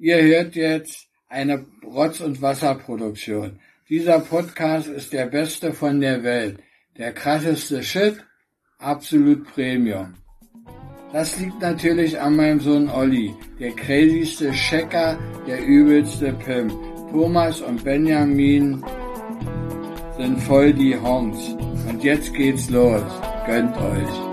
Ihr hört jetzt eine Rotz- und Wasserproduktion. Dieser Podcast ist der beste von der Welt. Der krasseste Shit, absolut Premium. Das liegt natürlich an meinem Sohn Olli, der crazyste Checker, der übelste Pimp. Thomas und Benjamin sind voll die Honks. Und jetzt geht's los. Gönnt euch.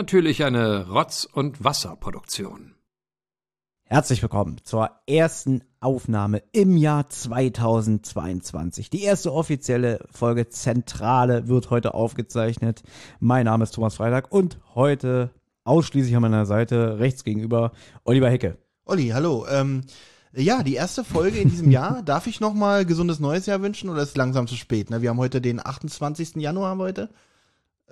Natürlich eine Rotz- und Wasserproduktion. Herzlich willkommen zur ersten Aufnahme im Jahr 2022. Die erste offizielle Folge Zentrale wird heute aufgezeichnet. Mein Name ist Thomas Freitag und heute ausschließlich an meiner Seite rechts gegenüber Oliver Hecke. Olli, hallo. Ähm, ja, die erste Folge in diesem Jahr. Darf ich nochmal gesundes neues Jahr wünschen oder ist es langsam zu spät? Ne? Wir haben heute den 28. Januar heute.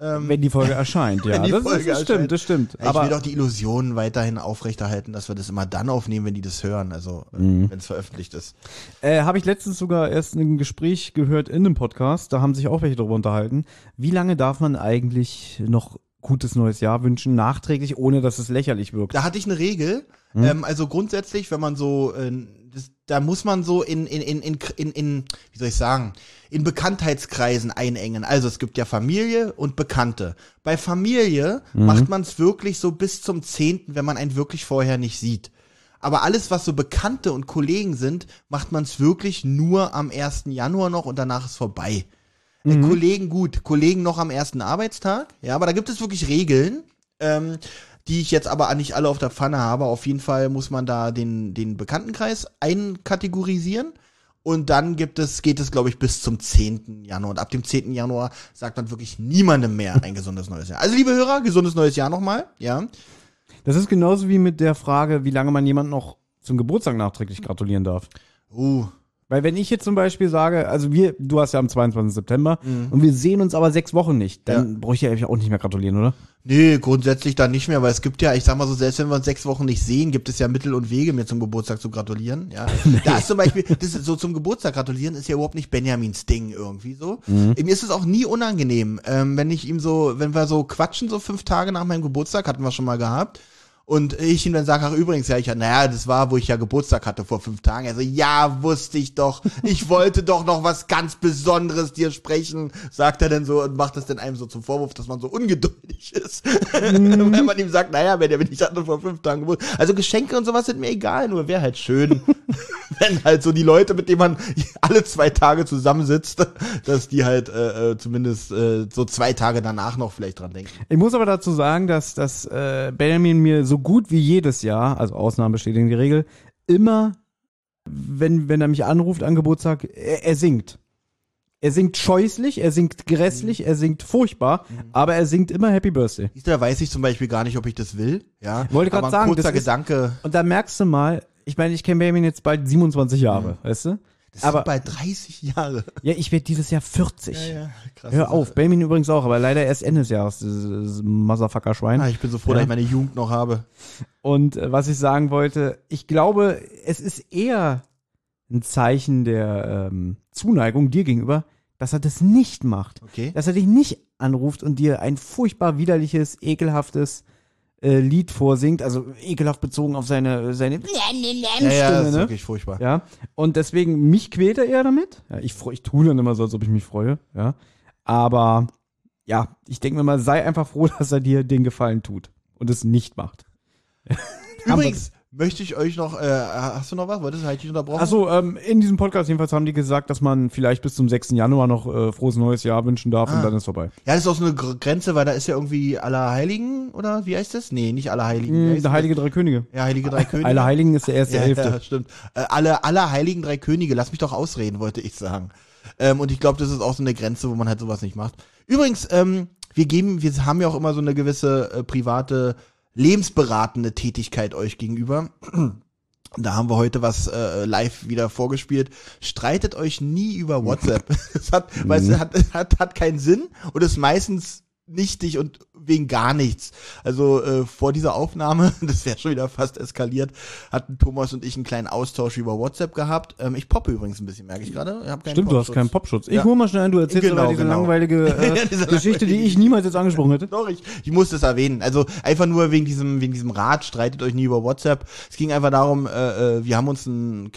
Ähm, wenn die Folge erscheint, ja. das, Folge ist, das erscheint. stimmt, das stimmt. ich Aber will doch die Illusion weiterhin aufrechterhalten, dass wir das immer dann aufnehmen, wenn die das hören, also äh, Mhm. wenn es veröffentlicht ist. äh, habe ich letztens sogar erst ein Gespräch gehört in einem Podcast, da haben sich auch welche darüber unterhalten. Wie lange darf man eigentlich noch gutes neues Jahr wünschen, nachträglich, ohne dass es lächerlich wirkt? Da hatte ich eine Regel. Hm? Ähm, also grundsätzlich, wenn man so, äh, da muss man so in, in, in, in, in, in, wie soll ich sagen, in Bekanntheitskreisen einengen. Also es gibt ja Familie und Bekannte. Bei Familie Mhm. macht man es wirklich so bis zum zehnten, wenn man einen wirklich vorher nicht sieht. Aber alles, was so Bekannte und Kollegen sind, macht man es wirklich nur am 1. Januar noch und danach ist vorbei. Äh, Kollegen gut, Kollegen noch am ersten Arbeitstag, ja, aber da gibt es wirklich Regeln, ähm, die ich jetzt aber nicht alle auf der Pfanne habe. Auf jeden Fall muss man da den, den Bekanntenkreis einkategorisieren. Und dann gibt es, geht es, glaube ich, bis zum 10. Januar. Und ab dem 10. Januar sagt man wirklich niemandem mehr ein gesundes neues Jahr. Also, liebe Hörer, gesundes neues Jahr nochmal, ja. Das ist genauso wie mit der Frage, wie lange man jemand noch zum Geburtstag nachträglich gratulieren darf. Uh, Weil wenn ich jetzt zum Beispiel sage, also wir, du hast ja am 22. September und wir sehen uns aber sechs Wochen nicht, dann Ja. brauche ich ja eigentlich auch nicht mehr gratulieren, oder? Nee, grundsätzlich dann nicht mehr, weil es gibt ja, ich sag mal so, selbst wenn wir uns sechs Wochen nicht sehen, gibt es ja Mittel und Wege, mir zum Geburtstag zu gratulieren. Ja. Da ist zum Beispiel, das ist so zum Geburtstag gratulieren ist ja überhaupt nicht Benjamins Ding irgendwie so. Mir ist es auch nie unangenehm, ähm, wenn ich ihm so, wenn wir so quatschen, so fünf Tage nach meinem Geburtstag, hatten wir schon mal gehabt. Und ich ihm dann sage, ach übrigens, ja, ich, naja, das war, wo ich ja Geburtstag hatte vor fünf Tagen. Also, ja, wusste ich doch. Ich wollte doch noch was ganz Besonderes dir sprechen, sagt er dann so und macht das dann einem so zum Vorwurf, dass man so ungeduldig ist. Wenn man ihm sagt, naja, wenn der bin ich hatte vor fünf Tagen Geburtstag. Also Geschenke und sowas sind mir egal, nur wäre halt schön, wenn halt so die Leute, mit denen man alle zwei Tage zusammensitzt, dass die halt äh, äh, zumindest äh, so zwei Tage danach noch vielleicht dran denken. Ich muss aber dazu sagen, dass, dass äh, Benjamin mir so gut wie jedes Jahr, also Ausnahmen bestätigen die Regel, immer, wenn, wenn er mich anruft an Geburtstag, er, er singt. Er singt scheußlich, er singt grässlich, er singt furchtbar, aber er singt immer Happy Birthday. Da weiß ich zum Beispiel gar nicht, ob ich das will. Ja, Wollte ein sagen, kurzer das ist- Gedanke. Und da merkst du mal, ich meine, ich kenne Benjamin jetzt bald 27 Jahre, weißt du? Das aber sind bald 30 Jahre. ja, ich werde dieses Jahr 40. krass. Hör auf, Benjamin übrigens auch, aber leider erst Ende des Jahres, dieses Motherfucker-Schwein. Ah, ich bin so froh, Ja. dass ich meine Jugend noch habe. Und äh, was ich sagen wollte, ich glaube, es ist eher ein Zeichen der ähm, Zuneigung dir gegenüber, dass er das nicht macht. Okay. Dass er dich nicht anruft und dir ein furchtbar widerliches, ekelhaftes äh, Lied vorsingt, also ekelhaft bezogen auf seine, seine Ja, ja, Stimme, das ist ne? wirklich furchtbar. Ja, und deswegen, mich quält er eher damit. Ja, ich, freu- ich tue dann immer so, als ob ich mich freue, ja. Aber, ja, ich denke mir mal, sei einfach froh, dass er dir den Gefallen tut und es nicht macht. Übrigens möchte ich euch noch, äh, hast du noch was? Wolltest du halt dich unterbrochen? Achso, ähm, in diesem Podcast jedenfalls haben die gesagt, dass man vielleicht bis zum 6. Januar noch äh, frohes neues Jahr wünschen darf und Ah. dann ist vorbei. Ja, das ist auch so eine Gr- Grenze, weil da ist ja irgendwie Allerheiligen, oder wie heißt das? Nee, nicht Allerheiligen. Heißt der das? Heilige Drei Könige. Ja, Heilige Drei Könige. Alle Heiligen ist der erste ja, Hälfte. Ja, stimmt. Äh, alle, alle Heiligen Drei Könige, lass mich doch ausreden, wollte ich sagen. Ähm, und ich glaube, das ist auch so eine Grenze, wo man halt sowas nicht macht. Übrigens, ähm, wir geben, wir haben ja auch immer so eine gewisse äh, private, lebensberatende Tätigkeit euch gegenüber. Da haben wir heute was äh, live wieder vorgespielt. Streitet euch nie über WhatsApp. Das hat, es hat, hat, hat keinen Sinn und ist meistens nichtig und wegen gar nichts. Also äh, vor dieser Aufnahme, das wäre schon wieder fast eskaliert, hatten Thomas und ich einen kleinen Austausch über WhatsApp gehabt. Ähm, ich poppe übrigens ein bisschen, merke ich gerade. Stimmt, du hast Popschutz. keinen Popschutz. Ich Ja. hol mal schnell ein, du erzählst Genau, diese genau. langweilige äh, diese Geschichte, die ich niemals jetzt angesprochen hätte. Doch, ich, ich muss das erwähnen. Also einfach nur wegen diesem, wegen diesem Rat, streitet euch nie über WhatsApp. Es ging einfach darum, äh, äh, wir haben uns ein,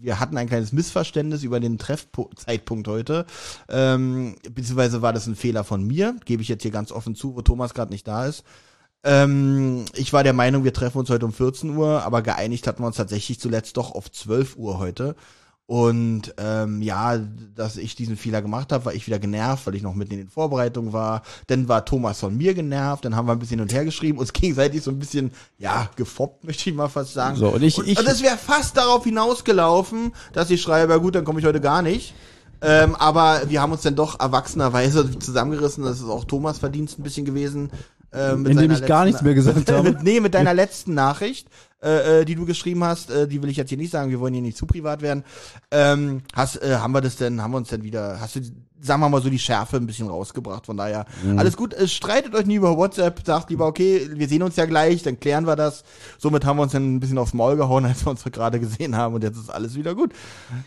wir hatten ein kleines Missverständnis über den Treffzeitpunkt heute. Ähm, beziehungsweise war das ein Fehler von mir, gebe ich jetzt hier ganz offen zu, wo Thomas gerade nicht da ist. Ähm, ich war der Meinung, wir treffen uns heute um 14 Uhr, aber geeinigt hatten wir uns tatsächlich zuletzt doch auf 12 Uhr heute. Und ähm, ja, dass ich diesen Fehler gemacht habe, war ich wieder genervt, weil ich noch mitten in den Vorbereitungen war. Dann war Thomas von mir genervt, dann haben wir ein bisschen hin und her geschrieben, uns gegenseitig so ein bisschen, ja, gefoppt, möchte ich mal fast sagen. So, und ich- ich- und es wäre fast darauf hinausgelaufen, dass ich schreibe, ja gut, dann komme ich heute gar nicht. Ähm, aber wir haben uns dann doch erwachsenerweise zusammengerissen. Das ist auch Thomas Verdienst ein bisschen gewesen. Äh, Indem ich gar nichts mehr gesagt habe. mit, nee, mit deiner letzten Nachricht, äh, äh, die du geschrieben hast, äh, die will ich jetzt hier nicht sagen, wir wollen hier nicht zu privat werden. Ähm, hast, äh, haben wir das denn, haben wir uns denn wieder, hast du, sagen wir mal so, die Schärfe ein bisschen rausgebracht. Von daher, Mhm. alles gut. Äh, streitet euch nie über WhatsApp, sagt lieber, okay, wir sehen uns ja gleich, dann klären wir das. Somit haben wir uns dann ein bisschen aufs Maul gehauen, als wir uns gerade gesehen haben und jetzt ist alles wieder gut.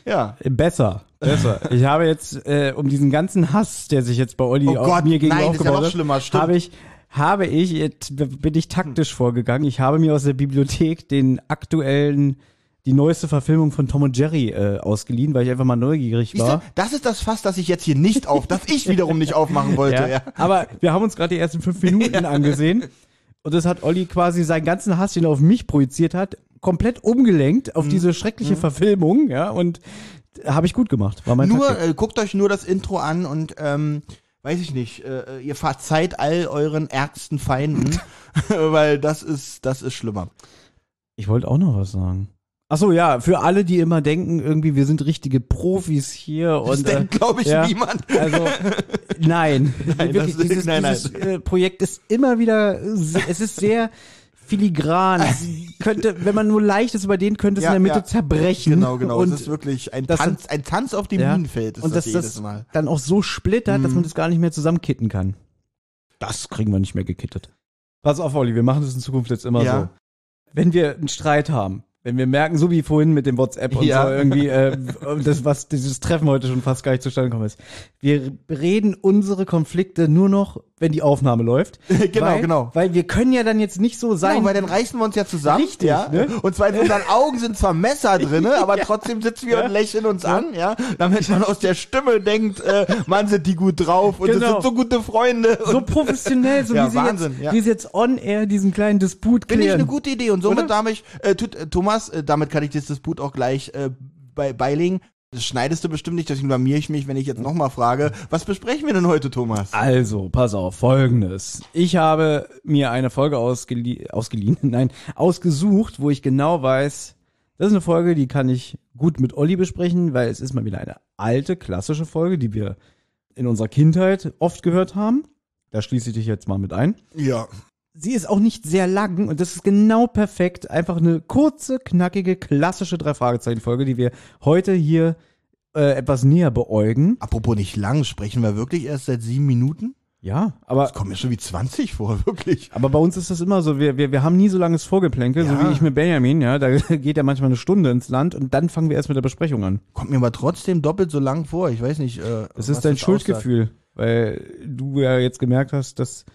Ja. Besser, besser. Ich habe jetzt, äh, um diesen ganzen Hass, der sich jetzt bei Olli Oh auf Gott, mir gegenüber nein, ja aufgebaut noch hat, schlimmer, stimmt. habe ich, habe ich, jetzt bin ich taktisch vorgegangen. Ich habe mir aus der Bibliothek den aktuellen, die neueste Verfilmung von Tom und Jerry äh, ausgeliehen, weil ich einfach mal neugierig war. das ist das Fass, das ich jetzt hier nicht auf, das ich wiederum nicht aufmachen wollte. Ja. Ja. Aber wir haben uns gerade die ersten fünf Minuten angesehen. Und das hat Olli quasi seinen ganzen Hass, den er auf mich projiziert hat, komplett umgelenkt Mhm. auf diese schreckliche Verfilmung, ja, und habe ich gut gemacht. War mein Nur, äh, guckt euch nur das Intro an und ähm, weiß ich nicht, äh, ihr verzeiht all euren ärgsten Feinden, weil das ist, das ist schlimmer. Ich wollte auch noch was sagen. Ach so, ja, für alle, die immer denken, irgendwie, wir sind richtige Profis hier Das und äh, denkt, glaube ich, ja. niemand. also nein, Nein, wirklich, das- dieses, nein, nein. dieses Äh, Projekt ist immer wieder, es ist sehr filigran. Es könnte, wenn man nur leicht ist über den, könnte es Ja, in der Mitte ja. zerbrechen. Genau, genau. Und es ist wirklich ein das Tanz, ein Tanz auf dem Ja. Minenfeld ist und das dass jedes das Mal. dann auch so splittert, dass Mhm. man das gar nicht mehr zusammenkitten kann. Das kriegen wir nicht mehr gekittet. Pass auf, Olli, wir machen das in Zukunft jetzt immer Ja. so. Wenn wir einen Streit haben, wenn wir merken, so wie vorhin mit dem WhatsApp und Ja. so irgendwie, äh, das, was dieses Treffen heute schon fast gar nicht zustande gekommen ist. Wir reden unsere Konflikte nur noch, wenn die Aufnahme läuft. Genau, weil, genau. Weil wir können ja dann jetzt nicht so sein. Genau, weil dann reißen wir uns ja zusammen, Richtig, ja. ne? Und zwar in unseren Augen sind zwar Messer drinne, aber trotzdem sitzen wir und lächeln uns an, ja. Damit man aus der Stimme denkt, äh, man sind die gut drauf und das Genau. sind so gute Freunde. so professionell, so Ja, wie, sie Wahnsinn, jetzt, ja. wie sie jetzt on air diesen kleinen Disput Finde ich klären. eine gute Idee und somit Oder? darf ich, äh, tut, äh, Thomas, äh, damit kann ich das Disput auch gleich äh, bei, beilegen. Das schneidest du bestimmt nicht, deswegen blamier ich mich, wenn ich jetzt nochmal frage, was besprechen wir denn heute, Thomas? Also, pass auf, folgendes. Ich habe mir eine Folge ausgelie ausgeliehen, nein, ausgesucht, wo ich genau weiß, das ist eine Folge, die kann ich gut mit Olli besprechen, weil es ist mal wieder eine alte, klassische Folge, die wir in unserer Kindheit oft gehört haben. Da schließe ich dich jetzt mal mit ein. Ja. Sie ist auch nicht sehr lang und das ist genau perfekt. Einfach eine kurze, knackige, klassische Drei-Fragezeichen-Folge, die wir heute hier äh, etwas näher beäugen. Apropos nicht lang, sprechen wir wirklich erst seit sieben Minuten? Ja, aber Das kommt mir schon wie 20 vor, wirklich. Aber bei uns ist das immer so, wir, wir, wir haben nie so langes Vorgeplänkel, so Ja. wie ich mit Benjamin, ja, da geht ja manchmal eine Stunde ins Land und dann fangen wir erst mit der Besprechung an. Kommt mir aber trotzdem doppelt so lang vor. Ich weiß nicht. Äh, Das was ist dein aussagt. Schuldgefühl, weil du ja jetzt gemerkt hast, dass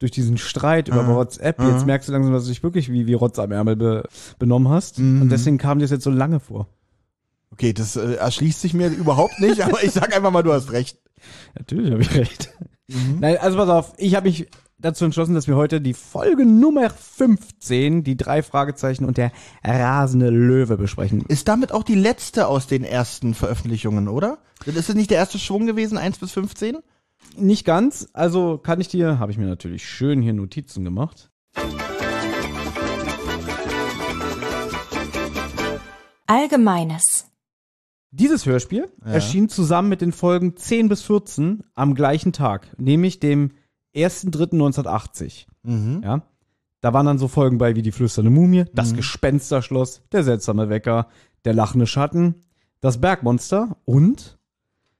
durch diesen Streit über Mhm. WhatsApp, Mhm. jetzt merkst du langsam, dass du dich wirklich wie, wie Rotz am Ärmel be, benommen hast Mhm. und deswegen kam dir das jetzt so lange vor. Okay, das äh, erschließt sich mir überhaupt nicht, aber ich sag einfach mal, du hast recht. Natürlich habe ich recht. Mhm. Nein, also pass auf, ich habe mich dazu entschlossen, dass wir heute die Folge Nummer 15, die drei Fragezeichen und der rasende Löwe besprechen. Ist damit auch die letzte aus den ersten Veröffentlichungen, oder? Ist das nicht der erste Schwung gewesen, 1 bis 15? Nicht ganz, also kann ich dir, habe ich mir natürlich schön hier Notizen gemacht. Allgemeines. Dieses Hörspiel Ja. erschien zusammen mit den Folgen 10 bis 14 am gleichen Tag, nämlich dem 1.3.1980. Mhm. Ja. Da waren dann so Folgen bei wie die flüsternde Mumie, das Mhm. Gespensterschloss, der seltsame Wecker, der lachende Schatten, das Bergmonster und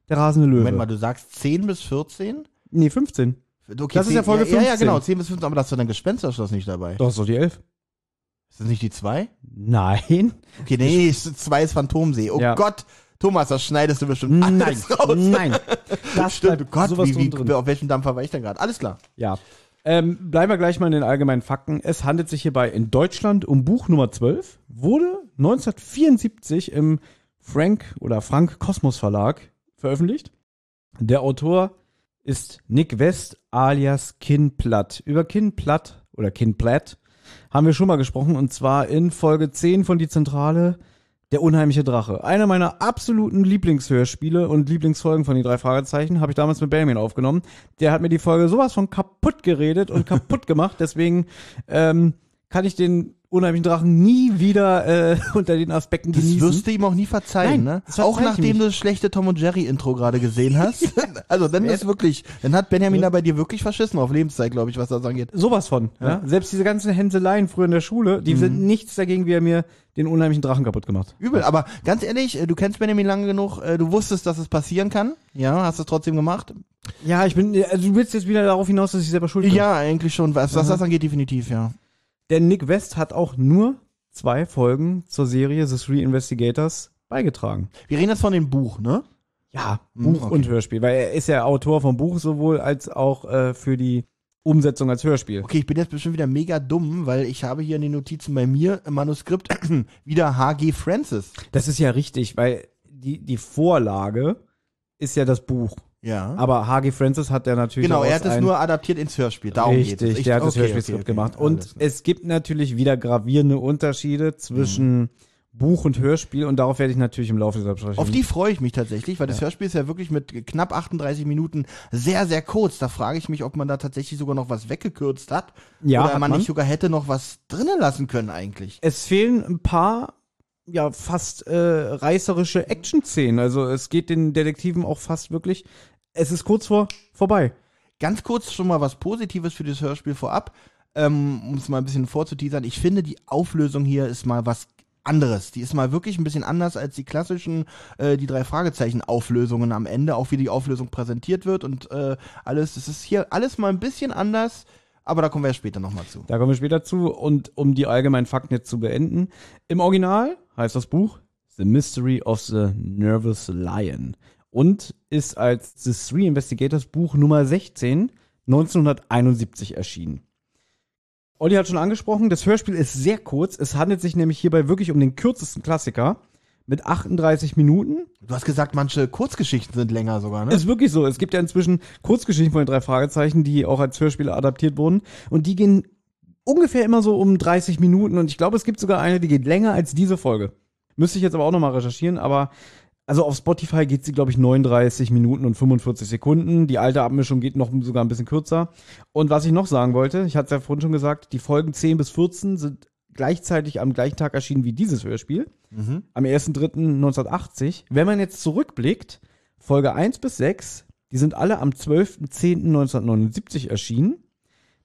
der rasende Löwe. Moment mal, du sagst 10 bis 14? Nee, 15. Okay, Das ist ja 10 Folge Ja, ja, 15. genau, 10 bis 15, aber da ist doch dein Gespensterschloss nicht dabei. Doch, ist doch die 11. Ist das nicht die 2? Nein. Okay, nee, 2 ist Phantomsee. Oh Ja. Gott, Thomas, das schneidest du bestimmt Nein. alles raus. Nein. Das Stimmt, oh Gott, wie, wie, drin. auf welchem Dampfer war ich denn gerade? Alles klar. Ja. Ähm, bleiben wir gleich mal in den allgemeinen Fakten. Es handelt sich hierbei in Deutschland um Buch Nummer 12, wurde 1974 im Frank oder Frank Kosmos Verlag veröffentlicht. Der Autor ist Nick West alias Kin Platt. Über Kin Platt oder Kin Platt haben wir schon mal gesprochen und zwar in Folge 10 von Die Zentrale der unheimliche Drache. Einer meiner absoluten Lieblingshörspiele und Lieblingsfolgen von die drei Fragezeichen habe ich damals mit Benjamin aufgenommen. Der hat mir die Folge sowas von kaputt geredet und kaputt gemacht. Deswegen ähm, kann ich den unheimlichen Drachen nie wieder äh, unter den Aspekten Das genießen. wirst du ihm auch nie verzeihen, Nein, ne? das Auch nachdem du das schlechte Tom und Jerry Intro gerade gesehen hast. also dann ist wirklich, dann hat Benjamin da bei dir wirklich verschissen auf Lebenszeit, glaube ich, was das angeht. Sowas von. Ja? Selbst diese ganzen Hänseleien früher in der Schule, die sind nichts dagegen, wie er mir den unheimlichen Drachen kaputt gemacht. Übel, aber ganz ehrlich, äh, du kennst Benjamin lange genug, äh, du wusstest, dass es passieren kann. Ja, hast es trotzdem gemacht? Ja, ich bin, also du willst jetzt wieder darauf hinaus, dass ich selber schuld bin. Ja, eigentlich schon, was, was Mhm. das angeht, definitiv, ja. Denn Nick West hat auch nur zwei Folgen zur Serie The Three Investigators beigetragen. Wir reden jetzt von dem Buch, ne? Ja, Hm, Buch okay. und Hörspiel, weil er ist ja Autor vom Buch sowohl als auch äh, für die Umsetzung als Hörspiel. Okay, ich bin jetzt bestimmt wieder mega dumm, weil ich habe hier in den Notizen bei mir im Manuskript wieder H.G. Francis. Das ist ja richtig, weil die, die Vorlage ist ja das Buch. Ja. Aber H.G. Francis hat ja natürlich genau, er hat es nur adaptiert ins Hörspiel. Darum Richtig. Ich- der hat das okay, Hörspielskript okay, okay. gemacht. Und es gibt natürlich wieder gravierende Unterschiede zwischen Buch und Hörspiel und darauf werde ich natürlich im Laufe dieser Besprechung. Auf die freue ich mich tatsächlich, weil das Hörspiel ist ja wirklich mit knapp 38 Minuten sehr, sehr kurz. Da frage ich mich, ob man da tatsächlich sogar noch was weggekürzt hat. Ja, oder hat man, man. nicht sogar hätte noch was drinnen lassen können eigentlich. Es fehlen ein paar, ja, fast äh, reißerische Action-Szenen. Also es geht den Detektiven auch fast wirklich. Es ist kurz vor vorbei. Ganz kurz schon mal was Positives für das Hörspiel vorab, ähm, um es mal ein bisschen vorzuteasern. Ich finde, die Auflösung hier ist mal was anderes. Die ist mal wirklich ein bisschen anders als die klassischen, äh, die drei Fragezeichen Auflösungen am Ende, auch wie die Auflösung präsentiert wird und äh, alles. Es ist hier alles mal ein bisschen anders, aber da kommen wir ja später nochmal zu. Da kommen wir später zu. Und um die allgemeinen Fakten jetzt zu beenden. Im Original heißt das Buch The Mystery of the Nervous Lion und ist als The Three Investigators Buch Nummer 16 1971 erschienen. Olli hat schon angesprochen, das Hörspiel ist sehr kurz. Es handelt sich nämlich hierbei wirklich um den kürzesten Klassiker mit 38 Minuten. Du hast gesagt, manche Kurzgeschichten sind länger sogar, ne? Ist wirklich so. Es gibt ja inzwischen Kurzgeschichten von den drei Fragezeichen, die auch als Hörspiele adaptiert wurden. Und die gehen ungefähr immer so um 30 Minuten. Und ich glaube, es gibt sogar eine, die geht länger als diese Folge. Müsste ich jetzt aber auch nochmal recherchieren. Aber also auf Spotify geht sie, glaube ich, 39 Minuten und 45 Sekunden. Die alte Abmischung geht noch sogar ein bisschen kürzer. Und was ich noch sagen wollte, ich hatte es ja vorhin schon gesagt, die Folgen 10 bis 14 sind gleichzeitig am gleichen Tag erschienen wie dieses Hörspiel. Mhm. Am 1.3.1980. Wenn man jetzt zurückblickt, Folge 1 bis 6, die sind alle am 12.10.1979 erschienen.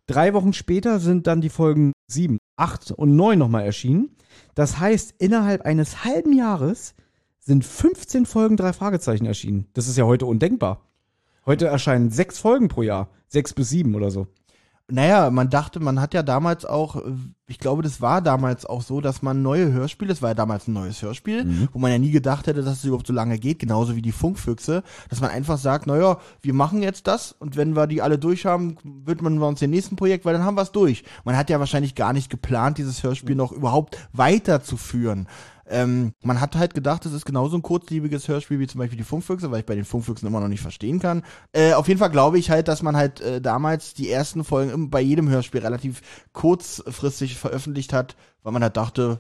Drei Wochen später sind dann die Folgen 7, 8 und 9 nochmal erschienen. Das heißt, innerhalb eines halben Jahres sind 15 Folgen drei Fragezeichen erschienen. Das ist ja heute undenkbar. Heute erscheinen sechs Folgen pro Jahr. Sechs bis sieben oder so. Naja, man dachte, man hat ja damals auch, ich glaube, das war damals auch so, dass man neue Hörspiele, das war ja damals ein neues Hörspiel, Mhm. wo man ja nie gedacht hätte, dass es überhaupt so lange geht, genauso wie die Funkfüchse, dass man einfach sagt, naja, wir machen jetzt das und wenn wir die alle durch haben, widmen wir uns dem nächsten Projekt, weil dann haben wir es durch. Man hat ja wahrscheinlich gar nicht geplant, dieses Hörspiel noch überhaupt weiterzuführen. Ähm, man hat halt gedacht, es ist genauso ein kurzlebiges Hörspiel wie zum Beispiel die Funkfüchse, weil ich bei den Funkfüchsen immer noch nicht verstehen kann. Äh, auf jeden Fall glaube ich halt, dass man halt äh, damals die ersten Folgen bei jedem Hörspiel relativ kurzfristig veröffentlicht hat, weil man halt dachte,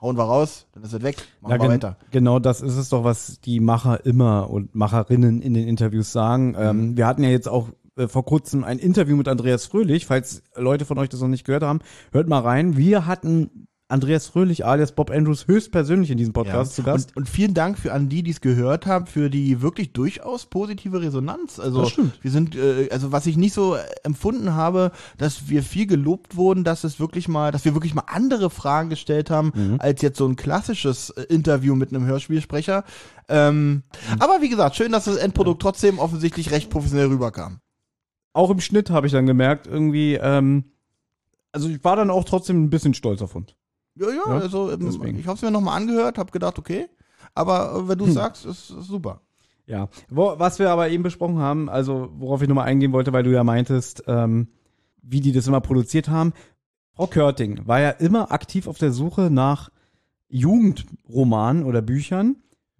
hauen wir raus, dann ist es weg, machen wir gen- weiter. Genau, das ist es doch, was die Macher immer und Macherinnen in den Interviews sagen. Mhm. Ähm, wir hatten ja jetzt auch äh, vor kurzem ein Interview mit Andreas Fröhlich. Falls Leute von euch das noch nicht gehört haben, hört mal rein. Wir hatten Andreas Fröhlich alias Bob Andrews höchstpersönlich in diesem Podcast zu Gast. Und, und vielen Dank für an die, die es gehört haben, für die wirklich durchaus positive Resonanz. Also Das stimmt. wir sind, äh, also was ich nicht so empfunden habe, dass wir viel gelobt wurden, dass es wirklich mal, dass wir wirklich mal andere Fragen gestellt haben, Mhm. als jetzt so ein klassisches äh, Interview mit einem Hörspielsprecher. Ähm, Mhm. Aber wie gesagt, schön, dass das Endprodukt trotzdem offensichtlich recht professionell rüberkam. auch im Schnitt habe ich dann gemerkt, irgendwie, ähm, also ich war dann auch trotzdem ein bisschen stolz auf uns. Ja, ja, also ähm, deswegen. ich habe es mir nochmal angehört, habe gedacht, okay. Aber äh, wenn du Hm. sagst, ist, ist super. Ja, Wo, was wir aber eben besprochen haben, also worauf ich nochmal eingehen wollte, weil du ja meintest, ähm, wie die das immer produziert haben. Frau Körting war ja immer aktiv auf der Suche nach Jugendromanen oder Büchern,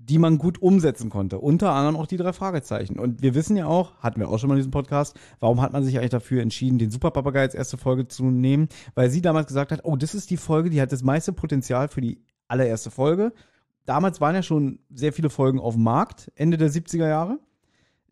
die man gut umsetzen konnte. Unter anderem auch die drei Fragezeichen. Und wir wissen ja auch, hatten wir auch schon mal in diesem Podcast, warum hat man sich eigentlich dafür entschieden, den Superpapagei als erste Folge zu nehmen? Weil sie damals gesagt hat, oh, das ist die Folge, die hat das meiste Potenzial für die allererste Folge. Damals waren ja schon sehr viele Folgen auf dem Markt, Ende der 70er Jahre,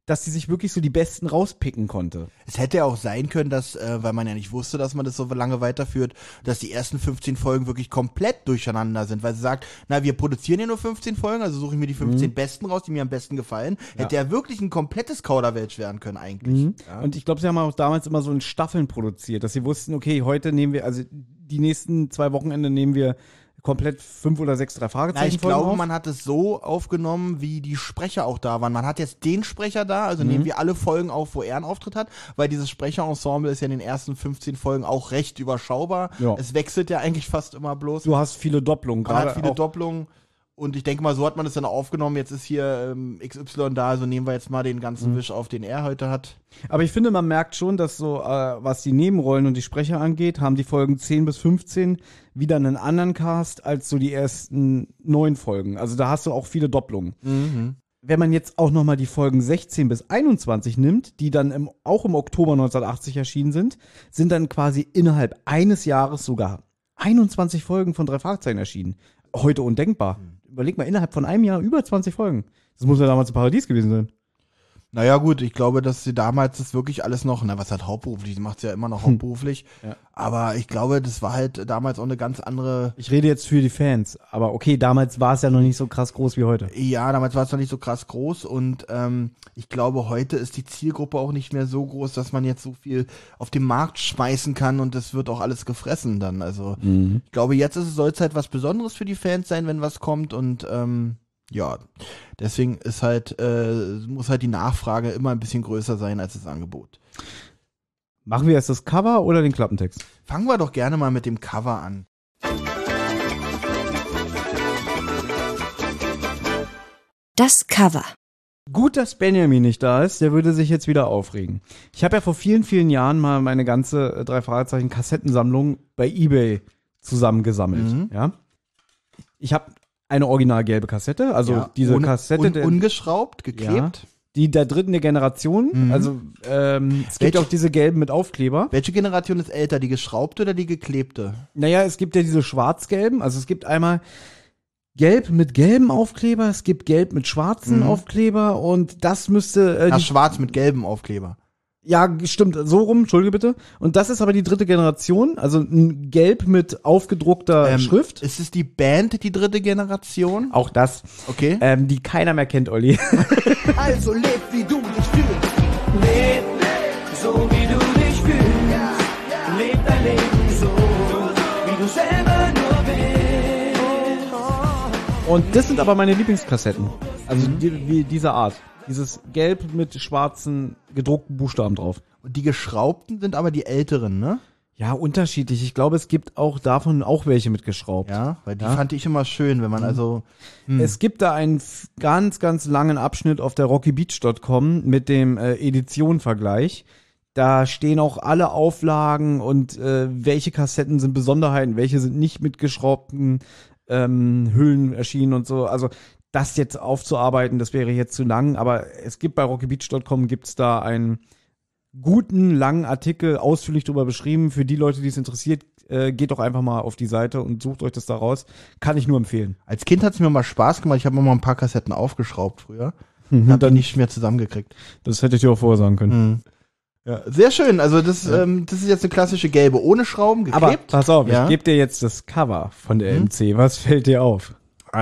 dass sie sich wirklich so die besten rauspicken konnte. Es hätte ja auch sein können, dass, äh, weil man ja nicht wusste, dass man das so lange weiterführt, dass die ersten 15 Folgen wirklich komplett durcheinander sind, weil sie sagt, na, wir produzieren ja nur 15 Folgen, also suche ich mir die 15 besten raus, die mir am besten gefallen. Hätte ja wirklich ein komplettes Kauderwelsch werden können eigentlich. Ja. Und ich glaube, sie haben auch damals immer so in Staffeln produziert, dass sie wussten, okay, heute nehmen wir, also die nächsten zwei Wochenende nehmen wir komplett fünf oder sechs drei Na, Fragezeichen ich glaube, auf. man hat es so aufgenommen, wie die Sprecher auch da waren. Man hat jetzt den Sprecher da, also nehmen wir alle Folgen auf, wo er einen Auftritt hat, weil dieses Sprecherensemble ist ja in den ersten 15 Folgen auch recht überschaubar. Ja. Es wechselt ja eigentlich fast immer bloß. du hast viele Doppelungen, Man gerade hat viele auch, Doppelungen. Und ich denke mal, so hat man es dann aufgenommen. Jetzt ist hier ähm, XY da, also nehmen wir jetzt mal den ganzen Mhm. Wisch auf, den er heute hat. Aber ich finde, man merkt schon, dass so, äh, was die Nebenrollen und die Sprecher angeht, haben die Folgen 10 bis 15 wieder einen anderen Cast als so die ersten neun Folgen. Also da hast du auch viele Doppelungen. Wenn man jetzt auch nochmal die Folgen 16 bis 21 nimmt, die dann im, auch im Oktober 1980 erschienen sind, sind dann quasi innerhalb eines Jahres sogar 21 Folgen von drei Fragezeichen erschienen. Heute undenkbar. Überleg mal, innerhalb von einem Jahr über 20 Folgen. Das muss ja damals ein Paradies gewesen sein. Naja, gut, ich glaube, dass sie damals das wirklich alles noch, na, was hat hauptberuflich, sie macht ja immer noch hauptberuflich. Hm. Ja. Aber ich glaube, das war halt damals auch eine ganz andere Ich rede jetzt für die Fans, aber okay, damals war es ja noch nicht so krass groß wie heute. Ja, damals war es noch nicht so krass groß und ähm, ich glaube, heute ist die Zielgruppe auch nicht mehr so groß, dass man jetzt so viel auf den Markt schmeißen kann und das wird auch alles gefressen dann. Also ich glaube, jetzt ist es soll es halt was Besonderes für die Fans sein, wenn was kommt und ähm, ja, deswegen ist halt äh, muss halt die Nachfrage immer ein bisschen größer sein als das Angebot. Machen wir jetzt das Cover oder den Klappentext? Fangen wir doch gerne mal mit dem Cover an. Das Cover. Gut, dass Benjamin nicht da ist, der würde sich jetzt wieder aufregen. Ich habe ja vor vielen, vielen Jahren mal meine ganze äh, drei Fragezeichen Kassettensammlung bei eBay zusammengesammelt. Mhm. Ja. Ich habe eine original gelbe Kassette, also ja, diese ohne- Kassette, un, der- ungeschraubt, geklebt. die der dritten der Generation. Mhm. Also ähm, es gibt Welche- auch diese gelben mit Aufkleber. Welche Generation ist älter, die geschraubte oder die geklebte? Naja, es gibt ja diese schwarz-gelben. Also es gibt einmal gelb mit gelben Aufkleber, es gibt gelb mit schwarzen Mhm. Aufkleber und das müsste äh, die, schwarz mit gelbem Aufkleber. Ja stimmt so rum, entschuldige bitte. Und das ist aber die dritte Generation, also ein gelb mit aufgedruckter Ähm, Schrift. Ist es die Band, die dritte Generation? Auch das, Okay. ähm, die keiner mehr kennt, Olli. Also leb, wie du dich fühlst. Leb so, wie du dich fühlst. Leb dein Leben so, wie du selber nur willst. Und das sind aber meine Lieblingskassetten. Also die, wie dieser Art. Dieses gelb mit schwarzen gedruckten Buchstaben drauf. Und die geschraubten sind aber die älteren, ne? Ja, unterschiedlich. Ich glaube, es gibt auch davon auch welche mitgeschraubt. Ja, weil die Ja. fand ich immer schön, wenn man also. Es gibt da einen ganz, ganz langen Abschnitt auf der rockybeach.com mit dem äh, Edition-Vergleich. Da stehen auch alle Auflagen und äh, welche Kassetten sind Besonderheiten, welche sind nicht mit geschraubten ähm, Hüllen erschienen und so. Also das jetzt aufzuarbeiten, das wäre jetzt zu lang, aber es gibt bei rockybeach.com gibt's da einen guten, langen Artikel, ausführlich darüber beschrieben. Für die Leute, die es interessiert, äh, geht doch einfach mal auf die Seite und sucht euch das da raus. Kann ich nur empfehlen. Als Kind hat's mir mal Spaß gemacht. Ich habe mir mal ein paar Kassetten aufgeschraubt früher. Mhm, Hab dann, nicht mehr zusammengekriegt. das hätte ich dir auch vorher sagen können. Ja, sehr schön. Also das, ähm, das ist jetzt eine klassische gelbe ohne Schrauben Aber geklebt. pass auf, Ja. ich gebe dir jetzt das Cover von der Mhm. MC. Was fällt dir auf?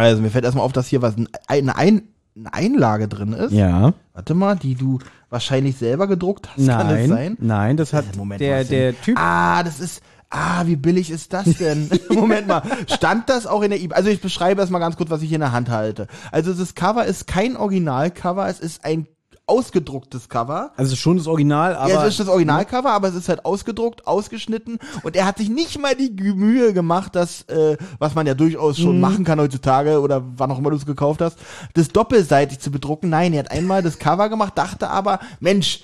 Also mir fällt erstmal auf, dass hier was ein- eine, Ein eine Einlage drin ist. Ja. Warte mal, die du wahrscheinlich selber gedruckt hast. Kann das Nein, sein? nein, das hat Äh, Moment, der, der? Typ. Ah, das ist. Ah, wie billig ist das denn? Moment mal. Stand das auch in der eBay? Also ich beschreibe erstmal ganz kurz, was ich hier in der Hand halte. Also das Cover ist kein Originalcover, es ist ein ausgedrucktes Cover. Also schon das Original, aber. ja, es ist das Originalcover, aber es ist halt ausgedruckt, ausgeschnitten und er hat sich nicht mal die Mühe gemacht, das, äh, was man ja durchaus Mhm. schon machen kann heutzutage oder wann auch immer du es gekauft hast, das doppelseitig zu bedrucken. Nein, er hat einmal das Cover gemacht, dachte aber, Mensch,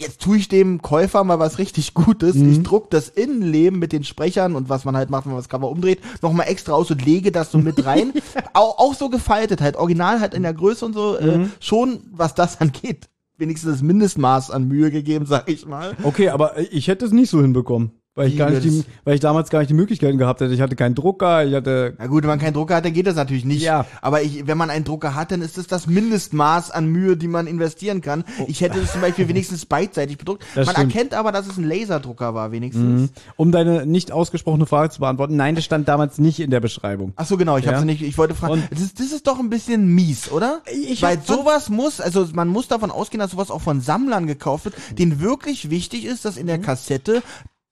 jetzt tue ich dem Käufer mal was richtig Gutes. Mhm. Ich druck das Innenleben mit den Sprechern und was man halt macht, wenn man das Cover umdreht, nochmal extra aus und lege das so mit rein. auch, auch so gefaltet halt, original halt in der Größe und so, Mhm. äh, schon, was das angeht. Wenigstens das Mindestmaß an Mühe gegeben, sag ich mal. Okay, aber ich hätte es nicht so hinbekommen. Weil ich, gar nicht die, weil ich damals gar nicht die Möglichkeiten gehabt hätte. Ich hatte keinen Drucker, ich hatte. Na gut, wenn man keinen Drucker hat, dann geht das natürlich nicht. Ja. Aber ich, wenn man einen Drucker hat, dann ist das das Mindestmaß an Mühe, die man investieren kann. Ich hätte es zum Beispiel wenigstens beidseitig bedruckt. Das man stimmt. erkennt aber, dass es ein Laserdrucker war, wenigstens. Um deine nicht ausgesprochene Frage zu beantworten, nein, das stand damals nicht in der Beschreibung. Ach so, genau, ich Ja. hab's nicht, ich wollte fragen, das, ist- das ist doch ein bisschen mies, oder? Ich Weil sowas muss, also man muss davon ausgehen, dass sowas auch von Sammlern gekauft wird, denen wirklich wichtig ist, dass in Mhm. der Kassette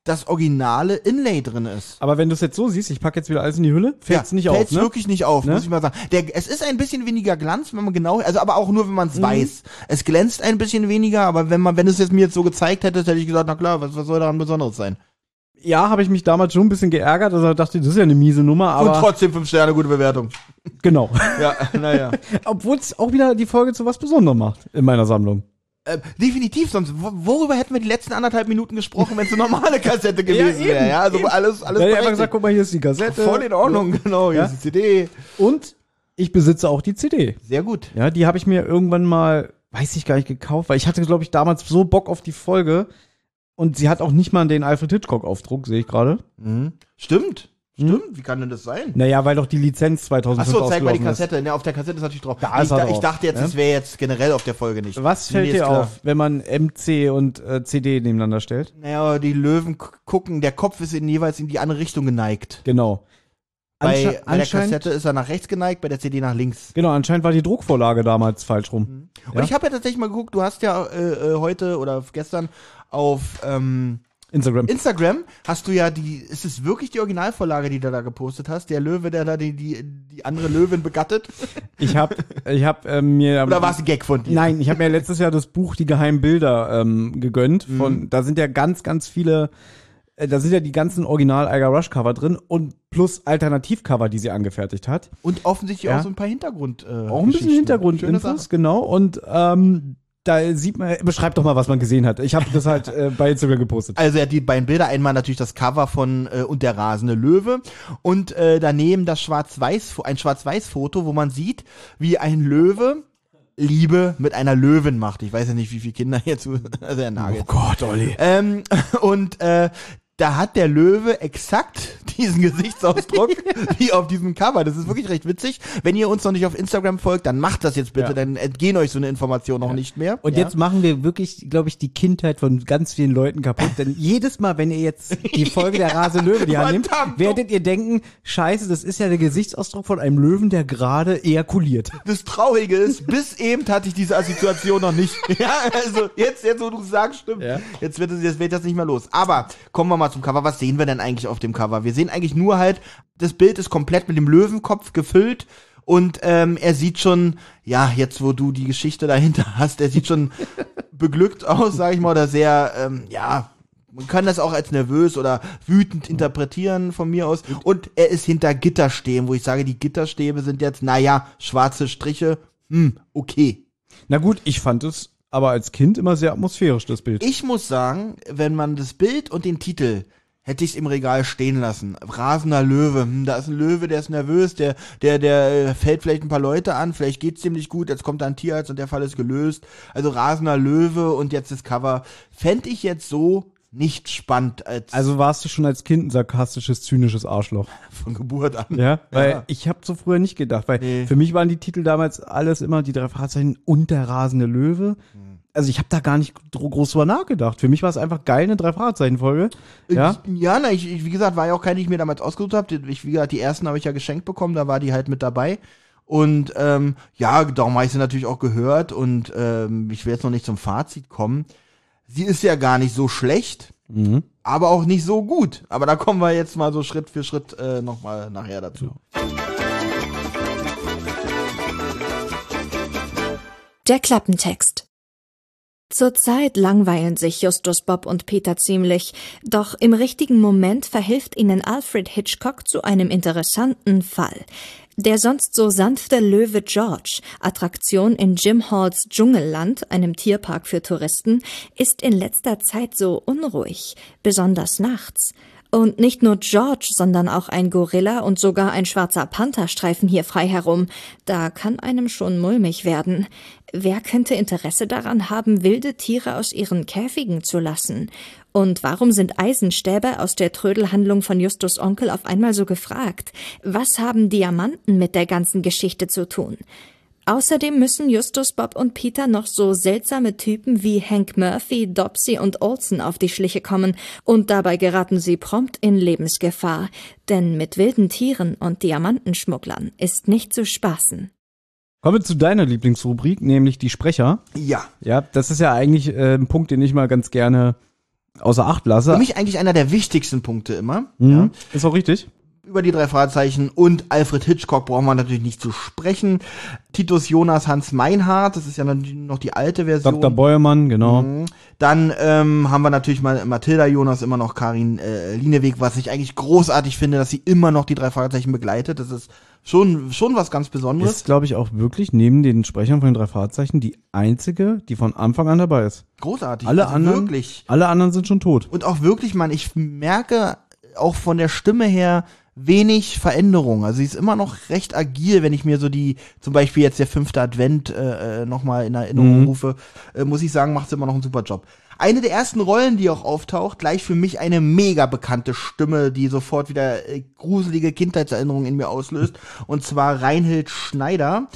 das originale Inlay drin ist. Aber wenn du es jetzt so siehst, ich packe jetzt wieder alles in die Hülle, fällt's nicht auf, fällt's ne? wirklich nicht auf, Ne? muss ich mal sagen. Der, es ist ein bisschen weniger Glanz, wenn man genau, also aber auch nur, wenn Mhm. man es weiß. Es glänzt ein bisschen weniger, aber wenn man, wenn es jetzt mir jetzt so gezeigt hätte, hätte ich gesagt, na klar, was, was soll daran Besonderes sein? Ja, habe ich mich damals schon ein bisschen geärgert, also dachte, das ist ja eine miese Nummer, Und aber trotzdem fünf Sterne, gute Bewertung. genau. Ja, naja. Obwohl es auch wieder die Folge zu was Besonderem macht in meiner Sammlung. Äh, definitiv, sonst, wo- worüber hätten wir die letzten anderthalb Minuten gesprochen, wenn es eine normale Kassette gewesen eben, wäre? Ja, also eben. alles, alles hätte ich einfach berechtigt. gesagt, guck mal, hier ist die Kassette. Voll in Ordnung, genau, hier Ja. ist die CD. Und ich besitze auch die CD. Sehr gut. Ja, die habe ich mir irgendwann mal, weiß ich gar nicht, gekauft, weil ich hatte, glaube ich, damals so Bock auf die Folge. Und sie hat auch nicht mal den Alfred Hitchcock-Aufdruck, sehe ich gerade. Mhm. Stimmt, stimmt. Wie kann denn das sein? Naja, weil doch die Lizenz 2005 Achso, zeig mal die ausgelaufen ist. Kassette. Ne, auf der Kassette ist natürlich drauf. Da ich, ist er da, drauf, ich dachte jetzt, ja. es wäre jetzt generell auf der Folge nicht. Was Nee, fällt ist dir auf, wenn man MC und äh, CD nebeneinander stellt? Naja, die Löwen gu- gucken, der Kopf ist in, jeweils in die andere Richtung geneigt. Genau. Bei, Ansche- bei der anscheinend, Kassette ist er nach rechts geneigt, bei der CD nach links. genau, anscheinend war die Druckvorlage damals falsch rum. Und Ja. ich habe ja tatsächlich mal geguckt, du hast ja äh, äh, heute oder gestern auf ähm, Instagram. Instagram hast du ja die, ist es wirklich die Originalvorlage, die du da gepostet hast? Der Löwe, der da die, die, die andere Löwin begattet? Ich habe ich hab, ähm, mir Oder war es ein Gag von dir? Nein, ich habe mir letztes Jahr das Buch Die geheimen Bilder ähm, gegönnt. Mhm. Von, Da sind ja ganz, ganz viele, äh, da sind ja die ganzen Original Eiger Rush Cover drin und plus Alternativcover, die sie angefertigt hat. Und offensichtlich Ja. auch so ein paar Hintergrund. Äh, Auch ein bisschen Hintergrundinfos, Sache. genau. Und ähm, da sieht man, beschreib doch mal, was man gesehen hat. Ich habe das halt äh, bei Instagram gepostet. Also er hat die beiden Bilder, einmal natürlich das Cover von äh, Und der rasende Löwe und äh, daneben das Schwarz-Weiß, ein Schwarz-Weiß-Foto, wo man sieht, wie ein Löwe Liebe mit einer Löwin macht. Ich weiß ja nicht, wie viele Kinder hier zu, also er nagelt. Gott, Olli. Ähm, und äh, da hat der Löwe exakt diesen Gesichtsausdruck wie auf diesem Cover. Das ist wirklich recht witzig. Wenn ihr uns noch nicht auf Instagram folgt, dann macht das jetzt bitte, Ja. dann entgehen euch so eine Information noch nicht mehr. Und ja? jetzt machen wir wirklich, glaube ich, die Kindheit von ganz vielen Leuten kaputt. Denn jedes Mal, wenn ihr jetzt die Folge der Rase Löwe die Verdammt. werdet ihr denken, scheiße, das ist ja der Gesichtsausdruck von einem Löwen, der gerade ejakuliert. Das Traurige ist, bis eben hatte ich diese Assoziation noch nicht. Ja, also jetzt, jetzt wo du sagst, stimmt. Ja. Jetzt wird es, jetzt wird das nicht mehr los. Aber kommen wir mal zum Cover. Was sehen wir denn eigentlich auf dem Cover? Wir sehen eigentlich nur halt, das Bild ist komplett mit dem Löwenkopf gefüllt. Und ähm, er sieht schon, ja, jetzt wo du die Geschichte dahinter hast, er sieht schon beglückt aus, sag ich mal, oder sehr, ähm, ja, man kann das auch als nervös oder wütend interpretieren von mir aus. Und er ist hinter Gitterstäben, wo ich sage, die Gitterstäbe sind jetzt, naja, schwarze Striche, hm, okay. Na gut, ich fand es aber als Kind immer sehr atmosphärisch, das Bild. Ich muss sagen, wenn man das Bild und den Titel hätte ich es im Regal stehen lassen. Rasender Löwe, hm, da ist ein Löwe, der ist nervös, der, der, der äh, fällt vielleicht ein paar Leute an, vielleicht geht's ziemlich gut, jetzt kommt da ein Tierarzt und der Fall ist gelöst. Also rasender Löwe und jetzt das Cover. Fände ich jetzt so nicht spannend als Also warst du schon als Kind ein sarkastisches, zynisches Arschloch. von Geburt an. Ja, weil Ja. ich habe so früher nicht gedacht, weil Nee. für mich waren die Titel damals alles immer die drei Fahrzeichen und der rasende Löwe. Also ich habe da gar nicht groß drüber nachgedacht. Für mich war es einfach geil, eine drei Fragezeichen Folge. Ja, Ich, ja, na, ich, ich, wie gesagt, war ja auch keine, die ich mir damals ausgesucht habe. Ich, wie gesagt, die ersten habe ich ja geschenkt bekommen, da war die halt mit dabei. Und ähm, ja, darum habe ich sie natürlich auch gehört und ähm, ich will jetzt noch nicht zum Fazit kommen. Sie ist ja gar nicht so schlecht, Mhm. aber auch nicht so gut. Aber da kommen wir jetzt mal so Schritt für Schritt äh, nochmal nachher dazu. Der Klappentext. Zurzeit langweilen sich Justus Bob und Peter ziemlich, doch im richtigen Moment verhilft ihnen Alfred Hitchcock zu einem interessanten Fall. Der sonst so sanfte Löwe George, Attraktion in Jim Halls Dschungelland, einem Tierpark für Touristen, ist in letzter Zeit so unruhig, besonders nachts. Und nicht nur George, sondern auch ein Gorilla und sogar ein schwarzer Panther streifen hier frei herum. Da kann einem schon mulmig werden. Wer könnte Interesse daran haben, wilde Tiere aus ihren Käfigen zu lassen? Und warum sind Eisenstäbe aus der Trödelhandlung von Justus Onkel auf einmal so gefragt? Was haben Diamanten mit der ganzen Geschichte zu tun? Außerdem müssen Justus, Bob und Peter noch so seltsame Typen wie Hank Murphy, Dopsy und Olsen auf die Schliche kommen, und dabei geraten sie prompt in Lebensgefahr, denn mit wilden Tieren und Diamantenschmugglern ist nicht zu spaßen. Kommen wir zu deiner Lieblingsrubrik, nämlich die Sprecher. Ja. Ja, das ist ja eigentlich äh, ein Punkt, den ich mal ganz gerne außer Acht lasse. Für mich eigentlich einer der wichtigsten Punkte immer. Mhm. Ja. Ist auch richtig. Über die drei Fragezeichen und Alfred Hitchcock brauchen wir natürlich nicht zu sprechen. Titus Jonas Hans Meinhardt, das ist ja noch die alte Version. Dr. Beuermann, genau. Mhm. Dann ähm, haben wir natürlich mal Mathilda Jonas, immer noch Karin äh, Lieneweg, was ich eigentlich großartig finde, dass sie immer noch die drei Fragezeichen begleitet. Das ist schon, schon was ganz Besonderes. Ist, glaube ich, auch wirklich neben den Sprechern von den drei Fahrzeichen die einzige, die von Anfang an dabei ist. großartig. Alle also anderen, Wirklich. alle anderen sind schon tot. Und auch wirklich, man, ich merke auch von der Stimme her wenig Veränderung. Also sie ist immer noch recht agil, wenn ich mir so die, zum Beispiel jetzt der fünfte Advent äh, nochmal in Erinnerung Mhm. rufe, äh, muss ich sagen, macht sie immer noch einen super Job. Eine der ersten Rollen, die auch auftaucht, gleich für mich eine mega bekannte Stimme, die sofort wieder äh, gruselige Kindheitserinnerungen in mir auslöst. Und zwar Reinhild Schneider.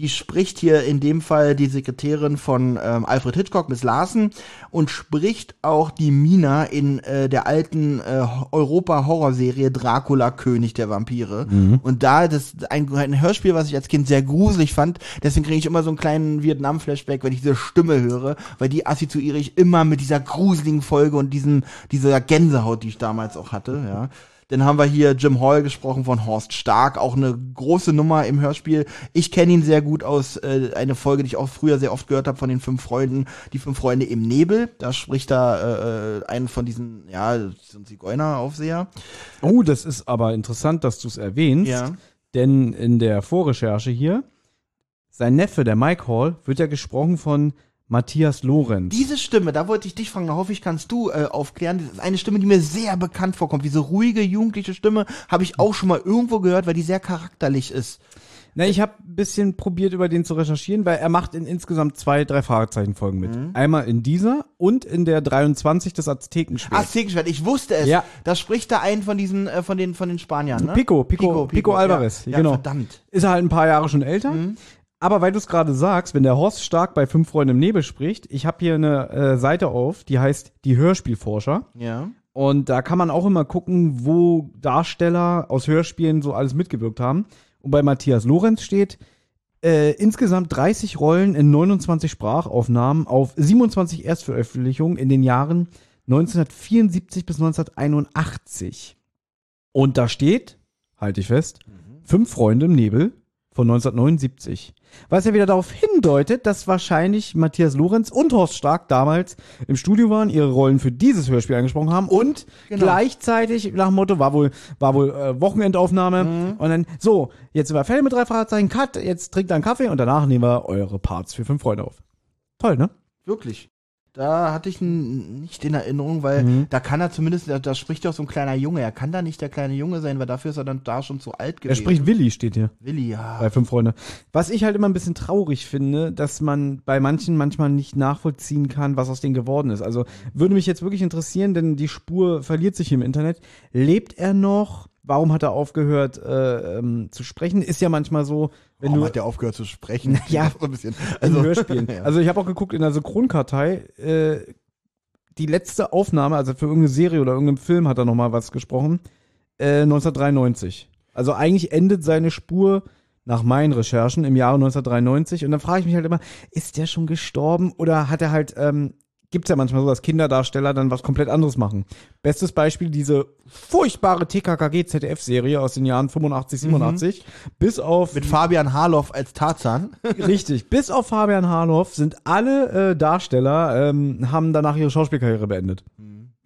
Die spricht hier in dem Fall die Sekretärin von ähm, Alfred Hitchcock, Miss Larsen, und spricht auch die Mina in äh, der alten äh, Europa-Horrorserie Dracula, König der Vampire. Und da, das ist ein, ein Hörspiel, was ich als Kind sehr gruselig fand, deswegen kriege ich immer so einen kleinen Vietnam-Flashback, wenn ich diese Stimme höre, weil die assoziiere ich immer mit dieser gruseligen Folge und diesem, dieser Gänsehaut, die ich damals auch hatte, ja. Dann haben wir hier Jim Hall gesprochen von Horst Stark, auch eine große Nummer im Hörspiel. Ich kenne ihn sehr gut aus äh, eine Folge, die ich auch früher sehr oft gehört habe von den fünf Freunden, die fünf Freunde im Nebel. Da spricht da äh, einen von diesen, ja, so ein Zigeuner-Aufseher. Oh, das ist aber interessant, dass du es erwähnst. Ja. Denn in der Vorrecherche hier, sein Neffe, der Mike Hall, wird ja gesprochen von Matthias Lorenz. Diese Stimme, da wollte ich dich fragen, da hoffe ich, kannst du äh, aufklären. Das ist eine Stimme, die mir sehr bekannt vorkommt. Diese ruhige, jugendliche Stimme habe ich auch schon mal irgendwo gehört, weil die sehr charakterlich ist. Na, ich habe ein bisschen probiert, über den zu recherchieren, weil er macht in insgesamt zwei, drei Fragezeichenfolgen mit. Mhm. Einmal in dieser und in der 23 des Aztekenschwerts. Aztekenschwert, ich wusste es. Ja. Da spricht da ein von diesen, äh, von den, von den Spaniern, ne? Pico, Pico, Pico, Alvarez, Ja, genau. ja, verdammt. Ist er halt ein paar Jahre schon älter. Mhm. Aber weil du es gerade sagst, wenn der Horst Stark bei Fünf Freunde im Nebel spricht, ich habe hier eine äh, Seite auf, die heißt Die Hörspielforscher. Ja. Und da kann man auch immer gucken, wo Darsteller aus Hörspielen so alles mitgewirkt haben. Und bei Matthias Lorenz steht, äh, insgesamt 30 Rollen in 29 Sprachaufnahmen auf 27 Erstveröffentlichungen in den Jahren 1974 bis 1981. Und da steht, halte ich fest, Fünf Freunde im Nebel von 1979. Was ja wieder darauf hindeutet, dass wahrscheinlich Matthias Lorenz und Horst Stark damals im Studio waren, ihre Rollen für dieses Hörspiel angesprochen haben und Genau. gleichzeitig nach dem Motto war wohl war wohl äh, Wochenendaufnahme und dann so jetzt sind wir fertig mit drei Fragezeichen Cut jetzt trinkt einen Kaffee und danach nehmen wir eure Parts für fünf Freunde auf. Toll, ne? Wirklich. Da hatte ich ihn nicht in Erinnerung, weil Mhm. da kann er zumindest, da, da spricht ja auch so ein kleiner Junge. Er kann da nicht der kleine Junge sein, weil dafür ist er dann da schon zu alt Er gewesen. spricht Willi steht hier. Willi, ja. bei Fünf Freunde. Was ich halt immer ein bisschen traurig finde, dass man bei manchen manchmal nicht nachvollziehen kann, was aus denen geworden ist. Also würde mich jetzt wirklich interessieren, denn die Spur verliert sich im Internet. Lebt er noch? Warum hat er aufgehört äh, ähm, zu sprechen? Ist ja manchmal so, wenn Warum du hat der aufgehört zu sprechen? Ja. so ein bisschen. in Hörspielen. ja. Also ich habe auch geguckt in der Synchronkartei, äh, die letzte Aufnahme, also für irgendeine Serie oder irgendeinen Film hat er noch mal was gesprochen, äh, 1993. Also eigentlich endet seine Spur nach meinen Recherchen im Jahre 1993 und dann frage ich mich halt immer, ist der schon gestorben oder hat er halt ähm, gibt's ja manchmal so, dass Kinderdarsteller dann was komplett anderes machen. Bestes Beispiel diese furchtbare TKKG ZDF-Serie aus den Jahren 85, 87. Bis auf Mit Fabian Harloff als Tarzan. Richtig. Bis auf Fabian Harloff sind alle äh, Darsteller, ähm, haben danach ihre Schauspielkarriere beendet.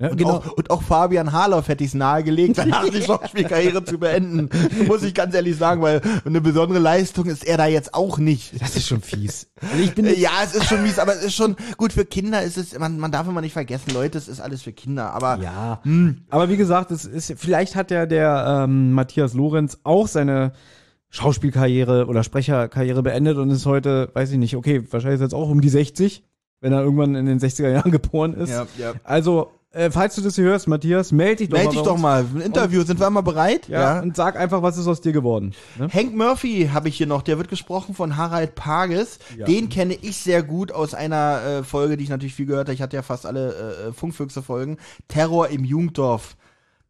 Ja, Und, genau. auch, und auch Fabian Harloff hätte ich es nahegelegt, danach die Schauspielkarriere zu beenden. Muss ich ganz ehrlich sagen, weil eine besondere Leistung ist er da jetzt auch nicht. Das ist schon fies. Also ich bin Ja, es ist schon mies, aber es ist schon gut für Kinder. Ist es, man, man darf immer nicht vergessen, Leute, es ist alles für Kinder. Aber Ja, aber wie gesagt, es ist, vielleicht hat ja der ähm, Matthias Lorenz auch seine Schauspielkarriere oder Sprecherkarriere beendet und ist heute, weiß ich nicht, okay, wahrscheinlich ist jetzt auch um die 60, wenn er irgendwann in den 60er Jahren geboren ist. Ja, ja. Also, äh, falls du das hier hörst, Matthias, melde dich doch melde mal. dich bei doch mal. Ein Interview, sind wir mal bereit? Ja, und sag einfach, was ist aus dir geworden. Ne? Hank Murphy habe ich hier noch, der wird gesprochen von Harald Pages. Ja. Den kenne ich sehr gut aus einer äh, Folge, die ich natürlich viel gehört habe. Ich hatte ja fast alle äh, Funkfüchse-Folgen. Terror im Jugenddorf.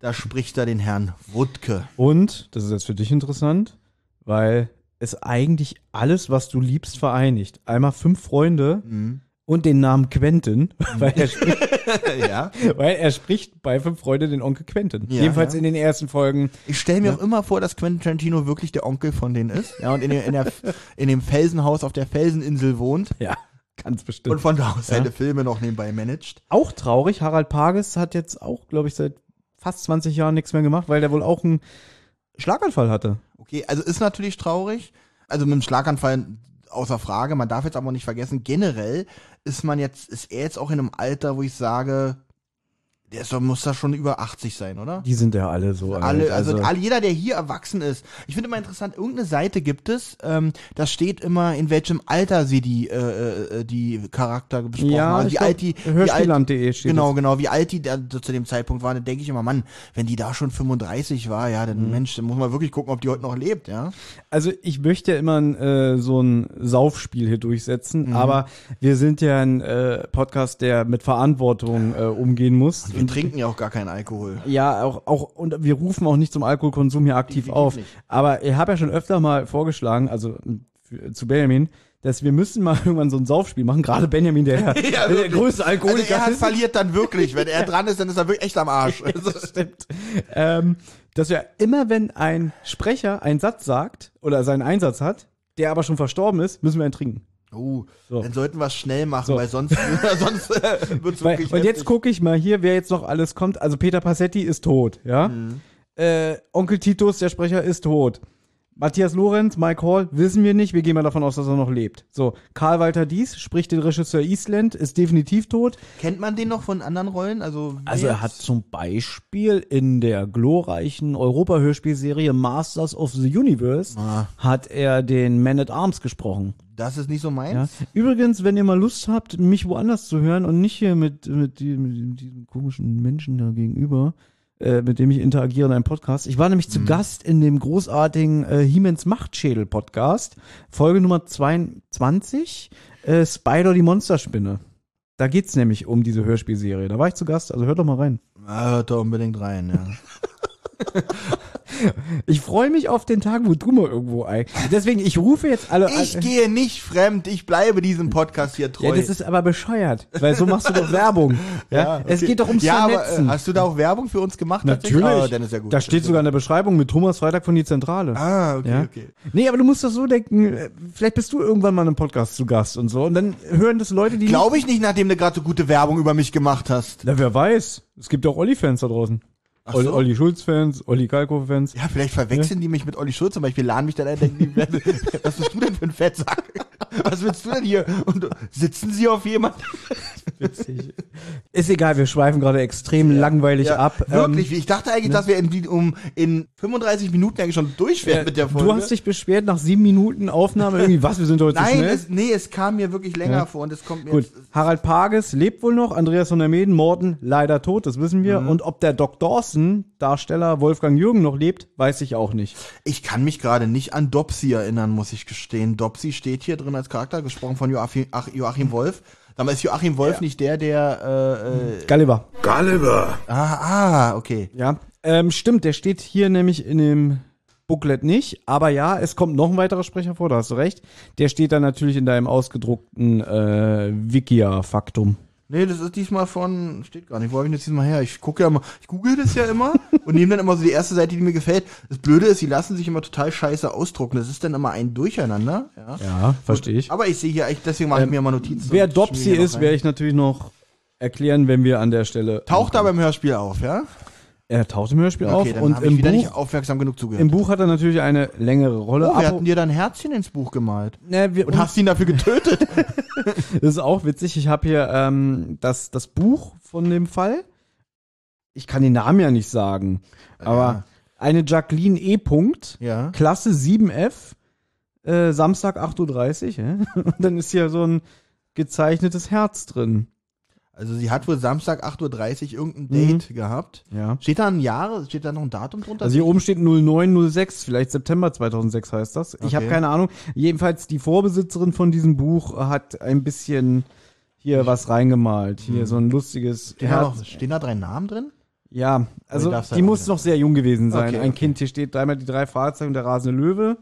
Da spricht er den Herrn Wutke. Und, das ist jetzt für dich interessant, weil es eigentlich alles, was du liebst, vereinigt. Einmal fünf Freunde und den Namen Quentin, weil, er spricht, ja. weil er spricht bei fünf Freunde den Onkel Quentin. Ja, Jedenfalls ja. in den ersten Folgen. Ich stelle mir auch immer vor, dass Quentin Tarantino wirklich der Onkel von denen ist. Ja, und in, dem- in, der, in dem Felsenhaus auf der Felseninsel wohnt. Ja, ganz bestimmt. Und von da aus seine Filme noch nebenbei managt. auch traurig, Harald Pages hat jetzt auch, glaube ich, seit fast 20 Jahren nichts mehr gemacht, weil der wohl auch einen Schlaganfall hatte. Okay, also ist natürlich traurig. Also mit dem Schlaganfall außer Frage. Man darf jetzt aber nicht vergessen, generell ist man jetzt, ist er jetzt auch in einem Alter, wo ich sage, der ist, doch- muss da schon über 80 sein, oder? Die sind ja alle so. Alle, alt, also, alle, jeder, der hier erwachsen ist. Ich finde immer interessant, irgendeine Seite gibt es, ähm, da steht immer, in welchem Alter sie die, äh, äh, die Charakter besprochen ja, haben. ich Wie glaub, alt die, Hörspielland.de steht genau, das. genau, wie alt die da zu dem Zeitpunkt waren, dann denke ich immer, Mann, wenn die da schon 35 war, ja, Mhm. dann Mensch, dann muss man wirklich gucken, ob die heute noch lebt, ja. Also ich möchte ja immer äh, so ein Saufspiel hier durchsetzen, Mhm. aber wir sind ja ein äh, Podcast, der mit Verantwortung äh, umgehen muss. Wir trinken ja auch gar keinen Alkohol. Ja, auch, auch, und wir rufen auch nicht zum Alkoholkonsum hier aktiv Definitiv auf. nicht. Aber ich habe ja schon öfter mal vorgeschlagen, also für, zu Benjamin, dass wir müssen mal irgendwann so ein Saufspiel machen. Gerade Benjamin, der, der wirklich. größte Also Alkoholiker er hat ist. verliert dann wirklich. Wenn er dran ist, dann ist er wirklich echt am Arsch. Also, Das stimmt. ähm, dass wir immer, wenn ein Sprecher einen Satz sagt oder seinen Einsatz hat, der aber schon verstorben ist, müssen wir ihn trinken. Oh, So. dann sollten wir es schnell machen, So. weil sonst, sonst äh, wird's Weil, wirklich und jetzt gucke ich mal hier, wer jetzt noch alles kommt. Also Peter Passetti ist tot, ja. Mhm. Äh, Onkel Titus, der Sprecher, ist tot. Matthias Lorenz, Mike Hall, wissen wir nicht. Wir gehen mal davon aus, dass er noch lebt. So, Karl Walter Dies spricht den Regisseur Eastland, ist definitiv tot. Kennt man den noch von anderen Rollen? Also, Also er hat zum Beispiel in der glorreichen Europa-Hörspielserie Masters of the Universe Ah. hat er den Man at Arms gesprochen. Das ist nicht so Ja. meins. Übrigens, wenn ihr mal Lust habt, mich woanders zu hören und nicht hier mit, mit, die, mit diesem komischen Menschen da gegenüber, äh, mit dem ich interagiere in einem Podcast. Ich war nämlich zu Gast in dem großartigen äh, Hiemens Machtschädel Podcast, Folge Nummer 22, äh, Spider die Monsterspinne. Da geht's nämlich um diese Hörspielserie. Da war ich zu Gast, also hört doch mal rein. Ah, hört da unbedingt rein, ja. Ich freue mich auf den Tag, wo du mal irgendwo ein. Deswegen, ich rufe jetzt alle Ich an. gehe nicht fremd, ich bleibe diesem Podcast hier treu. Ja, das ist aber bescheuert, weil so machst du doch Werbung. Ja, es okay. geht doch ums Ja, aber Vernetzen. äh, hast du da auch Werbung für uns gemacht? Natürlich. Ah, dann ist ja gut. Da steht sogar in der Beschreibung mit Thomas Freitag von die Zentrale. Ah, okay, ja? okay. Nee, aber du musst doch so denken, äh, vielleicht bist du irgendwann mal in einem Podcast zu Gast und so. Und dann hören das Leute, die. Glaube ich nicht, nachdem du gerade so gute Werbung über mich gemacht hast. Na, wer weiß. Es gibt ja auch Olli-Fans da draußen. Ach Olli, so. Olli Schulz-Fans, Olli Kalkofe-Fans. Ja, vielleicht verwechseln die mich mit Olli Schulz zum Beispiel, laden mich dann ein, denken die, was bist du denn für ein Fettsack? Was willst du denn hier? Und sitzen sie auf jemand? Witzig. Ist egal, wir schweifen gerade extrem langweilig ab. Wirklich, Ähm, ich dachte eigentlich, dass wir in, um in 35 Minuten eigentlich schon durch wären äh, mit der Folge. du hast dich beschwert nach sieben Minuten Aufnahme irgendwie, was, wir sind heute zu Nein, schnell? es, nee, es kam mir wirklich länger Ja. vor und es kommt mir Gut, jetzt, Harald Pages lebt wohl noch, Andreas von der Meden, Morten leider tot, das wissen wir. Und ob der Doc Dawson, Darsteller Wolfgang Jürgen, noch lebt, weiß ich auch nicht. Ich kann mich gerade nicht an Dopsy erinnern, muss ich gestehen. Dopsy steht hier drin als Charakter, gesprochen von Joachim, Ach, Joachim Wolf. Sag mal, ist Joachim Wolf nicht der, der, äh, äh, Gulliver. Gulliver. ah, ah, okay. Ja, ähm, stimmt, der steht hier nämlich in dem Booklet nicht, aber ja, es kommt noch ein weiterer Sprecher vor, da hast du recht. Der steht dann natürlich in deinem ausgedruckten äh, Wikia-Faktum. Nee, das ist diesmal von, steht gar nicht, wo habe ich das diesmal her? Ich gucke ja immer, ich google das ja immer und nehme dann immer so die erste Seite, die mir gefällt. Das Blöde ist, die lassen sich immer total scheiße ausdrucken. Das ist dann immer ein Durcheinander. Ja, Ja, verstehe ich. Aber ich sehe hier, ich, deswegen mache ich Ähm, mir immer Notizen. Wer Dopsy ist, werde ich natürlich noch erklären, wenn wir an der Stelle. Taucht aber im Hörspiel auf, ja? Er taucht im Hörspiel auf dann und habe ich im wieder nicht Buch, aufmerksam genug zugehört. im Buch hat er natürlich eine längere Rolle. oh, wir hatten dir dann ein Herzchen ins Buch gemalt. Ne, wir, Und hast ihn dafür getötet. Das ist auch witzig. Ich habe hier ähm, das, das Buch von dem Fall. Ich kann den Namen ja nicht sagen. Aber eine Jacqueline E. Punkt, ja. Klasse 7F, äh, Samstag 8.30 Uhr. Ja? Und dann ist hier so ein gezeichnetes Herz drin. Also sie hat wohl Samstag 8.30 Uhr irgendein Mhm. Date gehabt. Ja. Steht da ein Jahr, steht da noch ein Datum drunter? Also hier oben steht 0906, vielleicht September 2006 heißt das. Ich habe Okay. keine Ahnung. Jedenfalls die Vorbesitzerin von diesem Buch hat ein bisschen hier was reingemalt. Hier so ein lustiges stehen, da noch, stehen da drei Namen drin? Ja, also darf's die halt muss noch sehr jung gewesen sein. Okay, ein okay. Kind, hier steht dreimal die drei Fahrzeuge und der rasende Löwe.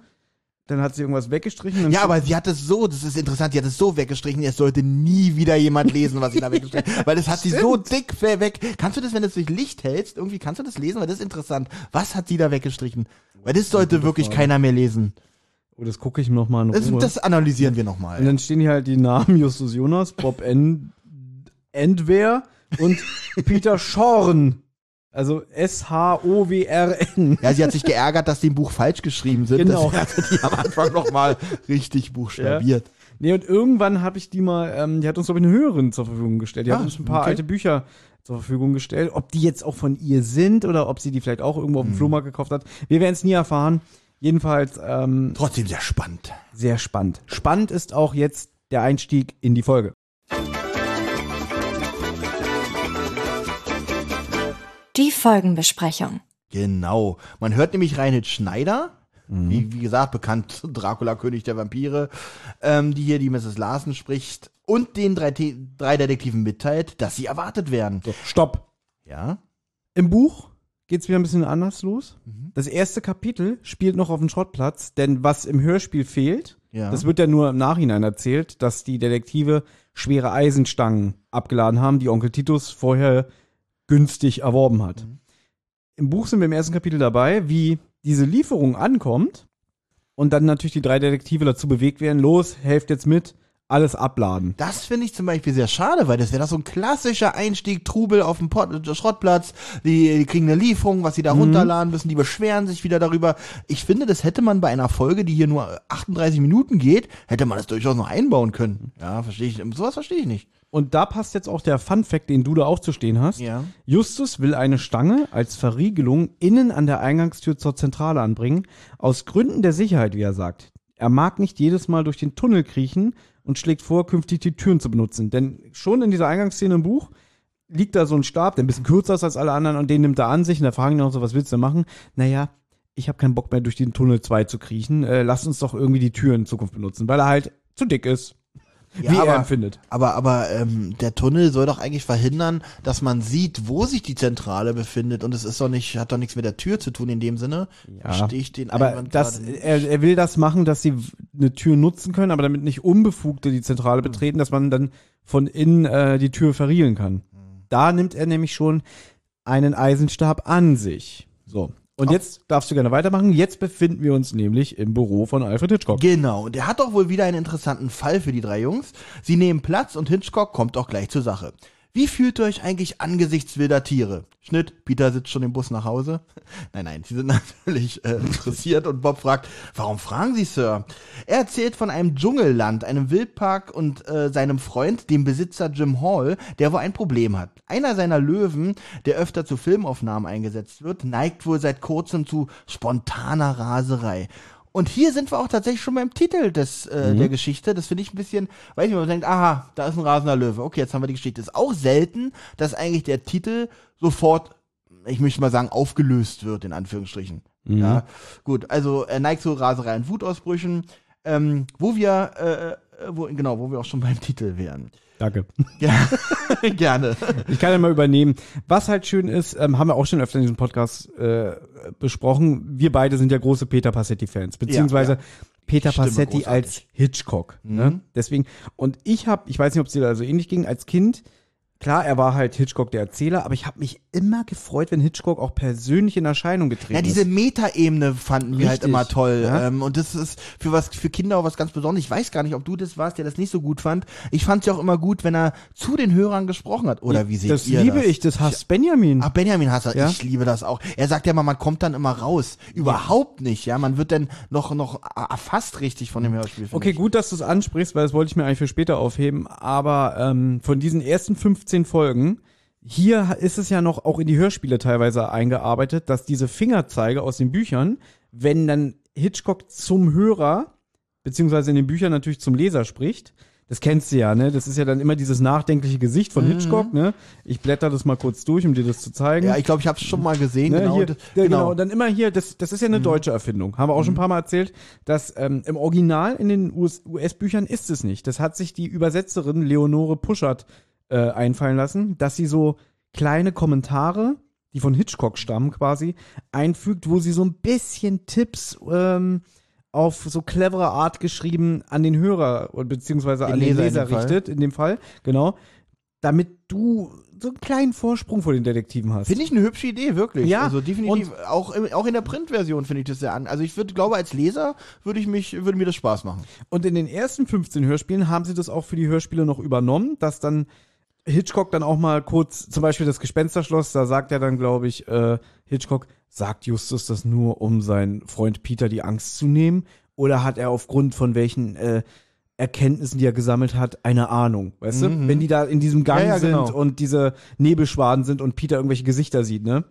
Dann hat sie irgendwas weggestrichen. Ja, aber sie hat es so, das ist interessant, die hat es so weggestrichen, es sollte nie wieder jemand lesen, was sie da weggestrichen hat. Weil das hat sie so dick weg. Kannst du das, wenn du es durch Licht hältst, irgendwie kannst du das lesen? Weil das ist interessant. Was hat sie da weggestrichen? Weil das sollte wirklich keiner mehr lesen. oh, das gucke ich mir noch mal in Das, das analysieren wir und nochmal. dann stehen hier halt die Namen Justus Jonas, Bob N. Endwehr und Peter Schorn. Also S-H-O-W-R-N. Ja, sie hat sich geärgert, dass die im Buch falsch geschrieben sind. Genau. Deswegen hat sie die am Anfang nochmal richtig buchstabiert. Nee, und irgendwann habe ich die mal, ähm, die hat uns, glaube ich, eine Hörerin zur Verfügung gestellt. Die hat Ah, uns ein paar okay. alte Bücher zur Verfügung gestellt. Ob die jetzt auch von ihr sind oder ob sie die vielleicht auch irgendwo auf Hm. dem Flohmarkt gekauft hat. Wir werden es nie erfahren. Jedenfalls ähm, Trotzdem sehr spannend. sehr spannend. Spannend ist auch jetzt der Einstieg in die Folge. Die Folgenbesprechung. Genau. Man hört nämlich Reinhard Schneider, wie, wie gesagt, bekannt Dracula, König der Vampire, ähm, die hier die Mrs. Larsen spricht und den drei, Te- drei Detektiven mitteilt, dass sie erwartet werden. So, stopp. Ja. Im Buch geht's wieder ein bisschen anders los. Mhm. Das erste Kapitel spielt noch auf dem Schrottplatz, denn was im Hörspiel fehlt, Ja. das wird ja nur im Nachhinein erzählt, dass die Detektive schwere Eisenstangen abgeladen haben, die Onkel Titus vorher günstig erworben hat. Mhm. Im Buch sind wir im ersten Kapitel dabei, wie diese Lieferung ankommt und dann natürlich die drei Detektive dazu bewegt werden, los, helft jetzt mit, alles abladen. Das finde ich zum Beispiel sehr schade, weil das wäre doch so ein klassischer Einstieg, Trubel auf dem Pot Schrottplatz, die, die kriegen eine Lieferung, was sie da runterladen müssen, die beschweren sich wieder darüber. Ich finde, das hätte man bei einer Folge, die hier nur 38 Minuten geht, hätte man das durchaus noch einbauen können. Ja, verstehe ich. Sowas verstehe ich nicht. Und da passt jetzt auch der Fun-Fact, den du da auch zu stehen hast. Ja. Justus will eine Stange als Verriegelung innen an der Eingangstür zur Zentrale anbringen, aus Gründen der Sicherheit, wie er sagt. Er mag nicht jedes Mal durch den Tunnel kriechen und schlägt vor, künftig die Türen zu benutzen. Denn schon in dieser Eingangsszene im Buch liegt da so ein Stab, der ein bisschen kürzer ist als alle anderen und den nimmt er an sich und da fragen die noch so, was willst du machen? Naja, ich habe keinen Bock mehr durch den Tunnel 2 zu kriechen. Äh, lass uns doch irgendwie die Tür in Zukunft benutzen, weil er halt zu dick ist. Ja, wie aber, er empfindet. Aber, aber ähm, der Tunnel soll doch eigentlich verhindern, dass man sieht, wo sich die Zentrale befindet. Und es ist doch nicht, hat doch nichts mit der Tür zu tun in dem Sinne. Verstehe ich den Aber Einwand das, er, er will das machen, dass sie eine Tür nutzen können, aber damit nicht Unbefugte die Zentrale betreten, dass man dann von innen äh, die Tür verriegeln kann. Da nimmt er nämlich schon einen Eisenstab an sich. So. Und jetzt darfst du gerne weitermachen. Jetzt befinden wir uns nämlich im Büro von Alfred Hitchcock. Genau, und er hat doch wohl wieder einen interessanten Fall für die drei Jungs. Sie nehmen Platz und Hitchcock kommt auch gleich zur Sache. Wie fühlt ihr euch eigentlich angesichts wilder Tiere? Schnitt, Peter sitzt schon im Bus nach Hause. Nein, nein, sie sind natürlich äh, interessiert und Bob fragt, warum fragen Sie, Sir? Er erzählt von einem Dschungelland, einem Wildpark und äh, seinem Freund, dem Besitzer Jim Hall, der wohl ein Problem hat. Einer seiner Löwen, der öfter zu Filmaufnahmen eingesetzt wird, neigt wohl seit kurzem zu spontaner Raserei. Und hier sind wir auch tatsächlich schon beim Titel des, äh, der Geschichte. Das finde ich ein bisschen, weiß nicht, man denkt, aha, da ist ein rasender Löwe. Okay, jetzt haben wir die Geschichte. Ist auch selten, dass eigentlich der Titel sofort, ich möchte mal sagen, aufgelöst wird, in Anführungsstrichen. Ja, gut, also er neigt zu Raserei und Wutausbrüchen, ähm, wo wir, äh, äh, wo, genau, wo wir auch schon beim Titel wären. Danke. Ja, gerne. Ich kann ja mal übernehmen. Was halt schön ist, ähm, haben wir auch schon öfter in diesem Podcast äh, besprochen. Wir beide sind ja große Peter Passetti-Fans, beziehungsweise ja. Peter Stimme Passetti großartig. als Hitchcock. Mhm. Ne? Deswegen, und ich habe, ich weiß nicht, ob es dir da so ähnlich ging, als Kind klar, er war halt Hitchcock der Erzähler, aber ich habe mich immer gefreut, wenn Hitchcock auch persönlich in Erscheinung getreten Ja, diese ist. Metaebene fanden wir halt immer toll. ja. Ähm, und das ist für was für Kinder auch was ganz Besonderes. Ich weiß gar nicht, ob du das warst, der das nicht so gut fand. Ich fand es ja auch immer gut, wenn er zu den Hörern gesprochen hat. Oder wie seht Das ihr liebe das? ich, das hasst Benjamin. Ach, Benjamin Hasser, Ja. ich liebe das auch. Er sagt ja mal, man kommt dann immer raus. Überhaupt nicht, ja. Man wird dann noch, noch erfasst richtig von dem Hörspiel. Okay, ich. gut, dass du es ansprichst, weil das wollte ich mir eigentlich für später aufheben. Aber ähm, von diesen ersten 15 Folgen, hier ist es ja noch auch in die Hörspiele teilweise eingearbeitet, dass diese Fingerzeige aus den Büchern, wenn dann Hitchcock zum Hörer, beziehungsweise in den Büchern natürlich zum Leser spricht, das kennst du ja, ne? Das ist ja dann immer dieses nachdenkliche Gesicht von Hitchcock, ne? Ich blätter das mal kurz durch, um dir das zu zeigen. Ja, ich glaube, ich habe es schon mal gesehen. Ne, genau. hier, das- ja, genau. Und dann immer hier, das, das ist ja eine Mhm. deutsche Erfindung. Haben wir auch schon ein paar Mal erzählt, dass ähm, im Original in den US US-Büchern ist es nicht. Das hat sich die Übersetzerin Leonore Puschert äh, einfallen lassen, dass sie so kleine Kommentare, die von Hitchcock stammen quasi, einfügt, wo sie so ein bisschen Tipps ähm, auf so clevere Art geschrieben an den Hörer und beziehungsweise Den an den Leser in dem Fall. richtet, in dem Fall, genau, damit du so einen kleinen Vorsprung vor den Detektiven hast. Finde ich eine hübsche Idee, wirklich. Ja, Also definitiv, auch, im, auch in der Printversion finde ich das sehr an. Also ich würde, glaube, als Leser würde ich mich, würde mir das Spaß machen. Und in den ersten 15 Hörspielen haben sie das auch für die Hörspiele noch übernommen, dass dann Hitchcock dann auch mal kurz, zum Beispiel das Gespensterschloss, da sagt er dann, glaube ich, äh, Hitchcock, sagt Justus das nur, um seinen Freund Peter die Angst zu nehmen? Oder hat er aufgrund von welchen äh, Erkenntnissen, die er gesammelt hat, eine Ahnung? Weißt du? Wenn die da in diesem Gang Mhm. Ja, ja, sind genau. und diese Nebelschwaden sind und Peter irgendwelche Gesichter sieht, ne?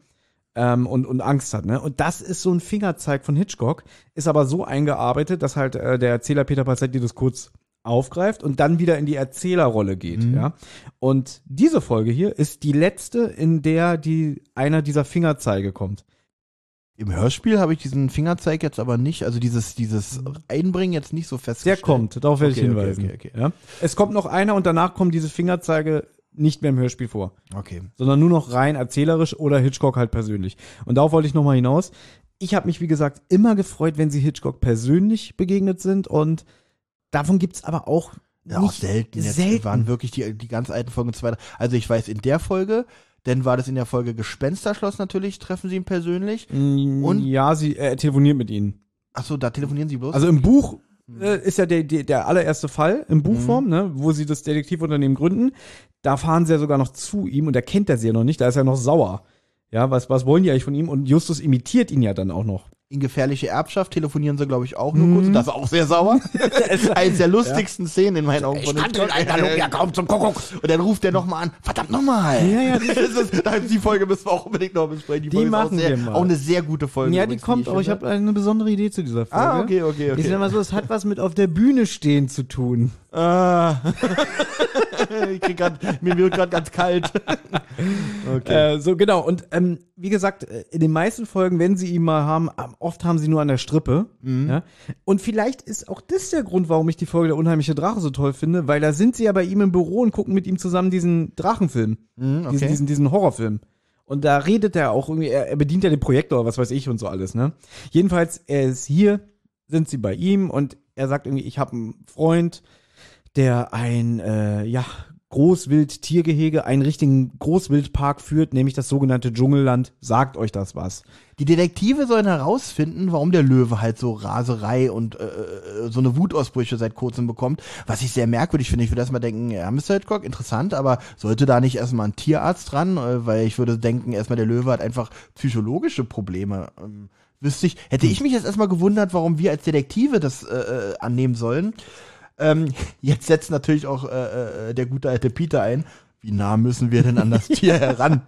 ähm, und, und Angst hat. Ne? Und das ist so ein Fingerzeig von Hitchcock, ist aber so eingearbeitet, dass halt äh, der Erzähler Peter Passetti das kurz aufgreift und dann wieder in die Erzählerrolle geht. Ja? Und diese Folge hier ist die letzte, in der die einer dieser Fingerzeige kommt. Im Hörspiel habe ich diesen Fingerzeig jetzt aber nicht, also dieses, dieses Einbringen jetzt nicht so Der festgestellt. kommt, darauf werde ich Okay, okay, hinweisen. okay, okay. Ja? Es kommt noch einer und danach kommen diese Fingerzeige nicht mehr im Hörspiel vor. Okay. sondern nur noch rein erzählerisch oder Hitchcock halt persönlich. Und darauf wollte ich nochmal hinaus. Ich habe mich, wie gesagt, immer gefreut, wenn sie Hitchcock persönlich begegnet sind und davon gibt's aber auch Ja, auch nicht selten. Selten. waren wirklich die, die ganz alten Folgen zwei. Also ich weiß, in der Folge, dann war das in der Folge Gespensterschloss natürlich, treffen sie ihn persönlich. Mm, Und- ja, sie äh, telefoniert mit ihnen. Achso, da telefonieren sie bloß. Also im Buch äh, ist ja der, der, der allererste Fall im Buchform, ne, wo sie das Detektivunternehmen gründen. Da fahren sie ja sogar noch zu ihm und da kennt er sie ja noch nicht, da ist er noch sauer. Ja, was, was wollen die eigentlich von ihm? Und Justus imitiert ihn ja dann auch noch. In gefährliche Erbschaft telefonieren sie, glaube ich, auch nur kurz. Und das ist auch sehr sauer. Eines der lustigsten Szenen in meinen Augen. Ich kannte den alter ja kaum zum Kuckuck. Und dann ruft er nochmal an, verdammt nochmal. Ja, ja, das ist, die Folge müssen wir auch unbedingt noch besprechen. Die, Die machen auch, sehr, wir mal. auch eine sehr gute Folge. Ja, die kommt auch. Ich finde. habe eine besondere Idee zu dieser Folge. Ah, okay, okay, Ich sag okay. mal so, es hat was mit auf der Bühne stehen zu tun. Ah. ich krieg grad, mir wird gerade ganz kalt. okay. Äh, so genau. Und ähm, wie gesagt, äh, in den meisten Folgen, wenn sie ihn mal haben, oft haben sie nur an der Strippe. Mhm. Ja? Und vielleicht ist auch das der Grund, warum ich die Folge der unheimliche Drache so toll finde, weil da sind sie ja bei ihm im Büro und gucken mit ihm zusammen diesen Drachenfilm, Mhm, okay. diesen, diesen, diesen Horrorfilm. Und da redet er auch irgendwie, er, er bedient ja den Projektor, was weiß ich und so alles, ne? Jedenfalls, er ist hier, sind sie bei ihm und er sagt irgendwie, ich habe einen Freund, der ein, äh, ja, Großwild-Tiergehege, einen richtigen Großwildpark führt, nämlich das sogenannte Dschungelland. Sagt euch das was? Die Detektive sollen herausfinden, warum der Löwe halt so Raserei und äh, äh, so eine Wutausbrüche seit kurzem bekommt, was ich sehr merkwürdig finde. Ich würde erstmal denken, ja, Mr. Hitchcock, interessant, aber sollte da nicht erstmal ein Tierarzt dran, äh, weil ich würde denken, erstmal der Löwe hat einfach psychologische Probleme. Ähm, wüsste ich, hätte ich mich jetzt erstmal gewundert, warum wir als Detektive das äh, äh, annehmen sollen. Ähm, jetzt setzt natürlich auch äh, äh, der gute alte Peter ein. Wie nah müssen wir denn an das Tier heran?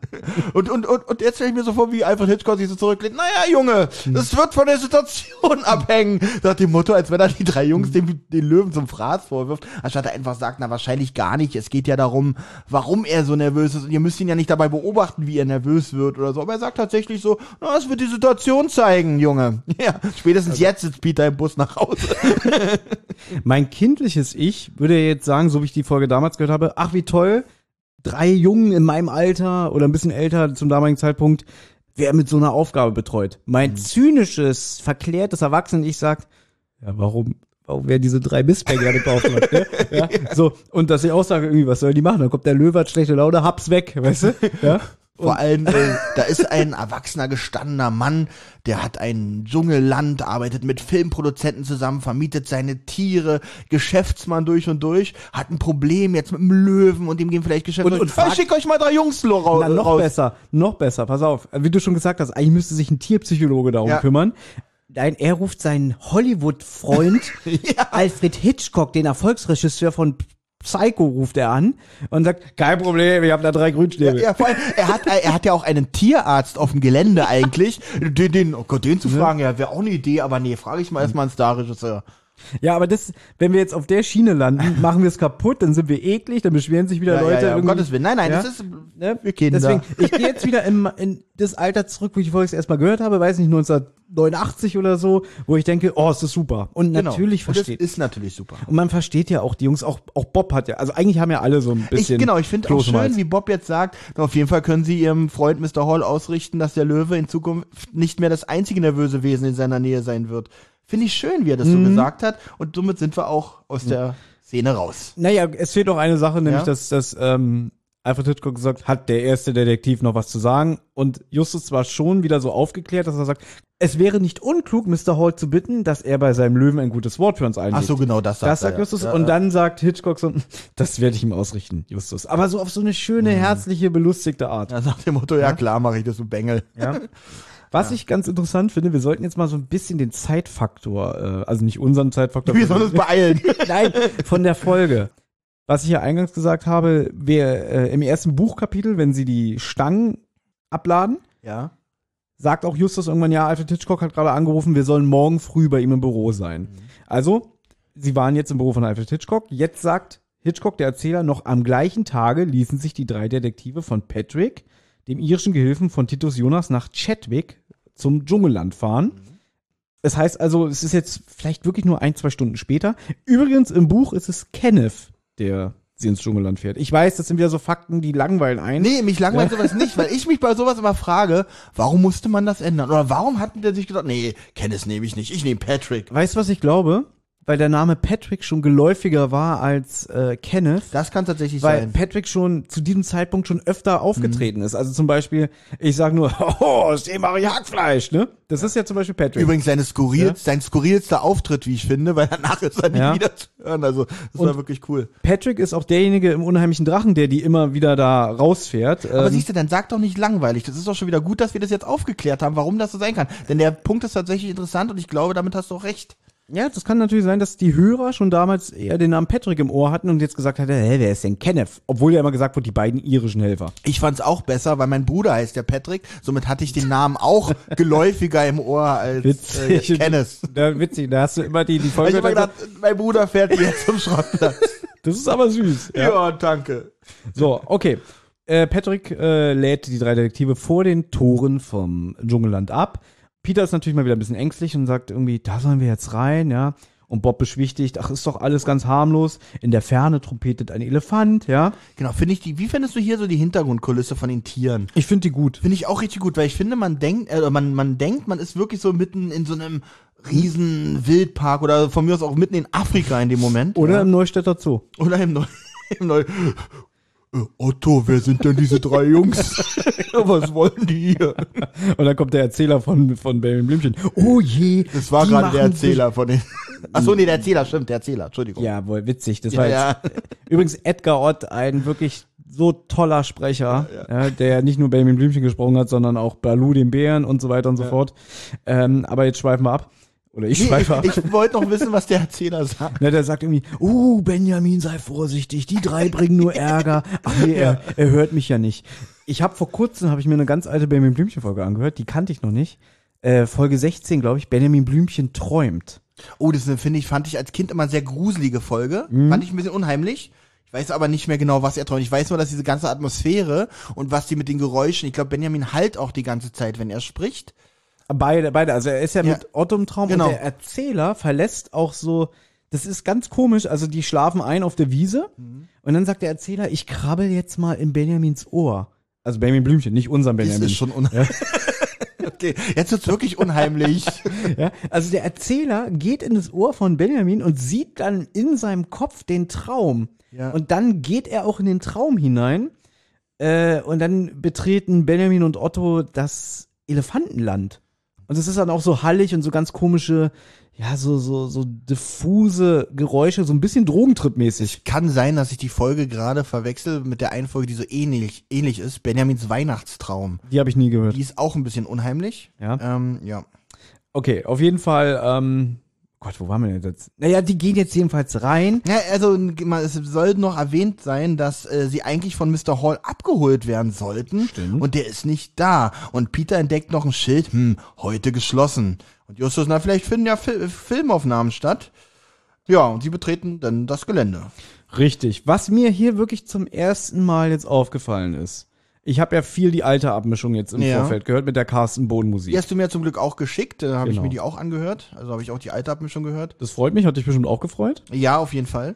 Und, und, und, und jetzt stelle ich mir so vor, wie Alfred Hitchcock sich so zurücklehnt. Naja, Junge, das wird von der Situation abhängen. Nach dem Motto, als wenn er die drei Jungs dem, den Löwen zum Fraß vorwirft, anstatt er einfach sagt, na wahrscheinlich gar nicht. Es geht ja darum, warum er so nervös ist. Und ihr müsst ihn ja nicht dabei beobachten, wie er nervös wird oder so. Aber er sagt tatsächlich so, na, es wird die Situation zeigen, Junge. Ja, spätestens jetzt sitzt Peter im Bus nach Hause. Mein kindliches Ich würde jetzt sagen, so wie ich die Folge damals gehört habe, ach wie toll, drei Jungen in meinem Alter oder ein bisschen älter zum damaligen Zeitpunkt, wer mit so einer Aufgabe betreut. Mein zynisches, verklärtes Erwachsenen-Ich sagt, ja, warum, warum wer diese drei Mistbäcker gekauft hat. Ne? Ja, so, und dass ich auch sage, irgendwie, was soll die machen? Dann kommt der Löwe, hat schlechte Laune, hab's weg, weißt du? Ja. Vor allem, äh, da ist ein erwachsener, gestandener Mann, der hat ein Dschungelland, arbeitet mit Filmproduzenten zusammen, vermietet seine Tiere, Geschäftsmann durch und durch, hat ein Problem jetzt mit dem Löwen und ihm gehen vielleicht Geschäfte Und- und ich fragt- schick euch mal drei Jungs raus. Na, noch besser, noch besser, pass auf. Wie du schon gesagt hast, eigentlich müsste sich ein Tierpsychologe darum Ja. kümmern. Nein, er ruft seinen Hollywood-Freund Alfred Hitchcock, den Erfolgsregisseur von Psycho, ruft er an und sagt, kein Problem, ich habe da drei Grünstäbe. Ja, vor allem, er hat, er hat ja auch einen Tierarzt auf dem Gelände eigentlich. Den, den, oh Gott, den zu fragen, ja, wäre auch eine Idee, aber nee, frage ich mal erstmal einen Star-Regisseur. Ja, aber das, wenn wir jetzt auf der Schiene landen, machen wir es kaputt, dann sind wir eklig, dann beschweren sich wieder Ja, Leute. ja, ja, um Gottes Willen. Nein, nein, das ist, Ne? wir Kinder. Deswegen, ich gehe jetzt wieder in, in das Alter zurück, wo ich die Folge erstmal gehört habe, weiß nicht, 1989 oder so, wo ich denke, oh, ist das super. Und Genau. natürlich Und versteht. Das ist natürlich super. Und man versteht ja auch die Jungs, auch, auch Bob hat ja, also eigentlich haben ja alle so ein Ich, bisschen. genau, ich finde auch schön, wie Bob jetzt sagt, auf jeden Fall können sie ihrem Freund Mr. Hall ausrichten, dass der Löwe in Zukunft nicht mehr das einzige nervöse Wesen in seiner Nähe sein wird. Finde ich schön, wie er das Mhm. so gesagt hat. Und somit sind wir auch aus der Szene raus. Naja, es fehlt noch eine Sache, nämlich, Ja? dass, dass ähm, Alfred Hitchcock gesagt hat, der erste Detektiv noch was zu sagen. Und Justus war schon wieder so aufgeklärt, dass er sagt, es wäre nicht unklug, Mr. Hall zu bitten, dass er bei seinem Löwen ein gutes Wort für uns einlegt. Ach so, genau, das sagt Das sagt er, Justus. ja. und dann sagt Hitchcock so, das werde ich ihm ausrichten, Justus. Aber so auf so eine schöne, Mhm. herzliche, belustigte Art. Ja, nach dem Motto, ja, klar, mache ich das, du Bengel. Ja. Was ich ganz interessant finde, wir sollten jetzt mal so ein bisschen den Zeitfaktor, äh, also nicht unseren Zeitfaktor, Wir sollen uns beeilen. nein, von der Folge. Was ich ja eingangs gesagt habe, wir äh, im ersten Buchkapitel, wenn sie die Stangen abladen, ja. sagt auch Justus irgendwann, ja, Alfred Hitchcock hat gerade angerufen, wir sollen morgen früh bei ihm im Büro sein. Also, sie waren jetzt im Büro von Alfred Hitchcock. Jetzt sagt Hitchcock, der Erzähler, noch am gleichen Tage ließen sich die drei Detektive von Patrick, dem irischen Gehilfen von Titus Jonas, nach Chadwick zum Dschungelland fahren. Das heißt also, es ist jetzt vielleicht wirklich nur ein, zwei Stunden später. Übrigens, im Buch ist es Kenneth, der sie ins Dschungelland fährt. Ich weiß, das sind wieder so Fakten, die langweilen ein. Nee, mich langweilt sowas nicht, weil ich mich bei sowas immer frage, warum musste man das ändern? Oder warum hat der sich gedacht, nee, Kenneth nehme ich nicht, ich nehme Patrick. Weißt du, was ich glaube? Weil der Name Patrick schon geläufiger war als äh, Kenneth. Das kann tatsächlich weil sein. Patrick schon zu diesem Zeitpunkt schon öfter aufgetreten ist. Also zum Beispiel, ich sag nur, oh, ich Hackfleisch, ne? Das ist ja zum Beispiel Patrick. Übrigens seine skurril, sein skurrilster Auftritt, wie ich finde, weil danach ist er nicht Ja. wieder zu hören. Also das war wirklich cool. Patrick ist auch derjenige im unheimlichen Drachen, der die immer wieder da rausfährt. Aber Ähm, siehst du, dann sag doch nicht langweilig. Das ist doch schon wieder gut, dass wir das jetzt aufgeklärt haben, warum das so sein kann. Denn der Punkt ist tatsächlich interessant und ich glaube, damit hast du auch recht. Ja, das kann natürlich sein, dass die Hörer schon damals eher den Namen Patrick im Ohr hatten und jetzt gesagt hatten, hä, wer ist denn Kenneth? Obwohl ja immer gesagt wurde, die beiden irischen Helfer. Ich fand's auch besser, weil mein Bruder heißt der Patrick. Somit hatte ich den Namen auch geläufiger im Ohr als äh, Witzig. Kenneth. Da, witzig, da hast du immer die, die Ich Folge. hab mir gedacht, mein Bruder fährt jetzt zum Schrottplatz. das ist aber süß. Ja, danke. So, okay. Äh, Patrick äh, lädt die drei Detektive vor den Toren vom Dschungelland ab. Peter ist natürlich mal wieder ein bisschen ängstlich und sagt irgendwie, da sollen wir jetzt rein, ja. Und Bob beschwichtigt, ach, ist doch alles ganz harmlos. In der Ferne trompetet ein Elefant, ja. Genau, finde ich die, wie findest du hier so die Hintergrundkulisse von den Tieren? Ich finde die gut. Finde ich auch richtig gut, weil ich finde, man denkt, äh, man, man denkt, man ist wirklich so mitten in so einem riesen Wildpark oder von mir aus auch mitten in Afrika in dem Moment. Oder ja. im Neustädter Zoo. Oder im Neu, im Neu Äh, Otto, wer sind denn diese drei Jungs? Was wollen die hier? Und dann kommt der Erzähler von, von Benjamin Blümchen. Oh je. Das war gerade der Erzähler von den. Ach so, nee, der Erzähler, stimmt, der Erzähler, Entschuldigung. Ja, wohl witzig. Das Ja, war ja. Übrigens Edgar Ott, ein wirklich so toller Sprecher, ja, der nicht nur Benjamin Blümchen gesprochen hat, sondern auch Balu den Bären und so weiter und so fort. Ähm, aber jetzt schweifen wir ab. Oder ich Nee, schweife ab. ich ich wollte noch wissen, was der Erzähler sagt. Ne, der sagt irgendwie, oh, Benjamin, sei vorsichtig, die drei bringen nur Ärger. Ach nee, er, er hört mich ja nicht. Ich habe vor kurzem, habe ich mir eine ganz alte Benjamin Blümchen-Folge angehört, die kannte ich noch nicht. Äh, Folge 16, glaube ich, Benjamin Blümchen träumt. Oh, das finde ich, fand ich als Kind immer eine sehr gruselige Folge. Mhm. Fand ich ein bisschen unheimlich. Ich weiß aber nicht mehr genau, was er träumt. Ich weiß nur, dass diese ganze Atmosphäre und was die mit den Geräuschen, ich glaube, Benjamin halt auch die ganze Zeit, wenn er spricht. Beide, beide. Also er ist ja, Ja. mit Otto im Traum Genau. und der Erzähler verlässt auch so, das ist ganz komisch, also die schlafen ein auf der Wiese Mhm. und dann sagt der Erzähler, ich krabbel jetzt mal in Benjamins Ohr. Also Benjamin Blümchen, nicht unserem Das Benjamin. ist schon unheimlich. Okay, jetzt wird's wirklich unheimlich. Ja, also der Erzähler geht in das Ohr von Benjamin und sieht dann in seinem Kopf den Traum. Ja. Und dann geht er auch in den Traum hinein. Äh, und dann betreten Benjamin und Otto das Elefantenland. Und es ist dann auch so hallig und so ganz komische, ja, so, so, so diffuse Geräusche, so ein bisschen Drogentrip-mäßig. Kann sein, dass ich die Folge gerade verwechsel mit der einen Folge, die so ähnlich, ähnlich ist. Benjamins Weihnachtstraum. Die habe ich nie gehört. Die ist auch ein bisschen unheimlich. Ja. Ähm, ja. Okay, auf jeden Fall, ähm, Gott, wo waren wir denn jetzt? Naja, die gehen jetzt jedenfalls rein. Ja, also es soll noch erwähnt sein, dass äh, sie eigentlich von Mr. Hall abgeholt werden sollten. Stimmt. Und der ist nicht da. Und Peter entdeckt noch ein Schild, hm, heute geschlossen. Und Justus, na, vielleicht finden ja Fil Filmaufnahmen statt. Ja, und sie betreten dann das Gelände. Richtig. Was mir hier wirklich zum ersten Mal jetzt aufgefallen ist. Ich habe ja viel die alte Abmischung jetzt im Ja. Vorfeld gehört mit der Carsten Bohn Musik. Die hast du mir zum Glück auch geschickt, da habe ich Genau. mir die auch angehört. Also habe ich auch die alte Abmischung gehört. Das freut mich, hat dich bestimmt auch gefreut. Ja, auf jeden Fall.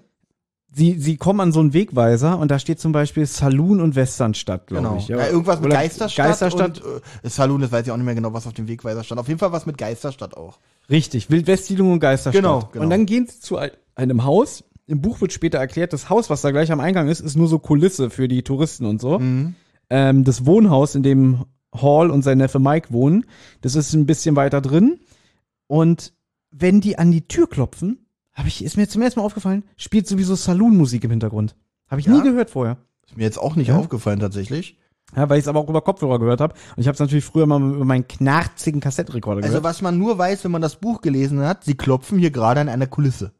Sie, sie kommen an so einen Wegweiser und da steht zum Beispiel Saloon und Westernstadt, glaube Genau. ich. Ja, irgendwas mit Oder Geisterstadt. Geisterstadt. Und, äh, Saloon, das weiß ich auch nicht mehr genau, was auf dem Wegweiser stand. Auf jeden Fall was mit Geisterstadt auch. Richtig, Wildwestsiedlung und Geisterstadt. Genau, genau. Und dann gehen sie zu ein- einem Haus. Im Buch wird später erklärt, das Haus, was da gleich am Eingang ist, ist nur so Kulisse für die Touristen und so. Mhm. Ähm, das Wohnhaus, in dem Hall und sein Neffe Mike wohnen, das ist ein bisschen weiter drin. Und wenn die an die Tür klopfen, habe ich, ist mir zum ersten Mal aufgefallen, spielt sowieso Saloon-Musik im Hintergrund. Habe ich Ja? nie gehört vorher. Ist mir jetzt auch nicht Ja? aufgefallen tatsächlich. Ja, weil ich es aber auch über Kopfhörer gehört habe. Und ich habe es natürlich früher mal über meinen knarzigen Kassettenrekorder Also gehört. was man nur weiß, wenn man das Buch gelesen hat, sie klopfen hier gerade an einer Kulisse.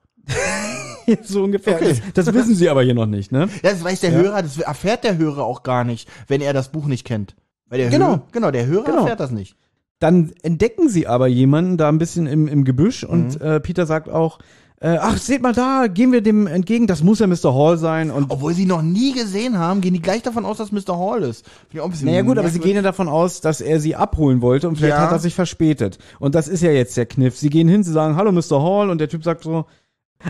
so ungefähr. Okay. Das, das wissen sie aber hier noch nicht, ne? Ja, das weiß der Ja. Hörer, das erfährt der Hörer auch gar nicht, wenn er das Buch nicht kennt. Weil der Genau. Hörer, genau, der Hörer Genau. erfährt das nicht. Dann entdecken sie aber jemanden da ein bisschen im, im Gebüsch und Mhm. äh, Peter sagt auch, äh, ach, seht mal da, gehen wir dem entgegen, das muss ja Mr. Hall sein. Und Obwohl sie noch nie gesehen haben, gehen die gleich davon aus, dass Mr. Hall ist. Naja gut, aber sie gehen ja davon aus, dass er sie abholen wollte und vielleicht Ja. hat er sich verspätet. Und das ist ja jetzt der Kniff. Sie gehen hin, sie sagen, hallo Mr. Hall und der Typ sagt so,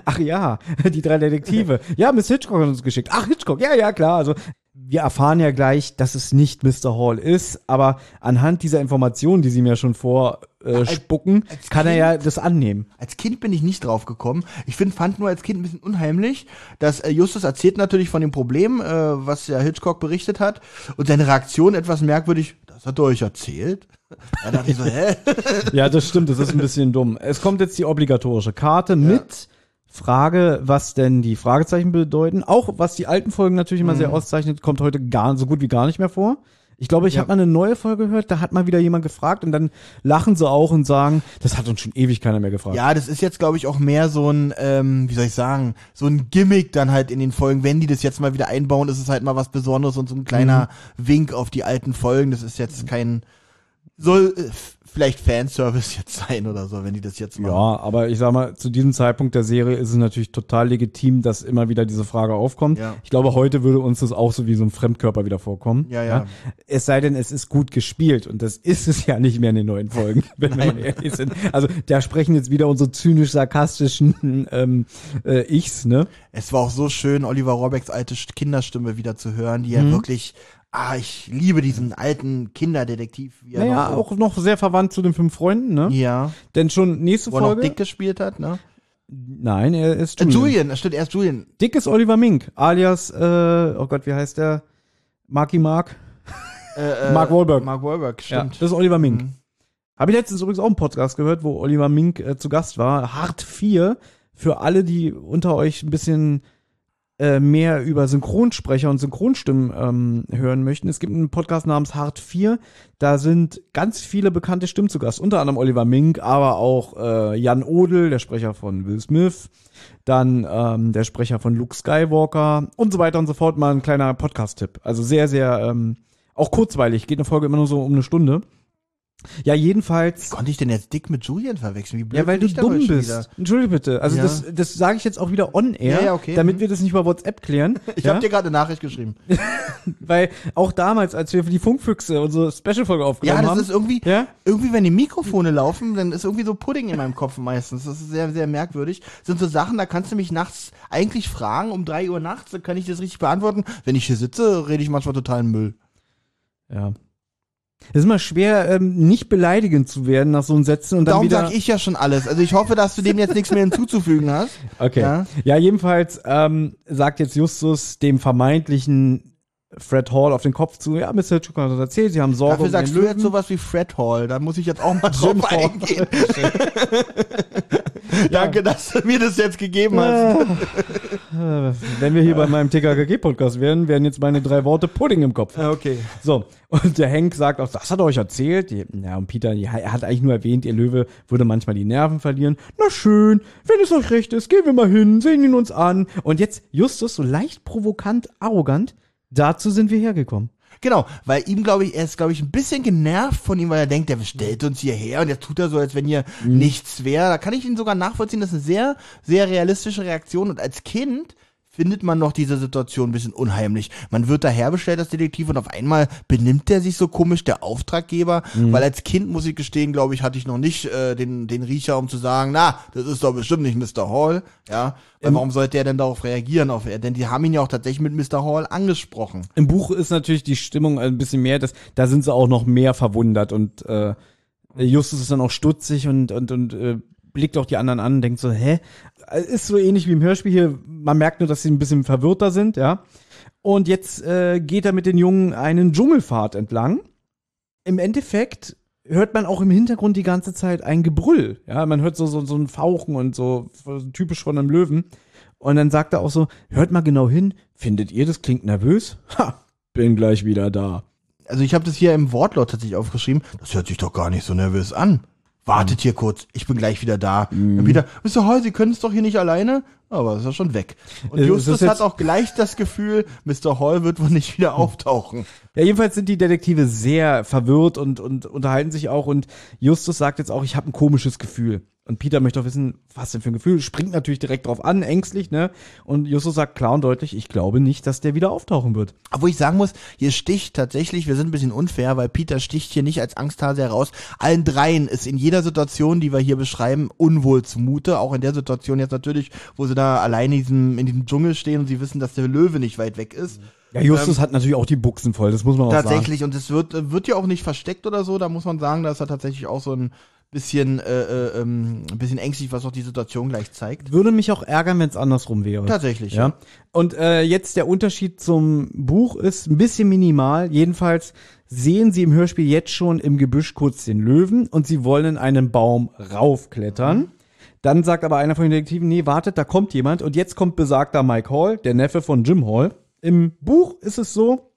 ach ja, die drei Detektive. ja, Miss Hitchcock hat uns geschickt. Ach, Hitchcock, ja, ja, klar. Also wir erfahren ja gleich, dass es nicht Mr. Hall ist, aber anhand dieser Informationen, die sie mir schon vorspucken, äh, kann er Kind- ja das annehmen. Als Kind bin ich nicht drauf gekommen. Ich find, fand nur als Kind ein bisschen unheimlich, dass äh, Justus erzählt natürlich von dem Problem, äh, was ja Hitchcock berichtet hat, und seine Reaktion etwas merkwürdig. Das hat er euch erzählt? Da dachte ich so, hä? Ja, das stimmt, das ist ein bisschen dumm. Es kommt jetzt die obligatorische Karte mit Frage, was denn die Fragezeichen bedeuten. Auch was die alten Folgen natürlich immer sehr auszeichnet, kommt heute gar so gut wie gar nicht mehr vor. Ich glaube, ich Ja. habe mal eine neue Folge gehört, da hat mal wieder jemand gefragt und dann lachen sie auch und sagen, das hat uns schon ewig keiner mehr gefragt. Ja, das ist jetzt, glaube ich, auch mehr so ein, ähm, wie soll ich sagen, so ein Gimmick dann halt in den Folgen. Wenn die das jetzt mal wieder einbauen, ist es halt mal was Besonderes und so ein kleiner Wink auf die alten Folgen. Das ist jetzt kein, soll äh, vielleicht Fanservice jetzt sein oder so, wenn die das jetzt machen. Ja, aber ich sag mal, zu diesem Zeitpunkt der Serie ist es natürlich total legitim, dass immer wieder diese Frage aufkommt. Ja. Ich glaube, heute würde uns das auch so wie so ein Fremdkörper wieder vorkommen. Ja, ja. Es sei denn, es ist gut gespielt und das ist es ja nicht mehr in den neuen Folgen, wenn wir mal ehrlich sind. Also da sprechen jetzt wieder unsere zynisch-sarkastischen ähm, äh, Ichs, ne? Es war auch so schön, Oliver Robecks alte St- Kinderstimme wieder zu hören, die ja Mhm. wirklich, ah, ich liebe diesen alten Kinderdetektiv. Wie er Naja, noch auch noch sehr verwandt zu den fünf Freunden, ne? Ja, Denn schon nächste wo er noch Folge. Dick gespielt hat, ne? Nein, er ist Äh, Julian. Julian, das stimmt, er ist Julian. Dick ist Oliver Mink, alias, äh, oh Gott, wie heißt der? Marky Mark. Äh, äh, Mark Wahlberg. Mark Wahlberg, Ja, stimmt. das ist Oliver Mink. Mhm. Habe ich letztens übrigens auch einen Podcast gehört, wo Oliver Mink äh, zu Gast war. Hart 4. Für alle, die unter euch ein bisschen äh, mehr über Synchronsprecher und Synchronstimmen ähm, hören möchten. Es gibt einen Podcast namens Hart 4. Da sind ganz viele bekannte Stimmen zu Gast. Unter anderem Oliver Mink, aber auch äh, Jan Odel, der Sprecher von Will Smith. Dann ähm, der Sprecher von Luke Skywalker und so weiter und so fort. Mal ein kleiner Podcast-Tipp. Also sehr, sehr, ähm, auch kurzweilig. Geht eine Folge immer nur so um eine Stunde. Ja, jedenfalls. Konnte ich denn jetzt Dick mit Julian verwechseln? Wie blöd Ja, weil du dumm bist. wieder? Entschuldige bitte. Also Ja. das, das sage ich jetzt auch wieder on air, Ja, ja, okay. damit Mhm. wir das nicht über WhatsApp klären. Ich ja? habe dir gerade eine Nachricht geschrieben. Weil auch damals, als wir für die Funkfüchse unsere Special-Folge Ja, aufgenommen das haben. ist irgendwie, Ja? irgendwie, wenn die Mikrofone laufen, dann ist irgendwie so Pudding in meinem Kopf meistens. Das ist sehr, sehr merkwürdig. Das sind so Sachen, da kannst du mich nachts eigentlich fragen, um drei Uhr nachts, dann kann ich das richtig beantworten. Wenn ich hier sitze, rede ich manchmal totalen Müll. ja. Es ist immer schwer, ähm, nicht beleidigend zu werden nach so einem Sätzen und dann Darum wieder. sag ich ja schon alles. Also ich hoffe, dass du dem jetzt nichts mehr hinzuzufügen hast. Okay. Ja. Ja, jedenfalls ähm, sagt jetzt Justus dem vermeintlichen Fred Hall auf den Kopf zu, ja, Mr. Hitchcock hat das erzählt, sie haben Sorge Dafür um sagst den du Löwen. jetzt sowas wie Fred Hall. Da muss ich jetzt auch mal drauf eingehen. Danke, dass du mir das jetzt gegeben hast. Wenn wir hier bei meinem TKKG-Podcast wären, wären jetzt meine drei Worte Pudding im Kopf. Ja, Okay. So, und der Hank sagt auch, das hat er euch erzählt. Ja, und Peter, er hat eigentlich nur erwähnt, ihr Löwe würde manchmal die Nerven verlieren. Na schön, wenn es euch recht ist, gehen wir mal hin, sehen ihn uns an. Und jetzt Justus so leicht provokant, arrogant, dazu sind wir hergekommen. Genau, weil ihm, glaube ich, er ist, glaube ich, ein bisschen genervt von ihm, weil er denkt, der stellt uns hierher und jetzt tut er so, als wenn hier Mhm. nichts wäre. Da kann ich ihn sogar nachvollziehen. Das ist eine sehr, sehr realistische Reaktion. Und als Kind findet man noch diese Situation ein bisschen unheimlich. Man wird daherbestellt als Detektiv und auf einmal benimmt der sich so komisch, der Auftraggeber. Mhm. Weil als Kind, muss ich gestehen, glaube ich, hatte ich noch nicht äh, den, den Riecher, um zu sagen, na, das ist doch bestimmt nicht Mr. Hall. Ja, weil warum sollte er denn darauf reagieren? Auf, denn die haben ihn ja auch tatsächlich mit Mr. Hall angesprochen. Im Buch ist natürlich die Stimmung ein bisschen mehr, das, da sind sie auch noch mehr verwundert und äh, Justus ist dann auch stutzig und, und, und äh, blickt auch die anderen an und denkt so, hä? Ist so ähnlich wie im Hörspiel hier, man merkt nur, dass sie ein bisschen verwirrter sind, ja. Und jetzt äh, geht er mit den Jungen einen Dschungelpfad entlang. Im Endeffekt hört man auch im Hintergrund die ganze Zeit ein Gebrüll. Ja, man hört so, so, so ein Fauchen und so, so typisch von einem Löwen. Und dann sagt er auch so, hört mal genau hin, findet ihr, das klingt nervös? Ha, bin gleich wieder da. also ich habe das hier im Wortlaut tatsächlich aufgeschrieben. Das hört sich doch gar nicht so nervös an. Wartet hier kurz, ich bin gleich wieder da. Dann wieder, Mr. Hall, Sie können es doch hier nicht alleine. Aber ist ja schon weg. Und Äh, ist Justus hat auch gleich das Gefühl, Mr. Hall wird wohl nicht wieder auftauchen. Ja, jedenfalls sind die Detektive sehr verwirrt und, und unterhalten sich auch und Justus sagt jetzt auch, ich habe ein komisches Gefühl. Und Peter möchte auch wissen, was denn für ein Gefühl. Springt natürlich direkt drauf an, ängstlich, ne? Und Justus sagt klar und deutlich, ich glaube nicht, dass der wieder auftauchen wird. Obwohl ich sagen muss, hier sticht tatsächlich, wir sind ein bisschen unfair, weil Peter sticht hier nicht als Angsthase heraus. Allen dreien ist in jeder Situation, die wir hier beschreiben, unwohl zumute. Auch in der Situation jetzt natürlich, wo sie da alleine in diesem, in diesem Dschungel stehen und sie wissen, dass der Löwe nicht weit weg ist. Ja, Justus hat natürlich auch die Buchsen voll, das muss man auch sagen. Tatsächlich, und es wird, wird ja auch nicht versteckt oder so, da muss man sagen, da ist er tatsächlich auch so ein bisschen, äh, äh, ähm, ein bisschen ängstlich, was auch die Situation gleich zeigt. Würde mich auch ärgern, wenn es andersrum wäre. Tatsächlich, Ja. Und äh, jetzt der Unterschied zum Buch ist ein bisschen minimal. Jedenfalls sehen sie im Hörspiel jetzt schon im Gebüsch kurz den Löwen und sie wollen in einen Baum raufklettern. Dann sagt aber einer von den Detektiven, nee, wartet, da kommt jemand. Und jetzt kommt besagter Mike Hall, der Neffe von Jim Hall. Im Buch ist es so,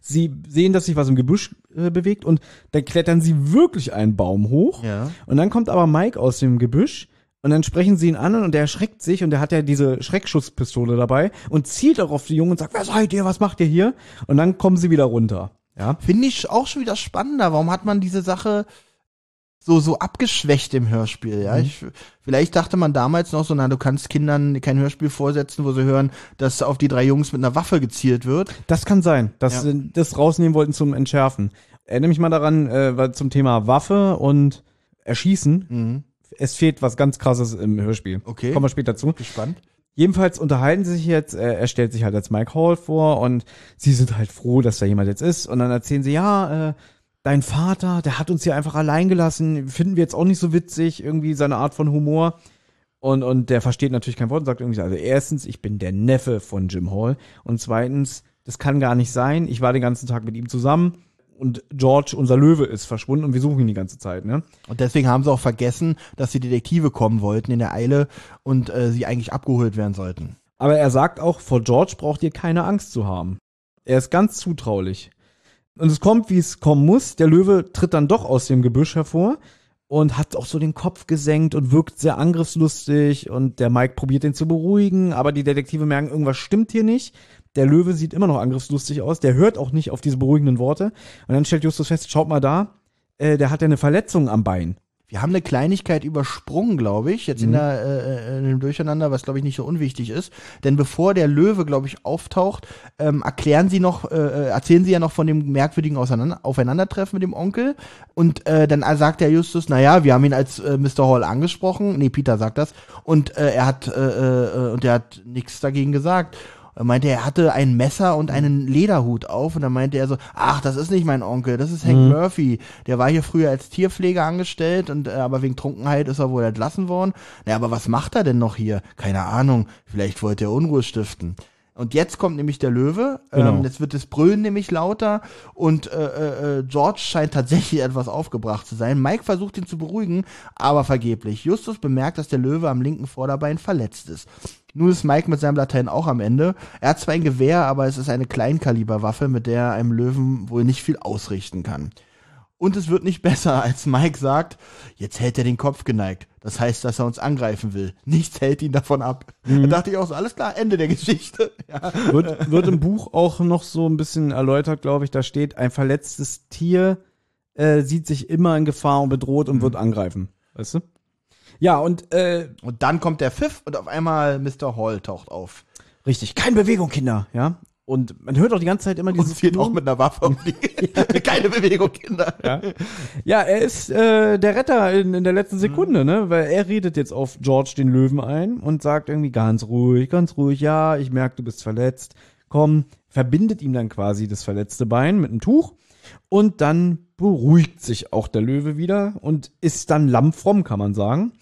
sie sehen, dass sich was im Gebüsch äh, bewegt und dann klettern sie wirklich einen Baum hoch. Ja. Und dann kommt aber Mike aus dem Gebüsch und dann sprechen sie ihn an und der erschreckt sich und der hat ja diese Schreckschusspistole dabei und zielt auch auf die Jungen und sagt, wer seid ihr, was macht ihr hier? Und dann kommen sie wieder runter. Ja. Finde ich auch schon wieder spannender. Warum hat man diese Sache so, so abgeschwächt im Hörspiel? Ja, ich, vielleicht dachte man damals noch so, na, du kannst Kindern kein Hörspiel vorsetzen, wo sie hören, dass auf die drei Jungs mit einer Waffe gezielt wird. Das kann sein, dass Ja. sie das rausnehmen wollten zum Entschärfen. Erinnere mich mal daran, äh, zum Thema Waffe und Erschießen. Mhm. Es fehlt was ganz krasses im Hörspiel. Okay. Kommen wir später zu. Gespannt. Jedenfalls unterhalten sie sich jetzt, äh, er stellt sich halt als Mike Hall vor und sie sind halt froh, dass da jemand jetzt ist. Und dann erzählen sie, ja, äh, dein Vater, der hat uns hier einfach allein gelassen, finden wir jetzt auch nicht so witzig, irgendwie seine Art von Humor. Und, und der versteht natürlich kein Wort und sagt irgendwie, so, also erstens, ich bin der Neffe von Jim Hall. Und zweitens, das kann gar nicht sein. Ich war den ganzen Tag mit ihm zusammen und George, unser Löwe, ist verschwunden und wir suchen ihn die ganze Zeit, ne? Und deswegen haben sie auch vergessen, dass die Detektive kommen wollten in der Eile und äh, sie eigentlich abgeholt werden sollten. Aber er sagt auch, vor George braucht ihr keine Angst zu haben. Er ist ganz zutraulich. Und es kommt, wie es kommen muss. Der Löwe tritt dann doch aus dem Gebüsch hervor und hat auch so den Kopf gesenkt und wirkt sehr angriffslustig. Und der Mike probiert ihn zu beruhigen, aber die Detektive merken, irgendwas stimmt hier nicht. Der Löwe sieht immer noch angriffslustig aus. Der hört auch nicht auf diese beruhigenden Worte. Und dann stellt Justus fest, schaut mal da, äh, der hat ja eine Verletzung am Bein. Wir haben eine Kleinigkeit übersprungen, glaube ich, jetzt in, der, äh, in dem Durcheinander, was glaube ich nicht so unwichtig ist. Denn bevor der Löwe, glaube ich, auftaucht, ähm, erklären sie noch, äh, erzählen sie ja noch von dem merkwürdigen Auseinander Aufeinandertreffen mit dem Onkel. Und äh, dann sagt der Justus, naja, wir haben ihn als äh, Mr. Hall angesprochen. Nee, Peter sagt das. Und äh, er hat äh, äh, und er hat nichts dagegen gesagt. Er meinte, er hatte ein Messer und einen Lederhut auf und dann meinte er so, ach, das ist nicht mein Onkel, das ist Hank Mhm. Murphy. Der war hier früher als Tierpfleger angestellt und äh, aber wegen Trunkenheit ist er wohl entlassen worden. Na, aber was macht er denn noch hier? Keine Ahnung, vielleicht wollte er Unruhe stiften. Und jetzt kommt nämlich der Löwe. Genau. Ähm, jetzt wird das Brüllen nämlich lauter und äh, äh, äh, George scheint tatsächlich etwas aufgebracht zu sein. Mike versucht ihn zu beruhigen, aber vergeblich. Justus bemerkt, dass der Löwe am linken Vorderbein verletzt ist. Nun ist Mike mit seinem Latein auch am Ende. Er hat zwar ein Gewehr, aber es ist eine Kleinkaliberwaffe, mit der er einem Löwen wohl nicht viel ausrichten kann. Und es wird nicht besser, als Mike sagt, jetzt hält er den Kopf geneigt. Das heißt, dass er uns angreifen will. Nichts hält ihn davon ab. Da dachte ich auch so, alles klar, Ende der Geschichte. Ja. Wird, wird im Buch auch noch so ein bisschen erläutert, glaube ich. Da steht, ein verletztes Tier äh, sieht sich immer in Gefahr und bedroht und wird angreifen. Weißt du? Ja, und äh, Und dann kommt der Pfiff und auf einmal Mr. Hall taucht auf. richtig, keine Bewegung, Kinder, ja. Und man hört auch die ganze Zeit immer Und dieses zielt auch Knurren. mit einer Waffe um die. Keine Bewegung, Kinder. Ja. Ja, er ist äh, der Retter in, in der letzten Sekunde, ne? Weil er redet jetzt auf George den Löwen ein und sagt irgendwie ganz ruhig, ganz ruhig, ja, ich merke, du bist verletzt. Komm, verbindet ihm dann quasi das verletzte Bein mit einem Tuch und dann beruhigt sich auch der Löwe wieder und ist dann lammfromm, kann man sagen.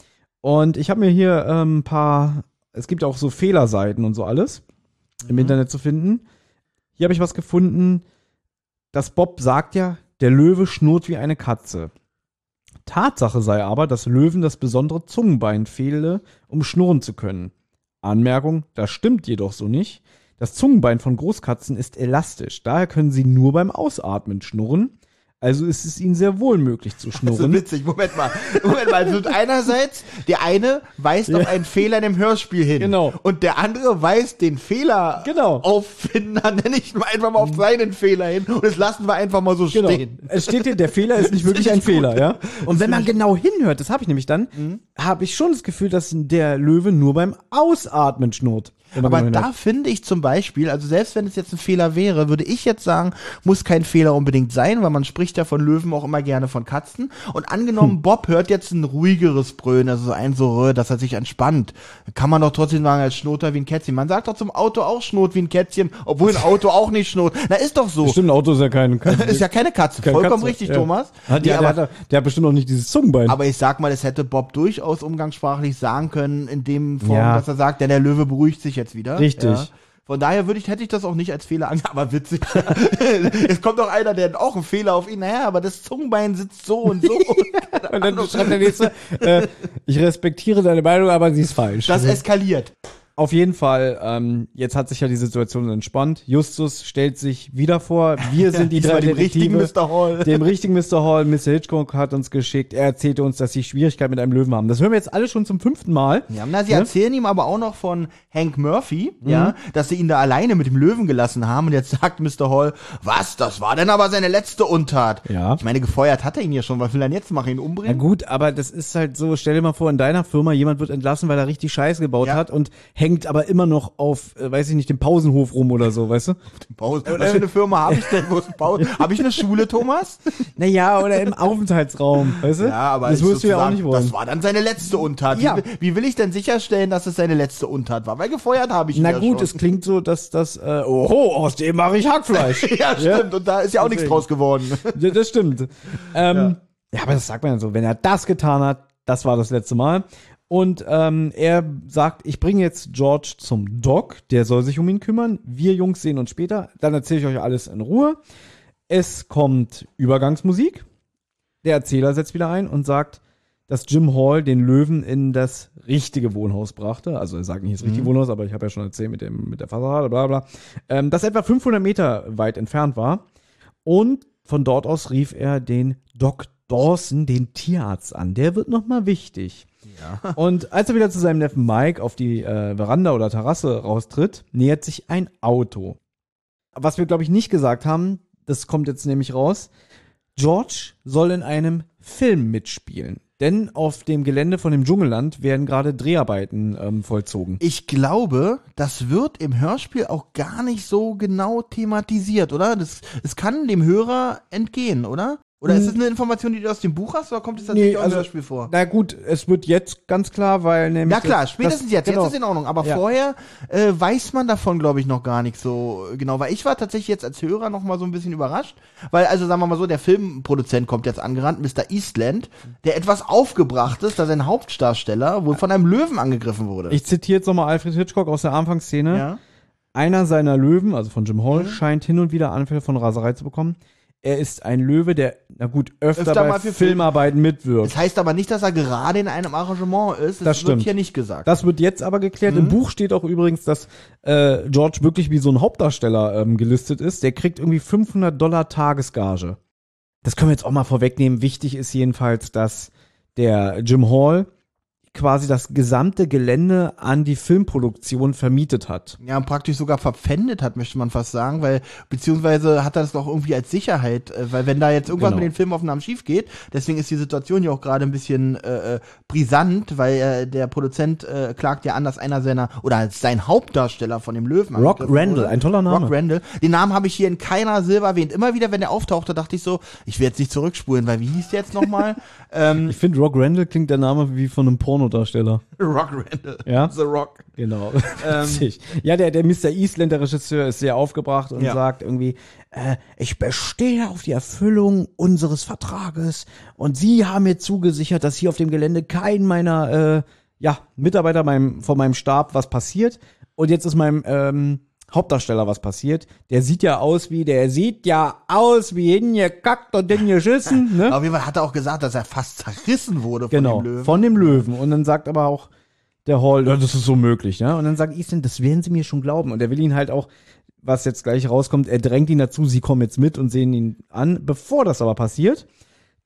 Und ich habe mir hier ähm, ein paar, es gibt auch so Fehlerseiten und so alles im Internet zu finden. Hier habe ich was gefunden, das Bob sagt ja, der Löwe schnurrt wie eine Katze. Tatsache sei aber, dass Löwen das besondere Zungenbein fehle, um schnurren zu können. Anmerkung, das stimmt jedoch so nicht. Das Zungenbein von Großkatzen ist elastisch, daher können sie nur beim Ausatmen schnurren. Also ist es ihnen sehr wohl möglich zu Das ist so schnurren. witzig. Moment mal. Moment mal. Also einerseits, der eine weist auf einen Fehler in dem Hörspiel hin. Genau. Und der andere weist den Fehler Genau. auffinden, dann nenne ich nur einfach mal auf seinen Fehler hin. Und das lassen wir einfach mal so Genau. stehen. Es steht hier, der Fehler ist nicht wirklich ein Fehler, ja. Und wenn man genau hinhört, das habe ich nämlich dann, Mhm. habe ich schon das Gefühl, dass der Löwe nur beim Ausatmen schnurrt. Aber da finde ich zum Beispiel, also selbst wenn es jetzt ein Fehler wäre, würde ich jetzt sagen, muss kein Fehler unbedingt sein, weil man spricht ja von Löwen auch immer gerne von Katzen. Und angenommen, Hm. Bob hört jetzt ein ruhigeres Brüllen, also so ein so, äh, dass er sich entspannt, kann man doch trotzdem sagen, er schnurrt er wie ein Kätzchen. Man sagt doch zum Auto auch schnurrt wie ein Kätzchen, obwohl ein Auto auch nicht schnurrt. Na, ist doch so. Stimmt, ein Auto ist ja kein, kein Ist ja keine Katze. keine Vollkommen Katze. richtig, Ja. Thomas. Hat, Nee, der, aber, hat, der hat bestimmt auch nicht dieses Zungenbein. aber ich sag mal, es hätte Bob durchaus umgangssprachlich sagen können, in dem Form, Ja. dass er sagt, ja, der Löwe beruhigt sich jetzt wieder. Richtig. Ja. Von daher würde ich, hätte ich das auch nicht als Fehler ange... Aber witzig. es kommt doch einer, der hat auch einen Fehler auf ihn. Naja, aber das Zungenbein sitzt so und so. Und dann schreibt der nächste, äh, ich respektiere deine Meinung, aber sie ist falsch. Das eskaliert. Auf jeden Fall, ähm, jetzt hat sich ja die Situation entspannt. Justus stellt sich wieder vor, wir sind die drei dem richtigen. Mr. Hall. Dem richtigen Mr. Hall, Mr. Hitchcock hat uns geschickt. Er erzählte uns, dass sie Schwierigkeiten mit einem Löwen haben. Das hören wir jetzt alle schon zum fünften Mal. Ja, na, sie Ne? erzählen ihm aber auch noch von Hank Murphy, Mhm. ja, dass sie ihn da alleine mit dem Löwen gelassen haben. Und jetzt sagt Mr. Hall, was, das war denn aber seine letzte Untat. Ja. Ich meine, gefeuert hat er ihn ja schon. Was will er denn jetzt machen? Ihn Na umbringen? gut, aber das ist halt so, stell dir mal vor, in deiner Firma, jemand wird entlassen, weil er richtig Scheiße gebaut Ja. hat und hängt aber immer noch auf, äh, weiß ich nicht, dem Pausenhof rum oder so, weißt du? Pause. Was für eine Firma habe ich denn? Wo ist Pause? Habe ich eine Schule, Thomas? Naja, oder im Aufenthaltsraum, weißt du? Ja, aber das wirst du ja auch nicht wollen. Das war dann seine letzte Untat. Ja. Wie, wie will ich denn sicherstellen, dass es seine letzte Untat war? Weil gefeuert habe ich ihn Na ja gut, schon. es klingt so, dass das, äh, oho, aus dem mache ich Hackfleisch. ja, stimmt. Und da ist ja auch nichts Deswegen. draus geworden. Ja, das stimmt. Ähm, ja. aber das sagt man ja so. Wenn er das getan hat, das war das letzte Mal. Und ähm, er sagt, ich bringe jetzt George zum Doc, der soll sich um ihn kümmern. Wir Jungs sehen uns später. Dann erzähle ich euch alles in Ruhe. Es kommt Übergangsmusik. Der Erzähler setzt wieder ein und sagt, dass Jim Hall den Löwen in das richtige Wohnhaus brachte. Also er sagt nicht das richtige Wohnhaus, aber ich habe ja schon erzählt mit, dem, mit der Fassade, bla bla. Ähm, das etwa 500 Meter weit entfernt war. Und von dort aus rief er den Doc Dawson, den Tierarzt, an. Der wird nochmal wichtig. Ja. Und als er wieder zu seinem Neffen Mike auf die äh, Veranda oder Terrasse raustritt, nähert sich ein Auto. Was wir, glaube ich, nicht gesagt haben, das kommt jetzt nämlich raus. George soll in einem Film mitspielen. Denn auf dem Gelände von dem Dschungelland werden gerade Dreharbeiten ähm, vollzogen. Ich glaube, das wird im Hörspiel auch gar nicht so genau thematisiert, oder? Das, es kann dem Hörer entgehen, oder? Oder ist das eine Information, die du aus dem Buch hast, oder kommt es tatsächlich Nee, auch im also- Hörspiel vor? Na gut, es wird jetzt ganz klar, weil nämlich. Ja klar, spätestens das- jetzt, genau. jetzt ist in Ordnung, aber Ja. vorher äh, weiß man davon, glaube ich, noch gar nicht so genau, weil ich war tatsächlich jetzt als Hörer noch mal so ein bisschen überrascht, weil also sagen wir mal so, der Filmproduzent kommt jetzt angerannt, Mr. Eastland, der etwas aufgebracht ist, da sein Hauptdarsteller wohl von einem Löwen angegriffen wurde. Ich zitiere jetzt nochmal Alfred Hitchcock aus der Anfangsszene. ja. Einer seiner Löwen, also von Jim Hall, Mhm. scheint hin und wieder Anfälle von Raserei zu bekommen. Er ist ein Löwe, der, na gut, öfter, Öfter bei Filmarbeiten mitwirkt. Das heißt aber nicht, dass er gerade in einem Arrangement ist, Das wird stimmt. hier nicht gesagt. Das wird jetzt aber geklärt. Mhm. Im Buch steht auch übrigens, dass äh, George wirklich wie so ein Hauptdarsteller ähm, gelistet ist. Der kriegt irgendwie 500 Dollar Tagesgage. Das können wir jetzt auch mal vorwegnehmen. Wichtig ist jedenfalls, dass der Jim Hall quasi das gesamte Gelände an die Filmproduktion vermietet hat. Ja, und praktisch sogar verpfändet hat, möchte man fast sagen, weil, beziehungsweise hat er das doch irgendwie als Sicherheit, äh, weil wenn da jetzt irgendwas Genau. mit den Filmaufnahmen schief geht, deswegen ist die Situation ja auch gerade ein bisschen äh, äh, brisant, weil äh, der Produzent äh, klagt ja an, dass einer seiner, oder sein Hauptdarsteller von dem Löwen Rock Randall, wurde. ein toller Name. Rock Randall. Den Namen habe ich hier in keiner Silber erwähnt. Immer wieder, wenn der auftauchte, dachte ich so, ich werde jetzt nicht zurückspulen, weil wie hieß der jetzt nochmal? ähm, Ich finde, Rock Randall klingt der Name wie von einem Pornodarsteller. Rock Randall. Ja? The Rock. Genau. Witzig. ja, der, der Mr. Eastland, der Regisseur, ist sehr aufgebracht und Ja. sagt irgendwie, äh, ich bestehe auf die Erfüllung unseres Vertrages und Sie haben mir zugesichert, dass hier auf dem Gelände kein meiner äh, ja, Mitarbeiter meinem, von meinem Stab was passiert. Und jetzt ist meinem ähm, Hauptdarsteller was passiert. Der sieht ja aus wie, der sieht ja aus wie hingekackt und hingeschissen, ne? Auf jeden Fall hat er auch gesagt, dass er fast zerrissen wurde Genau, von dem Löwen. von dem Löwen. Und dann sagt aber auch der Hall, ja, das ist so möglich, ne? Und dann sagt Easton, das werden sie mir schon glauben. Und er will ihn halt auch, was jetzt gleich rauskommt, er drängt ihn dazu, sie kommen jetzt mit und sehen ihn an. Bevor das aber passiert,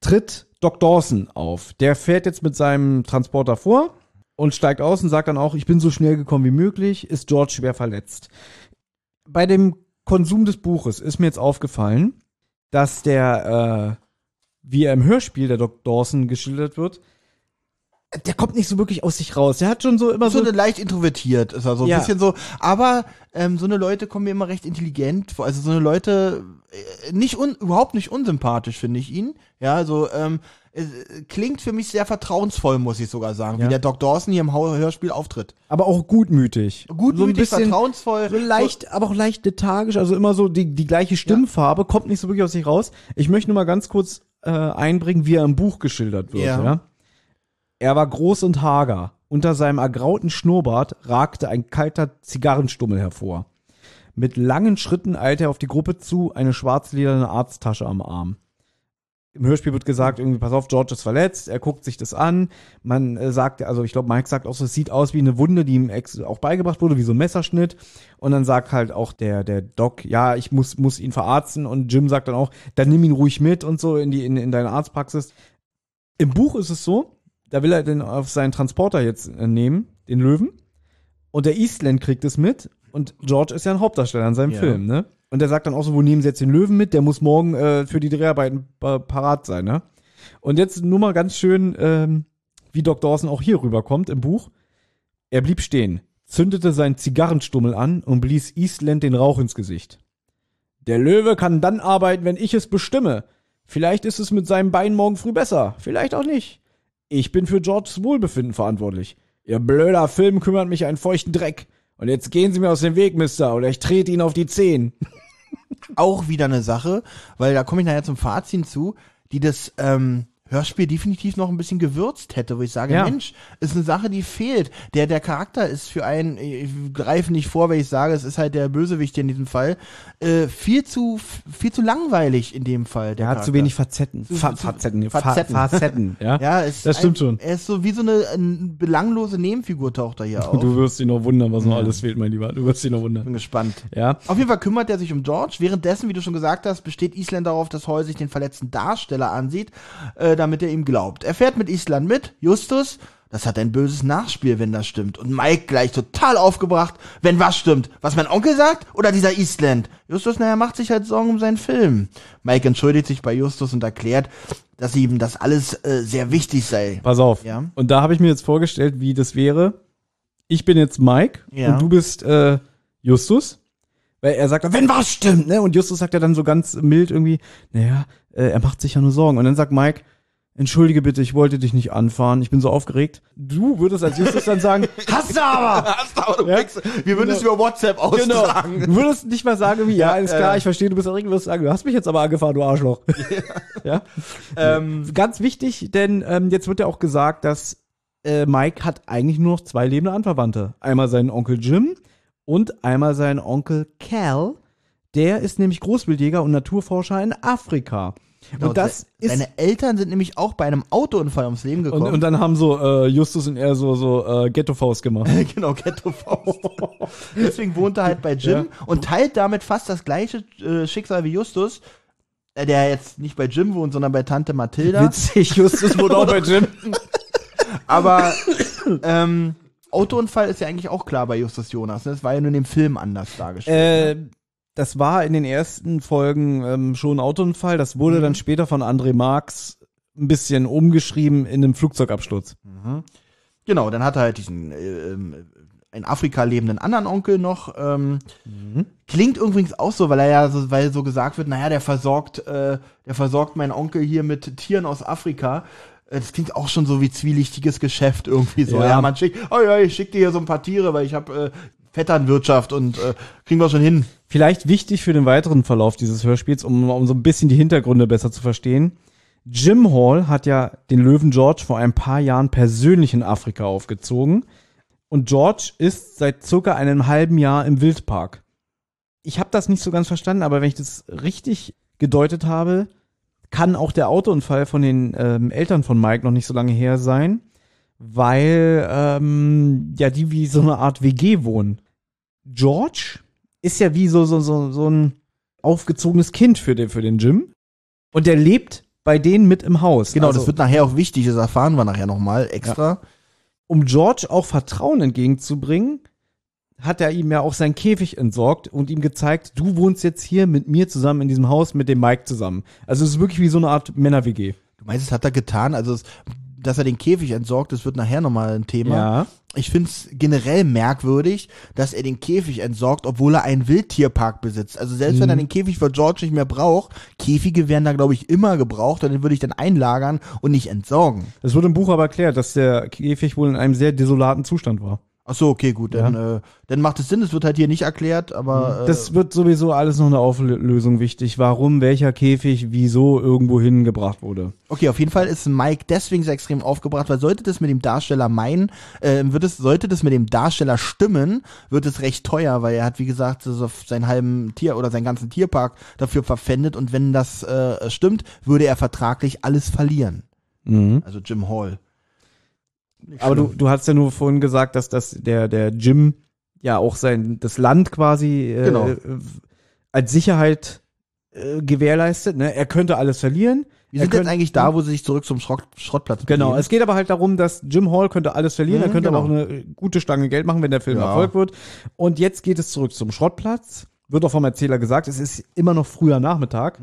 tritt Doc Dawson auf. Der fährt jetzt mit seinem Transporter vor und steigt aus und sagt dann auch, ich bin so schnell gekommen wie möglich, ist George schwer verletzt. Bei dem Konsum des Buches ist mir jetzt aufgefallen, dass der, äh, wie er im Hörspiel der Doc Dawson geschildert wird, der kommt nicht so wirklich aus sich raus. Der hat schon so immer so so. eine leicht introvertiert ist er so ein Ja. bisschen so, aber ähm, so eine Leute kommen mir immer recht intelligent vor. Also so eine Leute äh, nicht un, überhaupt nicht unsympathisch finde ich ihn. Ja, also ähm, äh, klingt für mich sehr vertrauensvoll, muss ich sogar sagen, Ja. wie der Doc Dawson hier im Hörspiel auftritt. aber auch gutmütig. Gutmütig, so ein bisschen, vertrauensvoll. So leicht, aber auch leicht lethargisch, also immer so die, die gleiche Stimmfarbe, kommt nicht so wirklich aus sich raus. Ich möchte nur mal ganz kurz äh, einbringen, wie er im Buch geschildert wird. Ja. Ja. Er war groß und hager. Unter seinem ergrauten Schnurrbart ragte ein kalter Zigarrenstummel hervor. Mit langen Schritten eilte er auf die Gruppe zu, eine schwarzlederne Arzttasche am Arm. Im Hörspiel wird gesagt, irgendwie, pass auf, George ist verletzt, er guckt sich das an. Man äh, sagt, also ich glaube, Mike sagt auch so, es sieht aus wie eine Wunde, die ihm ex auch beigebracht wurde, wie so ein Messerschnitt. Und dann sagt halt auch der, der Doc, ja, ich muss, muss ihn verarzten. Und Jim sagt dann auch, dann nimm ihn ruhig mit und so in die, in, in deine Arztpraxis. Im Buch ist es so, da will er den auf seinen Transporter jetzt äh, nehmen, den Löwen. Und der Eastland kriegt es mit. Und George ist ja ein Hauptdarsteller in seinem Ja. Film, ne? Und der sagt dann auch so, wo nehmen sie jetzt den Löwen mit? Der muss morgen äh, für die Dreharbeiten äh, parat sein, ne? Und jetzt nur mal ganz schön, ähm, wie Doc Dawson auch hier rüberkommt im Buch. Er blieb stehen, zündete seinen Zigarrenstummel an und blies Eastland den Rauch ins Gesicht. Der Löwe kann dann arbeiten, wenn ich es bestimme. Vielleicht ist es mit seinem Bein morgen früh besser, vielleicht auch nicht. Ich bin für Georges Wohlbefinden verantwortlich. Ihr blöder Film kümmert mich einen feuchten Dreck. Und jetzt gehen Sie mir aus dem Weg, Mister, oder ich trete Ihnen auf die Zehen. auch wieder eine Sache, weil da komme ich nachher zum Fazit zu, die das ähm, Hörspiel definitiv noch ein bisschen gewürzt hätte, wo ich sage, Ja. Mensch, ist eine Sache, die fehlt. Der, der Charakter ist für einen, ich greife nicht vor, wenn ich sage, es ist halt der Bösewicht hier in diesem Fall, äh, viel zu, viel zu langweilig in dem Fall. Der hat Charakter. zu wenig Facetten. Zu- Fa zu- Facetten. Facetten. Fa Facetten, ja. Ja, es Das ist stimmt ein, schon. Er ist so wie so eine, eine belanglose Nebenfigur taucht er hier auf. Du wirst dich noch wundern, was noch alles fehlt, mein Lieber. Du wirst dich noch wundern. bin gespannt. Ja. Auf jeden Fall kümmert er sich um George. Währenddessen, wie du schon gesagt hast, besteht Island darauf, dass Hall sich den verletzten Darsteller ansieht, äh, damit er ihm glaubt. Er fährt mit Island mit, Justus. Das hat ein böses Nachspiel, wenn das stimmt. Und Mike gleich total aufgebracht, wenn was stimmt. Was mein Onkel sagt oder dieser Island? Justus, naja, macht sich halt Sorgen um seinen Film. Mike entschuldigt sich bei Justus und erklärt, dass ihm das alles äh, sehr wichtig sei. Pass auf. Ja. Und da habe ich mir jetzt vorgestellt, wie das wäre. Ich bin jetzt Mike Ja. und du bist äh, Justus. Weil er sagt, wenn was stimmt, ne? Und Justus sagt ja dann so ganz mild irgendwie, naja, äh, er macht sich ja nur Sorgen. Und dann sagt Mike, entschuldige bitte, ich wollte dich nicht anfahren, ich bin so aufgeregt. Du würdest als Justus dann sagen, hast du aber! Hast du aber, du Ja? kriegst- Wir würden es Genau. über WhatsApp Genau. austragen. Du würdest nicht mal sagen, irgendwie, ja, alles klar, äh. ich verstehe, du bist erregt, du wirst sagen, du hast mich jetzt aber angefahren, du Arschloch. ja. Ähm, Ganz wichtig, denn ähm, jetzt wird ja auch gesagt, dass äh, Mike hat eigentlich nur noch zwei lebende Anverwandte. Einmal seinen Onkel Jim und einmal seinen Onkel Cal. Der ist nämlich Großwildjäger und Naturforscher in Afrika. Und das se- ist Seine Eltern sind nämlich auch bei einem Autounfall ums Leben und, gekommen. und dann haben so äh, Justus und er so so äh, Ghetto-Faust gemacht. genau, Ghetto Faust. Deswegen wohnt er halt bei Jim und teilt damit fast das gleiche äh, Schicksal wie Justus, äh, der jetzt nicht bei Jim wohnt, sondern bei Tante Mathilda. Witzig, Justus wohnt auch bei Jim. Aber ähm, Autounfall ist ja eigentlich auch klar bei Justus Jonas. Ne? Das war ja nur in dem Film anders dargestellt. Äh, das war in den ersten Folgen ähm, schon ein Autounfall. Das wurde Mhm. dann später von André Marx ein bisschen umgeschrieben in einem Flugzeugabsturz. Genau, dann hat er halt diesen äh, ähm, in Afrika lebenden anderen Onkel noch. Ähm, Klingt übrigens auch so, weil er ja so, weil so gesagt wird, naja, der versorgt, äh, der versorgt meinen Onkel hier mit Tieren aus Afrika. Äh, Das klingt auch schon so wie zwielichtiges Geschäft irgendwie so. Ja. Ja, man schickt, oh ja, ich schick dir hier so ein paar Tiere, weil ich habe äh, Vetternwirtschaft und äh, kriegen wir schon hin. Vielleicht wichtig für den weiteren Verlauf dieses Hörspiels, um, um so ein bisschen die Hintergründe besser zu verstehen. Jim Hall hat ja den Löwen George vor ein paar Jahren persönlich in Afrika aufgezogen. Und George ist seit circa einem halben Jahr im Wildpark. Ich habe das nicht so ganz verstanden, aber wenn ich das richtig gedeutet habe, kann auch der Autounfall von den ähm, Eltern von Mike noch nicht so lange her sein, weil ähm, ja die wie so eine Art WG wohnen. George ist ja wie so, so, so, so ein aufgezogenes Kind für den, für den Jim. Und der lebt bei denen mit im Haus. Genau, Also, das wird nachher auch wichtig, das erfahren wir nachher nochmal extra. um George auch Vertrauen entgegenzubringen, hat er ihm ja auch sein Käfig entsorgt und ihm gezeigt, du wohnst jetzt hier mit mir zusammen in diesem Haus mit dem Mike zusammen. Also es ist wirklich wie so eine Art Männer-WG. Du meinst, es hat er getan, also es, dass er den Käfig entsorgt, das wird nachher nochmal ein Thema. Ja. Ich finde es generell merkwürdig, dass er den Käfig entsorgt, obwohl er einen Wildtierpark besitzt. Also selbst Mhm. wenn er den Käfig für George nicht mehr braucht, Käfige werden da, glaube ich, immer gebraucht und den würde ich dann einlagern und nicht entsorgen. Das wird im Buch aber erklärt, dass der Käfig wohl in einem sehr desolaten Zustand war. Ach so, okay, gut, dann, äh, dann macht es Sinn, es wird halt hier nicht erklärt, aber äh, Das wird sowieso alles noch eine Auflösung wichtig, warum welcher Käfig wieso irgendwo hingebracht wurde. Okay, auf jeden Fall ist Mike deswegen so extrem aufgebracht, weil sollte das mit dem Darsteller meinen, äh, wird es, sollte das mit dem Darsteller stimmen, wird es recht teuer, weil er hat, wie gesagt, so seinen halben Tier oder seinen ganzen Tierpark dafür verpfändet und wenn das äh, stimmt, würde er vertraglich alles verlieren. Mhm. Also Jim Hall. Aber du, du hast ja nur vorhin gesagt, dass das der, der Jim ja auch sein, das Land quasi äh, Genau. äh, als Sicherheit äh, gewährleistet. Ne? Er könnte alles verlieren. Wir sind jetzt eigentlich da, wo sie sich zurück zum Schrott, Schrottplatz Genau, begeben. es geht aber halt darum, dass Jim Hall könnte alles verlieren, Mhm, er könnte genau. aber auch eine gute Stange Geld machen, wenn der Film Ja. Erfolg wird. Und jetzt geht es zurück zum Schrottplatz. Wird auch vom Erzähler gesagt, es ist immer noch früher Nachmittag.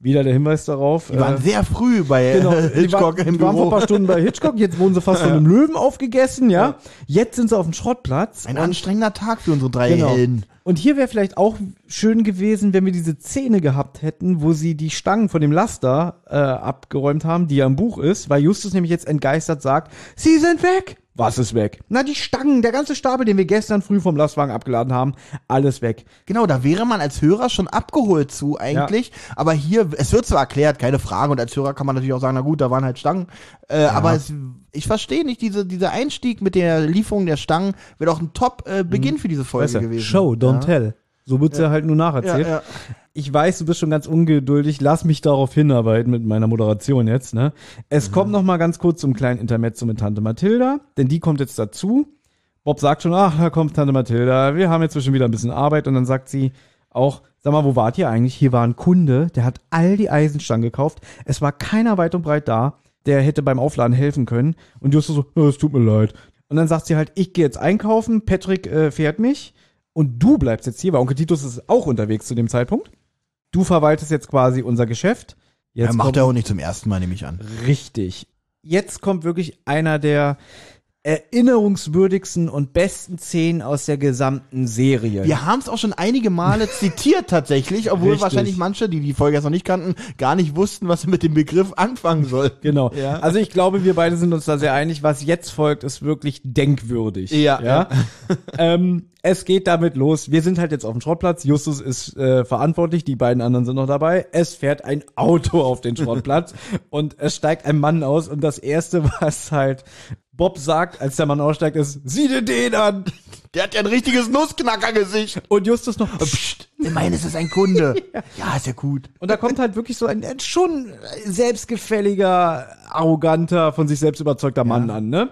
Wieder der Hinweis darauf. Mhm. Die waren äh, sehr früh bei Genau, äh, die, war, Hitchcock im die waren vor ein paar Stunden bei Hitchcock, jetzt wurden sie fast von einem Löwen aufgegessen, ja. Jetzt sind sie auf dem Schrottplatz. Ein anstrengender Tag für unsere drei Genau. Helden. und hier wäre vielleicht auch schön gewesen, wenn wir diese Szene gehabt hätten, wo sie die Stangen von dem Laster äh, abgeräumt haben, die ja im Buch ist, weil Justus nämlich jetzt entgeistert sagt, sie sind weg. Was ist weg? Na, die Stangen, der ganze Stapel, den wir gestern früh vom Lastwagen abgeladen haben, alles weg. Genau, da wäre man als Hörer schon abgeholt zu eigentlich. Aber hier, es wird zwar erklärt, keine Frage, und als Hörer kann man natürlich auch sagen, na gut, da waren halt Stangen. Äh, Aber es, ich verstehe nicht, diese, dieser Einstieg mit der Lieferung der Stangen wäre doch ein Top-Beginn für diese Folge Weißt du, gewesen. Show, don't ja. tell. So wird's ja. halt nur Ja, nacherzählt. ja. Ich weiß, du bist schon ganz ungeduldig. Lass mich darauf hinarbeiten mit meiner Moderation jetzt. Ne? Es kommt noch mal ganz kurz zum kleinen Intermezzo mit Tante Mathilda, denn die kommt jetzt dazu. Bob sagt schon, ach, da kommt Tante Mathilda. Wir haben jetzt schon wieder ein bisschen Arbeit. Und dann sagt sie auch, sag mal, wo wart ihr eigentlich? Hier war ein Kunde, der hat all die Eisenstangen gekauft. Es war keiner weit und breit da, der hätte beim Aufladen helfen können. Und Justus so, "Ja, es tut mir leid. Und dann sagt sie halt, ich gehe jetzt einkaufen, Patrick äh, fährt mich. Und du bleibst jetzt hier, weil Onkel Titus ist auch unterwegs zu dem Zeitpunkt. Du verwaltest jetzt quasi unser Geschäft. Jetzt Er macht kommt, er auch nicht zum ersten Mal, nehme ich an. richtig. Jetzt kommt wirklich einer der erinnerungswürdigsten und besten Szenen aus der gesamten Serie. Wir haben es auch schon einige Male zitiert tatsächlich, obwohl Richtig. wahrscheinlich manche, die die Folge jetzt noch nicht kannten, gar nicht wussten, was sie mit dem Begriff anfangen soll. Genau. Ja. Also ich glaube, wir beide sind uns da sehr einig. Was jetzt folgt, ist wirklich denkwürdig. Ja. ja? ähm, es geht damit los. Wir sind halt jetzt auf dem Schrottplatz. Justus ist äh, verantwortlich. Die beiden anderen sind noch dabei. Es fährt ein Auto auf den Schrottplatz und es steigt ein Mann aus. Und das erste, was halt Bob sagt, als der Mann aussteigt, ist, sieh dir den an. Der hat ja ein richtiges Nussknackergesicht. Und Justus noch, Psst, immerhin ist es ein Kunde. ja, ist ja gut. Und da kommt halt wirklich so ein, ein schon selbstgefälliger, arroganter, von sich selbst überzeugter Mann an, ne?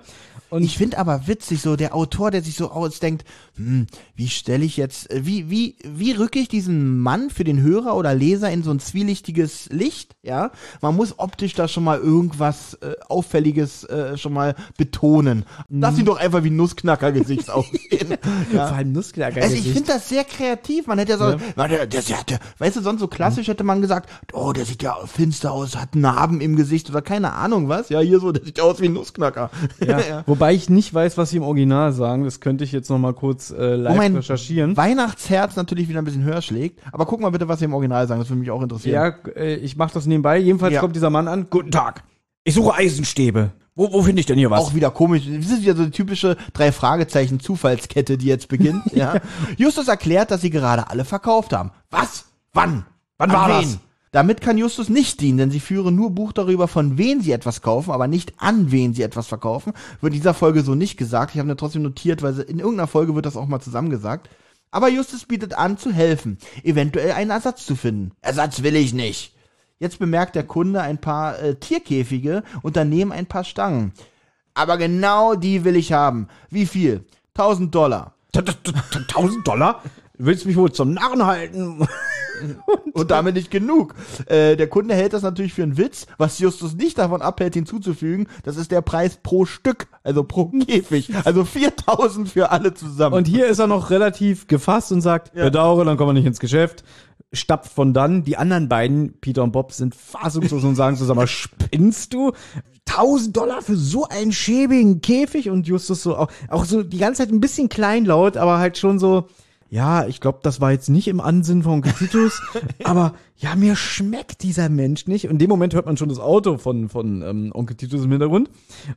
Und Ich finde aber witzig, so der Autor, der sich so ausdenkt, hm, wie stelle ich jetzt, äh, wie, wie, wie rücke ich diesen Mann für den Hörer oder Leser in so ein zwielichtiges Licht, ja? Man muss optisch da schon mal irgendwas äh, Auffälliges äh, schon mal betonen. Lass ihn doch einfach wie Nussknacker-Gesicht aussehen. vor allem Nussknacker. Also ich finde das sehr kreativ. Man hätte ja so, na, der, der, der, der, weißt du, sonst so klassisch hätte man gesagt, oh, der sieht ja finster aus, hat Narben im Gesicht oder keine Ahnung was. Ja, hier so, der sieht ja aus wie ein Nussknacker. Ja. Wobei ich nicht weiß, was sie im Original sagen. Das könnte ich jetzt noch mal kurz äh, live Wo mein recherchieren. Weihnachtsherz natürlich wieder ein bisschen höher schlägt. Aber guck mal bitte, was sie im Original sagen. Das würde mich auch interessieren. Ja, äh, ich mache das nebenbei. Jedenfalls Ja. kommt dieser Mann an. Guten Tag. Ich suche Eisenstäbe. Wo, wo finde ich denn hier was? Auch wieder komisch. Das ist wieder so die typische drei Fragezeichen Zufallskette, die jetzt beginnt. ja. Justus erklärt, dass sie gerade alle verkauft haben. Was? Wann? Wann war wen? das? Damit kann Justus nicht dienen, denn sie führen nur Buch darüber, von wen sie etwas kaufen, aber nicht an wen sie etwas verkaufen. Wird in dieser Folge so nicht gesagt. Ich habe mir trotzdem notiert, weil in irgendeiner Folge wird das auch mal zusammengesagt. Aber Justus bietet an, zu helfen, eventuell einen Ersatz zu finden. Ersatz will ich nicht. Jetzt bemerkt der Kunde ein paar äh, Tierkäfige und daneben ein paar Stangen. Aber genau die will ich haben. Wie viel? 1000 Dollar. 1000 Dollar? Willst du mich wohl zum Narren halten? Und damit nicht genug. Äh, der Kunde hält das natürlich für einen Witz, was Justus nicht davon abhält, hinzuzufügen. Das ist der Preis pro Stück, also pro Käfig. Also 4000 für alle zusammen. Und hier ist er noch relativ gefasst und sagt, bedauere, dann kommen wir nicht ins Geschäft. Stapft von dann. Die anderen beiden, Peter und Bob, sind fassungslos und sagen zusammen, spinnst du? 1000 Dollar für so einen schäbigen Käfig? Und Justus so, auch, auch so die ganze Zeit ein bisschen kleinlaut, aber halt schon so, ja, ich glaube, das war jetzt nicht im Ansinn von Titus, aber ja, mir schmeckt dieser Mensch nicht. Und in dem Moment hört man schon das Auto von, von ähm, Onkel Titus im Hintergrund.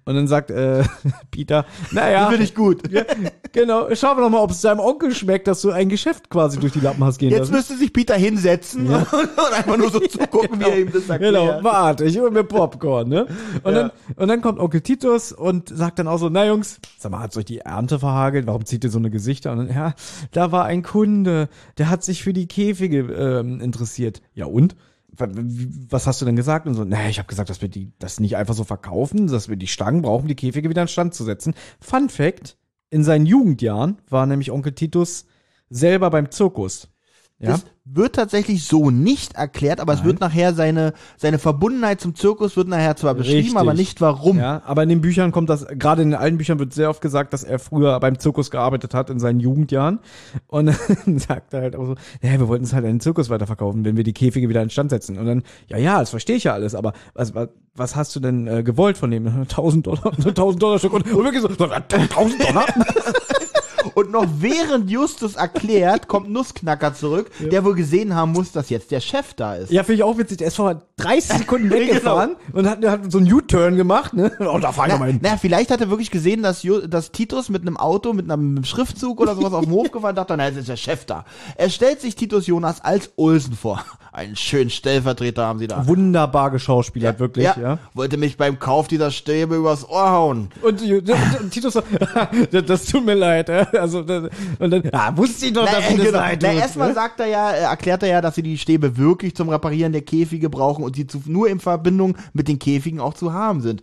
Und dann sagt äh, Peter, naja, Finde ich gut. ja, genau. Schauen wir doch mal, ob es deinem Onkel schmeckt, dass du ein Geschäft quasi durch die Lappen hast gehen Jetzt lassen. müsste sich Peter hinsetzen und, und einfach nur so zugucken, wie er ihm das erklärt. Genau, warte, ich hol mir Popcorn, ne? Und, Ja. dann, und dann kommt Onkel Titus und sagt dann auch so, na Jungs, sag mal, hat's euch die Ernte verhagelt? Warum zieht ihr so eine Gesichter? Und dann, ja, da war ein Kunde, der hat sich für die Käfige ähm, interessiert. Ja und? Was hast du denn gesagt? Und so, naja, ich habe gesagt, dass wir die das nicht einfach so verkaufen, dass wir die Stangen brauchen, die Käfige wieder in Stand zu setzen. Fun Fact, in seinen Jugendjahren war nämlich Onkel Titus selber beim Zirkus. Ja? Das wird tatsächlich so nicht erklärt, aber es wird nachher seine, seine Verbundenheit zum Zirkus wird nachher zwar beschrieben, Richtig. aber nicht warum. Ja, aber in den Büchern kommt das, gerade in den alten Büchern wird sehr oft gesagt, dass er früher beim Zirkus gearbeitet hat in seinen Jugendjahren. Und dann sagt er halt auch so, ja, wir wollten es halt an den Zirkus weiterverkaufen, wenn wir die Käfige wieder instand setzen. Und dann, ja, ja, das verstehe ich ja alles, aber was, was, was hast du denn äh, gewollt von dem? 1000 Dollar, 1000 Dollar Stück. Und, und wirklich so, 1000 Dollar? Und noch während Justus erklärt, kommt Nussknacker zurück, der wohl gesehen haben muss, dass jetzt der Chef da ist. Ja, finde ich auch witzig. Der ist vor 30 Sekunden weggefahren und hat, hat so einen U-Turn gemacht, ne? Oh, da fahr ich Na, mal hin. na, vielleicht hat er wirklich gesehen, dass, Ju dass Titus mit einem Auto, mit einem Schriftzug oder sowas auf dem Hof gefahren dachte, na, jetzt ist der Chef da. Er stellt sich Titus Jonas als Olsen vor. Einen schönen Stellvertreter haben sie da. Wunderbar geschauspielert, wirklich, ja. Wollte mich beim Kauf dieser Stäbe übers Ohr hauen. Und, und, und Titus das tut mir leid. äh. Also, und dann, ah, wusste ich doch, dass äh, mir das genau. Na, erstmal ne? sagt er ja, äh, erklärt er ja, dass sie die Stäbe wirklich zum Reparieren der Käfige brauchen und sie zu, nur in Verbindung mit den Käfigen auch zu haben sind.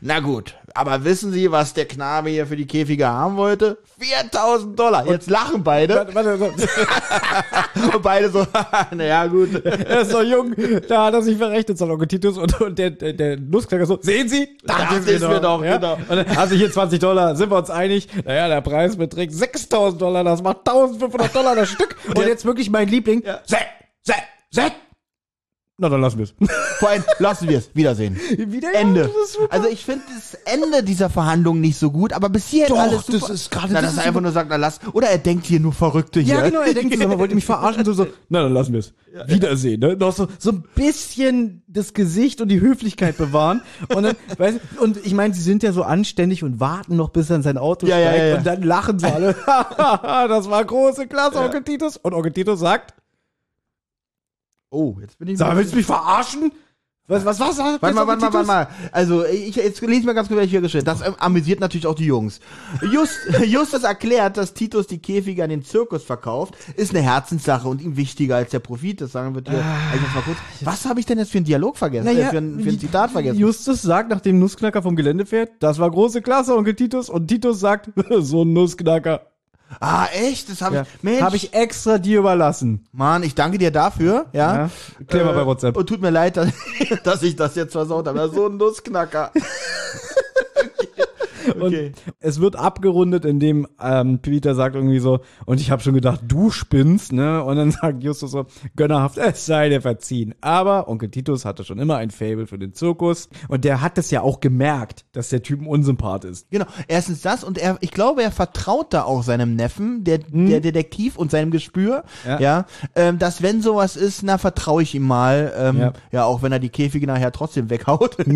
Na gut, aber wissen Sie, was der Knabe hier für die Käfige haben wollte? 4000 Dollar. Jetzt lachen beide. Warte, warte, warte. Und beide so, naja, gut. er ist so jung, da hat er sich verrechnet, sagt Onkel Titus, und, und der, der, der Nussknacker so, sehen Sie? Das ist mir doch, ja? genau. Und dann, also hier 20 Dollar, sind wir uns einig? Naja, der Preis beträgt 6000 Dollar, das macht 1500 Dollar das Stück. Und jetzt wirklich mein Liebling, Se, Se, Se. Na, dann lassen wir es. Vor allem, lassen wir es. Wiedersehen. Wieder Ende. Also ich finde das Ende dieser Verhandlung nicht so gut, aber bis hierhin Doch, alles das super. ist gerade- Na, das dass er einfach nur sagt, na lass. Oder er denkt hier nur Verrückte hier. Ja, genau, er denkt, so, man wollte mich verarschen, so, so, na, dann lassen wir es. Wiedersehen, ne? Noch so, so ein bisschen das Gesicht und die Höflichkeit bewahren. Und dann, weißt du, und ich meine, sie sind ja so anständig und warten noch, bis er in sein Auto Ja, ja, steigt ja, ja. und dann lachen sie alle. das war große Klasse, Onkel Titus. Und Onkel Titus sagt, Oh, jetzt bin ich sag, willst du mich verarschen? Was, was, was? was Warte mal, warte mal, warte mal. Also, ich, jetzt lese ich mal ganz kurz, was ich hier geschrieben Das ähm, amüsiert natürlich auch die Jungs. Just, Justus erklärt, dass Titus die Käfige an den Zirkus verkauft, ist eine Herzenssache und ihm wichtiger als der Profit. Das sagen wir dir. Also jetzt mal kurz. Was habe ich denn jetzt für einen Dialog vergessen? Naja, äh, für, ein, für ein Zitat vergessen? Justus sagt, nachdem Nussknacker vom Gelände fährt, das war große Klasse, Onkel Titus. Und Titus sagt, so ein Nussknacker. Ah, echt? Das habe Ja. ich. Mensch. Habe ich extra dir überlassen. Mann, ich danke dir dafür, ja. Ja, klär mal Äh, bei WhatsApp. Und tut mir leid, dass, dass ich das jetzt versaut habe. Ja, So ein Nussknacker. okay. Es wird abgerundet, indem ähm, Peter sagt irgendwie so, und ich habe schon gedacht, du spinnst, ne? Und dann sagt Justus so, gönnerhaft, es sei dir verziehen. Aber Onkel Titus hatte schon immer ein Fable für den Zirkus und der hat das ja auch gemerkt, dass der Typ ein Unsympath ist. Genau, erstens das und er, ich glaube, er vertraut da auch seinem Neffen, der, der Detektiv und seinem Gespür, ja, Ja. ähm, dass wenn sowas ist, na, vertraue ich ihm mal, ähm, ja. Ja. auch wenn er die Käfige nachher trotzdem weghaut. aber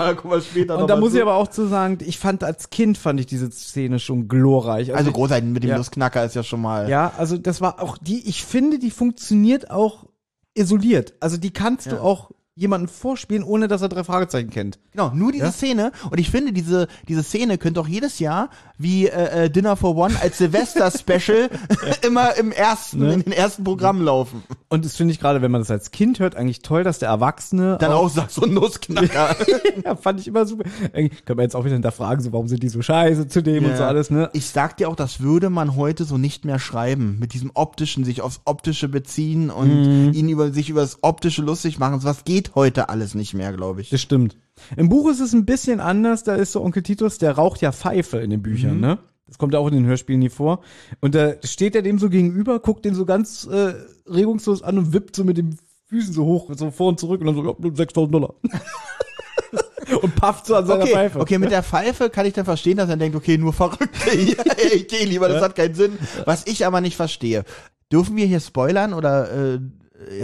da kommen wir später noch Und da muss zu. ich aber auch zu sagen, ich fand als Kind fand ich diese Szene schon glorreich. also großartig mit dem Ja. Nussknacker ist ja schon mal. Ja, also das war auch die, ich finde, die funktioniert auch isoliert. Also die kannst Ja. du auch jemanden vorspielen, ohne dass er drei Fragezeichen kennt. Genau, nur diese Ja? Szene. Und ich finde, diese, diese Szene könnte auch jedes Jahr wie äh, äh, Dinner for One als Silvester-Special immer im ersten, Ne? in den ersten Programmen laufen. Und das finde ich gerade, wenn man das als Kind hört, eigentlich toll, dass der Erwachsene Dann auch sagt so ein Nussknacker. ja, fand ich immer super. Eigentlich können wir jetzt auch wieder hinterfragen, so warum sind die so scheiße zu dem und so alles, ne? Ich sag dir auch, das würde man heute so nicht mehr schreiben. Mit diesem optischen, sich aufs Optische beziehen und Mhm. ihn über sich über das Optische lustig machen. Was geht heute alles nicht mehr, glaube ich. Das stimmt. Im Buch ist es ein bisschen anders, da ist so Onkel Titus, der raucht ja Pfeife in den Büchern, Mhm. ne? Das kommt ja auch in den Hörspielen nie vor. Und da steht er dem so gegenüber, guckt den so ganz äh, regungslos an und wippt so mit den Füßen so hoch, so vor und zurück und dann so, ja, 6000 Dollar. und pafft so an seiner Okay, Pfeife. okay, mit der Pfeife kann ich dann verstehen, dass er denkt, okay, nur Verrückte hier. ich gehe lieber, das hat keinen Sinn. Was ich aber nicht verstehe. Dürfen wir hier spoilern oder äh, Ja,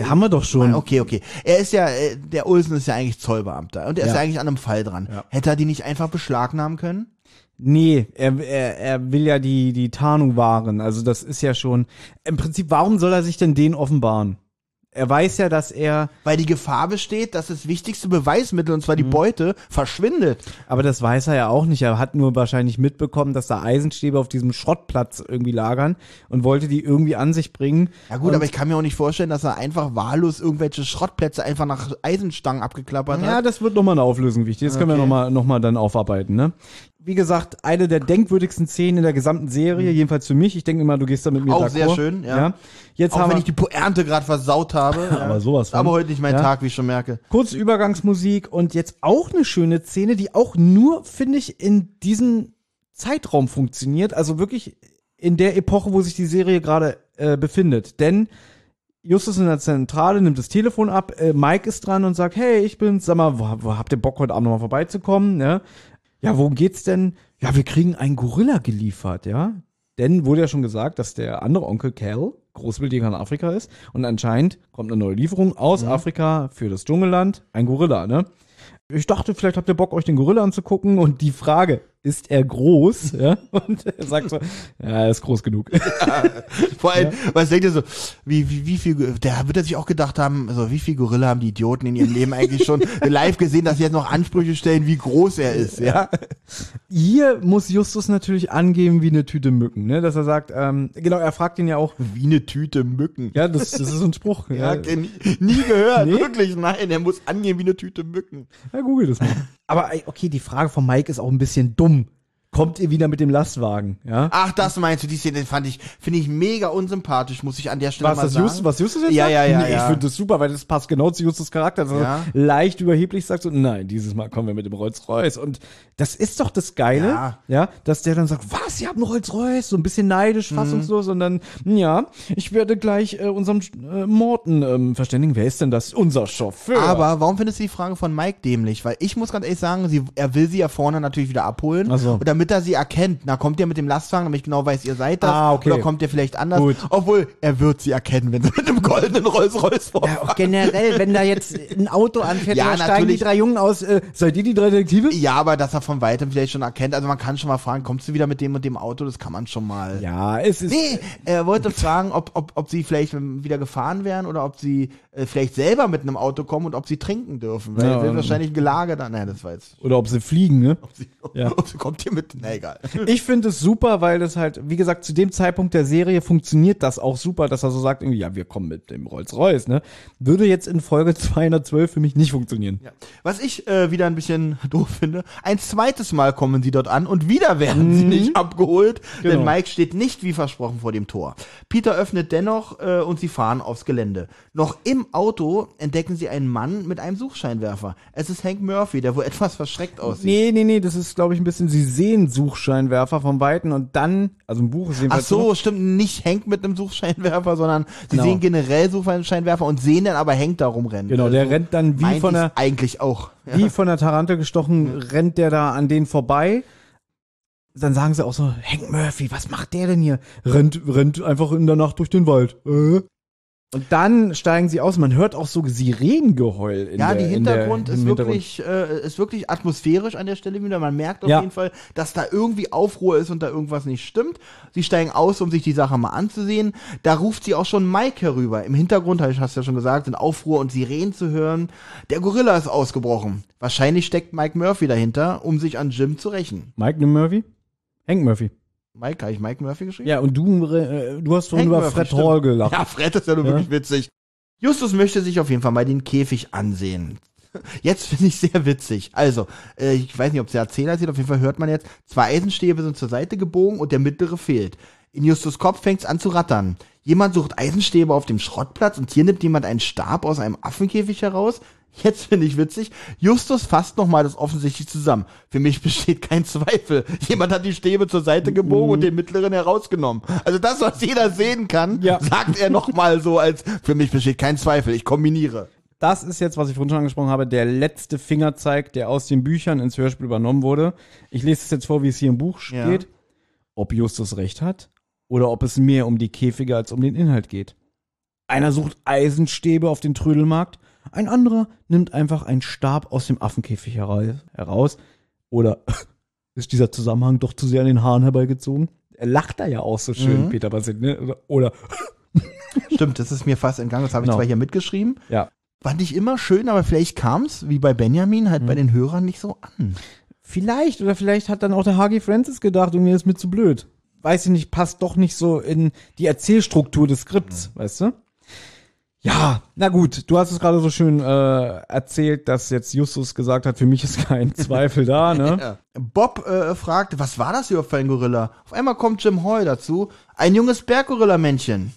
haben wir doch schon. Okay, okay. Er ist ja, äh, der Olsen ist ja eigentlich Zollbeamter und er ist Ja. ja eigentlich an einem Fall dran. Ja. Hätte er die nicht einfach beschlagnahmen können? Nee, er, er, er will ja die, die Tarnung wahren. Also das ist ja schon. Im Prinzip, warum soll er sich denn den offenbaren? Er weiß ja, dass er, Weil die Gefahr besteht, dass das wichtigste Beweismittel, und Mhm. zwar die Beute, verschwindet. aber das weiß er ja auch nicht. Er hat nur wahrscheinlich mitbekommen, dass da Eisenstäbe auf diesem Schrottplatz irgendwie lagern und wollte die irgendwie an sich bringen. Ja gut, und, aber ich kann mir auch nicht vorstellen, dass er einfach wahllos irgendwelche Schrottplätze einfach nach Eisenstangen abgeklappert Ja, hat. das wird nochmal eine Auflösung wichtig. Das können wir Okay. nochmal noch mal dann aufarbeiten, ne? Wie gesagt, eine der denkwürdigsten Szenen in der gesamten Serie, jedenfalls für mich. Ich denke immer, du gehst da mit mir Mhm. Auch sehr schön, ja. Jetzt Auch haben wenn wir ich die Poernte gerade versaut habe. ja. Aber sowas von. Aber heute nicht mein Ja. Tag, wie ich schon merke. kurze Übergangsmusik und jetzt auch eine schöne Szene, die auch nur, finde ich, in diesem Zeitraum funktioniert. Also wirklich in der Epoche, wo sich die Serie gerade äh, befindet. Denn Justus in der Zentrale nimmt das Telefon ab, äh, Mike ist dran und sagt, hey, ich bin's, sag mal, wo, wo habt ihr Bock, heute Abend nochmal vorbeizukommen? Ja? Ja, worum geht's denn? Ja, wir kriegen einen Gorilla geliefert, ja. Denn wurde ja schon gesagt, dass der andere Onkel Cal Großwildjäger in Afrika ist und anscheinend kommt eine neue Lieferung aus Afrika für das Dschungelland, ein Gorilla, ne? Ich dachte, vielleicht habt ihr Bock, euch den Gorilla anzugucken und die Frage, ist er groß? Ja? Und er sagt so, ja, er ist groß genug. Vor allem, was denkt ihr so, wie, wie, wie viel, der wird er sich auch gedacht haben, so, wie viel Gorilla haben die Idioten in ihrem Leben eigentlich schon live gesehen, dass sie jetzt noch Ansprüche stellen, wie groß er ist, ja? Hier muss Justus natürlich angeben wie eine Tüte Mücken, ne? Dass er sagt, ähm, genau, er fragt ihn ja auch, Wie eine Tüte Mücken. ja, das, das ist ein Spruch. Ja, Ja, nie, nie gehört, Nee? wirklich, nein, er muss angehen wie eine Tüte Mücken. ja google das mal. Aber okay, die Frage von Mike ist auch ein bisschen dumm. Kommt ihr wieder mit dem Lastwagen, ja? Ach, das meinst du, die Szene fand ich, finde ich mega unsympathisch, muss ich an der Stelle Was mal das sagen. Justus, was Justus jetzt Ja, sagt? ja, ja, Nee, ja. Ich finde das super, weil das passt genau zu Justus Charakter. Dass Ja. er leicht überheblich sagt so, nein, dieses Mal kommen wir mit dem Rolls-Royce. Und das ist doch das Geile, ja. Ja. dass der dann sagt, was, ihr habt einen Rolls-Royce? So ein bisschen neidisch, Mhm. fassungslos. Und dann, ja, ich werde gleich äh, unserem äh, Morten ähm, verständigen. Wer ist denn das? Unser Chauffeur. Aber warum findest du die Frage von Mike dämlich? Weil ich muss ganz ehrlich sagen, sie, er will sie ja vorne natürlich wieder abholen. Ach so. Und damit er sie erkennt, na kommt ihr mit dem Lastwagen, damit ich genau weiß, ihr seid das. Ah, okay. Oder kommt ihr vielleicht anders. Gut. Obwohl, er wird sie erkennen, wenn sie mit einem goldenen Rolls-Royce vor. Ja, auch generell, wenn da jetzt ein Auto anfährt, Ja, dann steigen die drei Jungen aus, äh, seid ihr die drei Detektive? Ja, aber dass er von weitem vielleicht schon erkennt. Also man kann schon mal fragen, kommst du wieder mit dem und dem Auto? Das kann man schon mal. Ja, es ist. Nee, er wollte fragen, ob, ob, ob sie vielleicht wieder gefahren wären oder ob sie äh, vielleicht selber mit einem Auto kommen und ob sie trinken dürfen. Weil Ja, er wahrscheinlich ein Gelage dann. Naja, das war jetzt. Oder ob sie fliegen, ne? Ob sie, Ja. ob sie kommt hier mit. Na egal. Ich finde es super, weil das halt, wie gesagt, zu dem Zeitpunkt der Serie funktioniert das auch super, dass er so sagt, irgendwie, ja, wir kommen mit dem Rolls-Royce, ne? Würde jetzt in Folge 212 für mich nicht funktionieren. Ja. Was ich äh, wieder ein bisschen doof finde, ein zweites Mal kommen sie dort an und wieder werden sie nicht abgeholt, denn Mhm. Genau. Mike steht nicht wie versprochen vor dem Tor. Peter öffnet dennoch äh, und sie fahren aufs Gelände. Noch im Auto entdecken sie einen Mann mit einem Suchscheinwerfer. Es ist Hank Murphy, der wohl etwas verschreckt aussieht. Nee, nee, nee, das ist, glaube ich, ein bisschen, sie sehen Suchscheinwerfer vom Weiten und dann, also im Buch ist Ach jedenfalls so, stimmt, nicht Hank mit einem Suchscheinwerfer, sondern sie Genau. sehen generell Suchscheinwerfer und sehen dann aber Hank da rumrennen. Genau, der Also rennt dann wie von der, eigentlich auch. wie von der Tarantel gestochen, rennt der da an denen vorbei. Dann sagen sie auch so, Hank Murphy, was macht der denn hier? Rennt, rennt einfach in der Nacht durch den Wald. Äh? Und dann steigen sie aus. Man hört auch so Sirenengeheul in ja, der, die in der, Hintergrund im ist Hintergrund. wirklich, äh, ist wirklich atmosphärisch an der Stelle wieder. Man merkt auf Ja. jeden Fall, dass da irgendwie Aufruhr ist und da irgendwas nicht stimmt. Sie steigen aus, um sich die Sache mal anzusehen. Da ruft sie auch schon Mike herüber. Im Hintergrund, hast ja schon gesagt, sind Aufruhr und Sirenen zu hören. Der Gorilla ist ausgebrochen. Wahrscheinlich steckt Mike Murphy dahinter, um sich an Jim zu rächen. Mike Murphy? Hank Murphy. Mike, habe ich Mike Murphy geschrieben? Ja, und du, äh, du hast vorhin über Murphy, Fred stimmt. Hall gelacht. Ja, Fred ist ja nur Ja. wirklich witzig. Justus möchte sich auf jeden Fall mal den Käfig ansehen. Jetzt finde ich sehr witzig. Also, äh, ich weiß nicht, ob es der Erzähler sieht, auf jeden Fall hört man jetzt, zwei Eisenstäbe sind zur Seite gebogen und der mittlere fehlt. In Justus Kopf fängt es an zu rattern. Jemand sucht Eisenstäbe auf dem Schrottplatz und hier nimmt jemand einen Stab aus einem Affenkäfig heraus. Jetzt finde ich witzig. Justus fasst nochmal das offensichtlich zusammen. Für mich besteht kein Zweifel. Jemand hat die Stäbe zur Seite gebogen und den mittleren herausgenommen. Also das, was jeder sehen kann, Ja. sagt er nochmal so als, für mich besteht kein Zweifel. Ich kombiniere. Das ist jetzt, was ich vorhin schon angesprochen habe, der letzte Fingerzeig, der aus den Büchern ins Hörspiel übernommen wurde. Ich lese es jetzt vor, wie es hier im Buch Ja. steht. Ob Justus recht hat oder ob es mehr um die Käfige als um den Inhalt geht. Einer sucht Eisenstäbe auf den Trödelmarkt, ein anderer nimmt einfach einen Stab aus dem Affenkäfig hera- heraus. Oder ist dieser Zusammenhang doch zu sehr an den Haaren herbeigezogen? Er lacht da ja auch so schön, Mhm. Peter Bassett, ne? Oder, Stimmt, das ist mir fast entgangen. Das habe ich Genau. zwar hier mitgeschrieben. ja. Fand ich immer schön, aber vielleicht kam es, wie bei Benjamin, halt bei Mhm. den Hörern nicht so an. Vielleicht, oder vielleicht hat dann auch der Hagi Francis gedacht und mir ist mir zu blöd. Weiß ich nicht, passt doch nicht so in die Erzählstruktur des Skripts, weißt du? Ja, na gut, du hast es gerade so schön äh, erzählt, dass jetzt Justus gesagt hat, für mich ist kein Zweifel da, ne? Ja. Bob äh, fragt, was war das überhaupt für ein Gorilla? Auf einmal kommt Jim Hall dazu, ein junges Berggorilla-Männchen.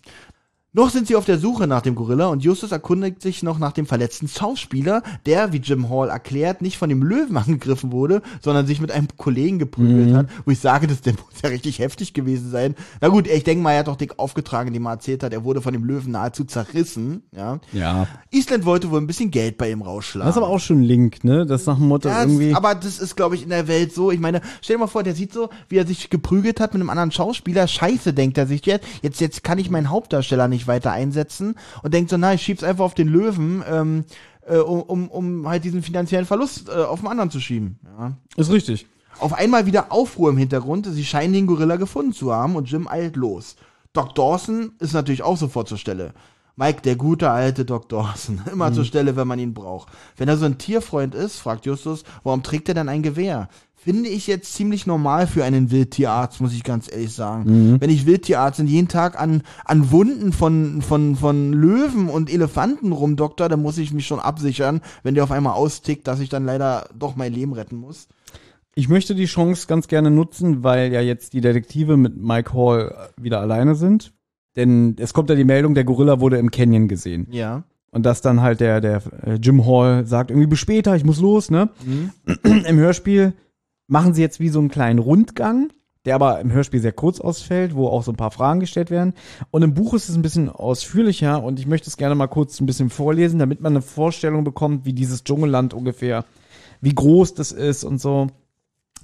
Noch sind sie auf der Suche nach dem Gorilla und Justus erkundigt sich noch nach dem verletzten Schauspieler, der, wie Jim Hall erklärt, nicht von dem Löwen angegriffen wurde, sondern sich mit einem Kollegen geprügelt hat, wo ich sage, das der muss ja richtig heftig gewesen sein. Na gut, ich denke mal, er hat doch dick aufgetragen, indem er erzählt hat, er wurde von dem Löwen nahezu zerrissen, ja. Ja. Eastland wollte wohl ein bisschen Geld bei ihm rausschlagen. Das ist aber auch schon Link, ne? Das nach dem Motto Ja, irgendwie. das, aber das ist, glaube ich, in der Welt so. Ich meine, stell dir mal vor, der sieht so, wie er sich geprügelt hat mit einem anderen Schauspieler. Scheiße, denkt er sich jetzt. Jetzt, jetzt kann ich meinen Hauptdarsteller nicht weiter einsetzen. Und denkt so, na, ich schieb's einfach auf den Löwen, ähm, äh, um, um, um halt diesen finanziellen Verlust äh, auf den anderen zu schieben. Ja. ist richtig. Auf einmal wieder Aufruhr im Hintergrund. Sie scheinen den Gorilla gefunden zu haben und Jim eilt los. Doc Dawson ist natürlich auch sofort zur Stelle. Mike, der gute alte Doc Dawson, immer zur Stelle, wenn man ihn braucht. Wenn er so ein Tierfreund ist, fragt Justus, warum trägt er dann ein Gewehr? Finde ich jetzt ziemlich normal für einen Wildtierarzt, muss ich ganz ehrlich sagen. Wenn ich Wildtierarzt bin, jeden Tag an, an Wunden von, von, von Löwen und Elefanten rumdoktor, dann muss ich mich schon absichern, wenn der auf einmal austickt, dass ich dann leider doch mein Leben retten muss. Ich möchte die Chance ganz gerne nutzen, weil ja jetzt die Detektive mit Mike Hall wieder alleine sind. Denn es kommt ja die Meldung, der Gorilla wurde im Canyon gesehen. Ja. Und dass dann halt der, der äh, Jim Hall sagt, irgendwie bis später, ich muss los, ne? Im Hörspiel machen sie jetzt wie so einen kleinen Rundgang, der aber im Hörspiel sehr kurz ausfällt, wo auch so ein paar Fragen gestellt werden. Und im Buch ist es ein bisschen ausführlicher und ich möchte es gerne mal kurz ein bisschen vorlesen, damit man eine Vorstellung bekommt, wie dieses Dschungelland ungefähr, wie groß das ist und so.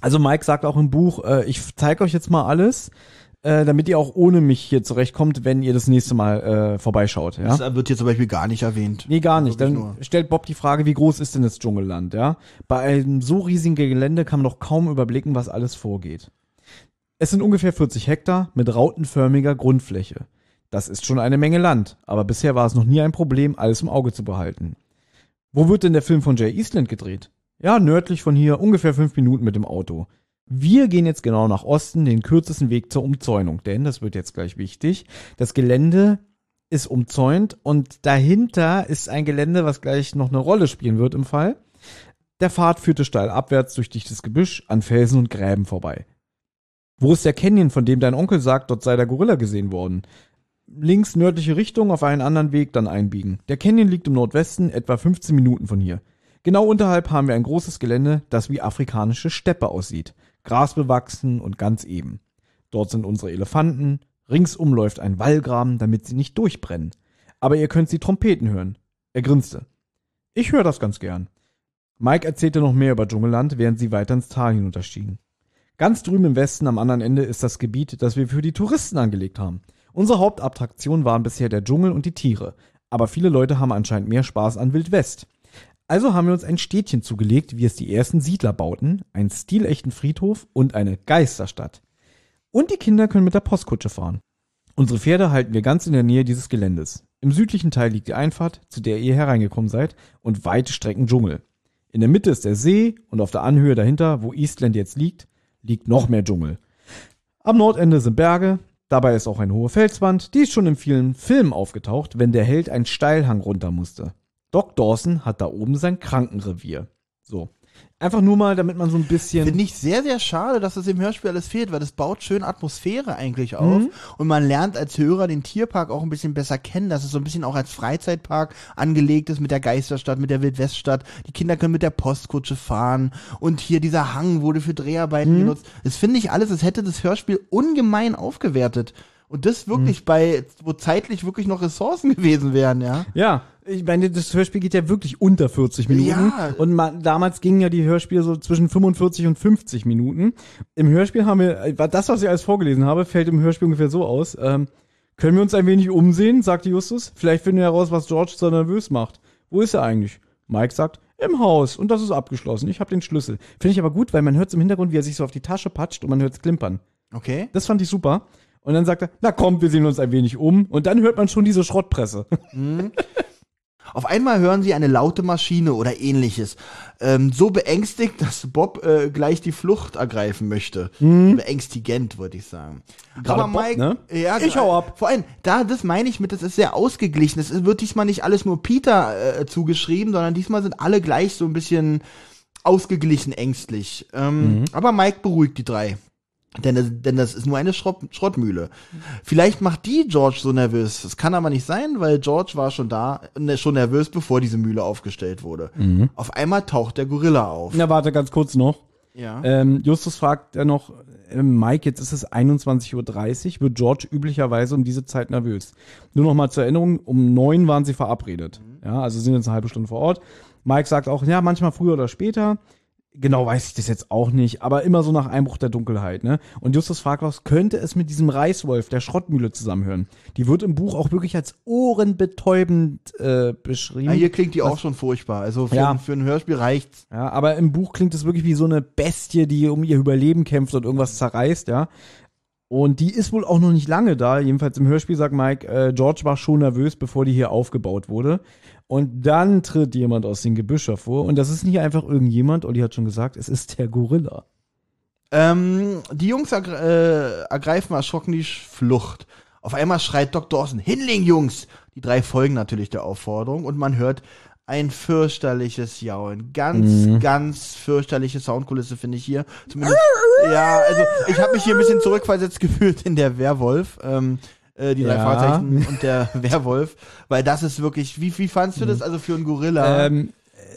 Also Mike sagt auch im Buch, äh, ich zeige euch jetzt mal alles, äh, damit ihr auch ohne mich hier zurechtkommt, wenn ihr das nächste Mal äh, vorbeischaut. Ja? Das wird hier zum Beispiel gar nicht erwähnt. Nee, gar nicht. Wirklich Dann stellt Bob die Frage, wie groß ist denn das Dschungelland, ja? Bei einem so riesigen Gelände kann man doch kaum überblicken, was alles vorgeht. Es sind ungefähr 40 Hektar mit rautenförmiger Grundfläche. Das ist schon eine Menge Land, aber bisher war es noch nie ein Problem, alles im Auge zu behalten. Wo wird denn der Film von Jay Eastland gedreht? Ja, nördlich von hier, ungefähr fünf Minuten mit dem Auto. Wir gehen jetzt genau nach Osten, den kürzesten Weg zur Umzäunung, denn das wird jetzt gleich wichtig. Das Gelände ist umzäunt und dahinter ist ein Gelände, was gleich noch eine Rolle spielen wird im Fall. Der Pfad führte steil abwärts durch dichtes Gebüsch an Felsen und Gräben vorbei. Wo ist der Canyon, von dem dein Onkel sagt, dort sei der Gorilla gesehen worden? Links nördliche Richtung, auf einen anderen Weg dann einbiegen. Der Canyon liegt im Nordwesten, etwa 15 Minuten von hier. Genau unterhalb haben wir ein großes Gelände, das wie afrikanische Steppe aussieht. Grasbewachsen und ganz eben. Dort sind unsere Elefanten. Ringsum läuft ein Wallgraben, damit sie nicht durchbrennen. Aber ihr könnt sie Trompeten hören. Er grinste. Ich höre das ganz gern. Mike erzählte noch mehr über Dschungelland, während sie weiter ins Tal hinunterstiegen. Ganz drüben im Westen am anderen Ende ist das Gebiet, das wir für die Touristen angelegt haben. Unsere Hauptattraktion waren bisher der Dschungel und die Tiere. Aber viele Leute haben anscheinend mehr Spaß an Wild West. Also haben wir uns ein Städtchen zugelegt, wie es die ersten Siedler bauten, einen stilechten Friedhof und eine Geisterstadt. Und die Kinder können mit der Postkutsche fahren. Unsere Pferde halten wir ganz in der Nähe dieses Geländes. Im südlichen Teil liegt die Einfahrt, zu der ihr hereingekommen seid, und weite Strecken Dschungel. In der Mitte ist der See und auf der Anhöhe dahinter, wo Eastland jetzt liegt, liegt noch mehr Dschungel. Am Nordende sind Berge, dabei ist auch eine hohe Felswand, die ist schon in vielen Filmen aufgetaucht, wenn der Held einen Steilhang runter musste. Doc Dawson hat da oben sein Krankenrevier. So. Einfach nur mal, damit man so ein bisschen. Finde ich sehr, sehr schade, dass das im Hörspiel alles fehlt, weil das baut schön Atmosphäre eigentlich auf. Und man lernt als Hörer den Tierpark auch ein bisschen besser kennen, dass es so ein bisschen auch als Freizeitpark angelegt ist mit der Geisterstadt, mit der Wildweststadt. Die Kinder können mit der Postkutsche fahren. Und hier dieser Hang wurde für Dreharbeiten genutzt. Das finde ich alles, es hätte das Hörspiel ungemein aufgewertet. Und das wirklich bei, wo zeitlich wirklich noch Ressourcen gewesen wären, ja. Ja, ich meine, das Hörspiel geht ja wirklich unter 40 Minuten. Ja. Und man, damals gingen ja die Hörspiele so zwischen 45 und 50 Minuten. Im Hörspiel haben wir, äh, das, was ich alles vorgelesen habe, fällt im Hörspiel ungefähr so aus. Ähm, können wir uns ein wenig umsehen, sagte Justus. Vielleicht finden wir heraus, was George so nervös macht. Wo ist er eigentlich? Mike sagt, im Haus. Und das ist abgeschlossen. Ich habe den Schlüssel. Finde ich aber gut, weil man hört im Hintergrund, wie er sich so auf die Tasche patscht und man hört es klimpern. Okay. Das fand ich super. Und dann sagt er, na komm, wir sehen uns ein wenig um. Und dann hört man schon diese Schrottpresse. Auf einmal hören sie eine laute Maschine oder ähnliches. Ähm, so beängstigt, dass Bob äh, gleich die Flucht ergreifen möchte. Beängstigend, würde ich sagen. Gerade Bob, ne? Ja, Ich hau ab. Vor allem, da, das meine ich mit, das ist sehr ausgeglichen. Es wird diesmal nicht alles nur Peter äh, zugeschrieben, sondern diesmal sind alle gleich so ein bisschen ausgeglichen ängstlich. Ähm, Mhm. Aber Mike beruhigt die drei. Denn, das- denn das ist nur eine Schrott, Schrottmühle. Vielleicht macht die George so nervös. Das kann aber nicht sein, weil George war schon da, ne, schon nervös, bevor diese Mühle aufgestellt wurde. Auf einmal taucht der Gorilla auf. Na, warte ganz kurz noch. Ja. Ähm, Justus fragt dann noch, äh, Mike, jetzt ist es 21.30 Uhr, wird George üblicherweise um diese Zeit nervös. Nur noch mal zur Erinnerung, um neun waren sie verabredet. Ja, also sind jetzt eine halbe Stunde vor Ort. Mike sagt auch, ja, manchmal früher oder später. Genau weiß ich das jetzt auch nicht, aber immer so nach Einbruch der Dunkelheit, ne? Und Justus auch, könnte es mit diesem Reißwolf der Schrottmühle zusammenhören? Die wird im Buch auch wirklich als ohrenbetäubend äh, beschrieben. ja, hier klingt die auch schon furchtbar. Also für, Ja. für ein Hörspiel reicht's. Ja, aber im Buch klingt es wirklich wie so eine Bestie, die um ihr Überleben kämpft und irgendwas zerreißt, ja. Und die ist wohl auch noch nicht lange da. Jedenfalls im Hörspiel sagt Mike, äh, George war schon nervös, bevor die hier aufgebaut wurde. Und dann tritt jemand aus dem Gebüsch hervor. Und das ist nicht einfach irgendjemand, Olli hat schon gesagt, es ist der Gorilla. Ähm, die Jungs ergre äh, ergreifen erschrocken die Flucht. Auf einmal schreit Doc Dawson, Hinling, Jungs! Die drei folgen natürlich der Aufforderung und man hört ein fürchterliches Jaulen. Ganz, Mhm. ganz fürchterliche Soundkulisse finde ich hier. Zumindest, ja, also ich habe mich hier ein bisschen zurückversetzt gefühlt in der Werwolf. Ähm, äh, die drei Ja. Fragezeichen und der Werwolf, weil das ist wirklich, wie, wie fandst du das also für einen Gorilla? Ähm,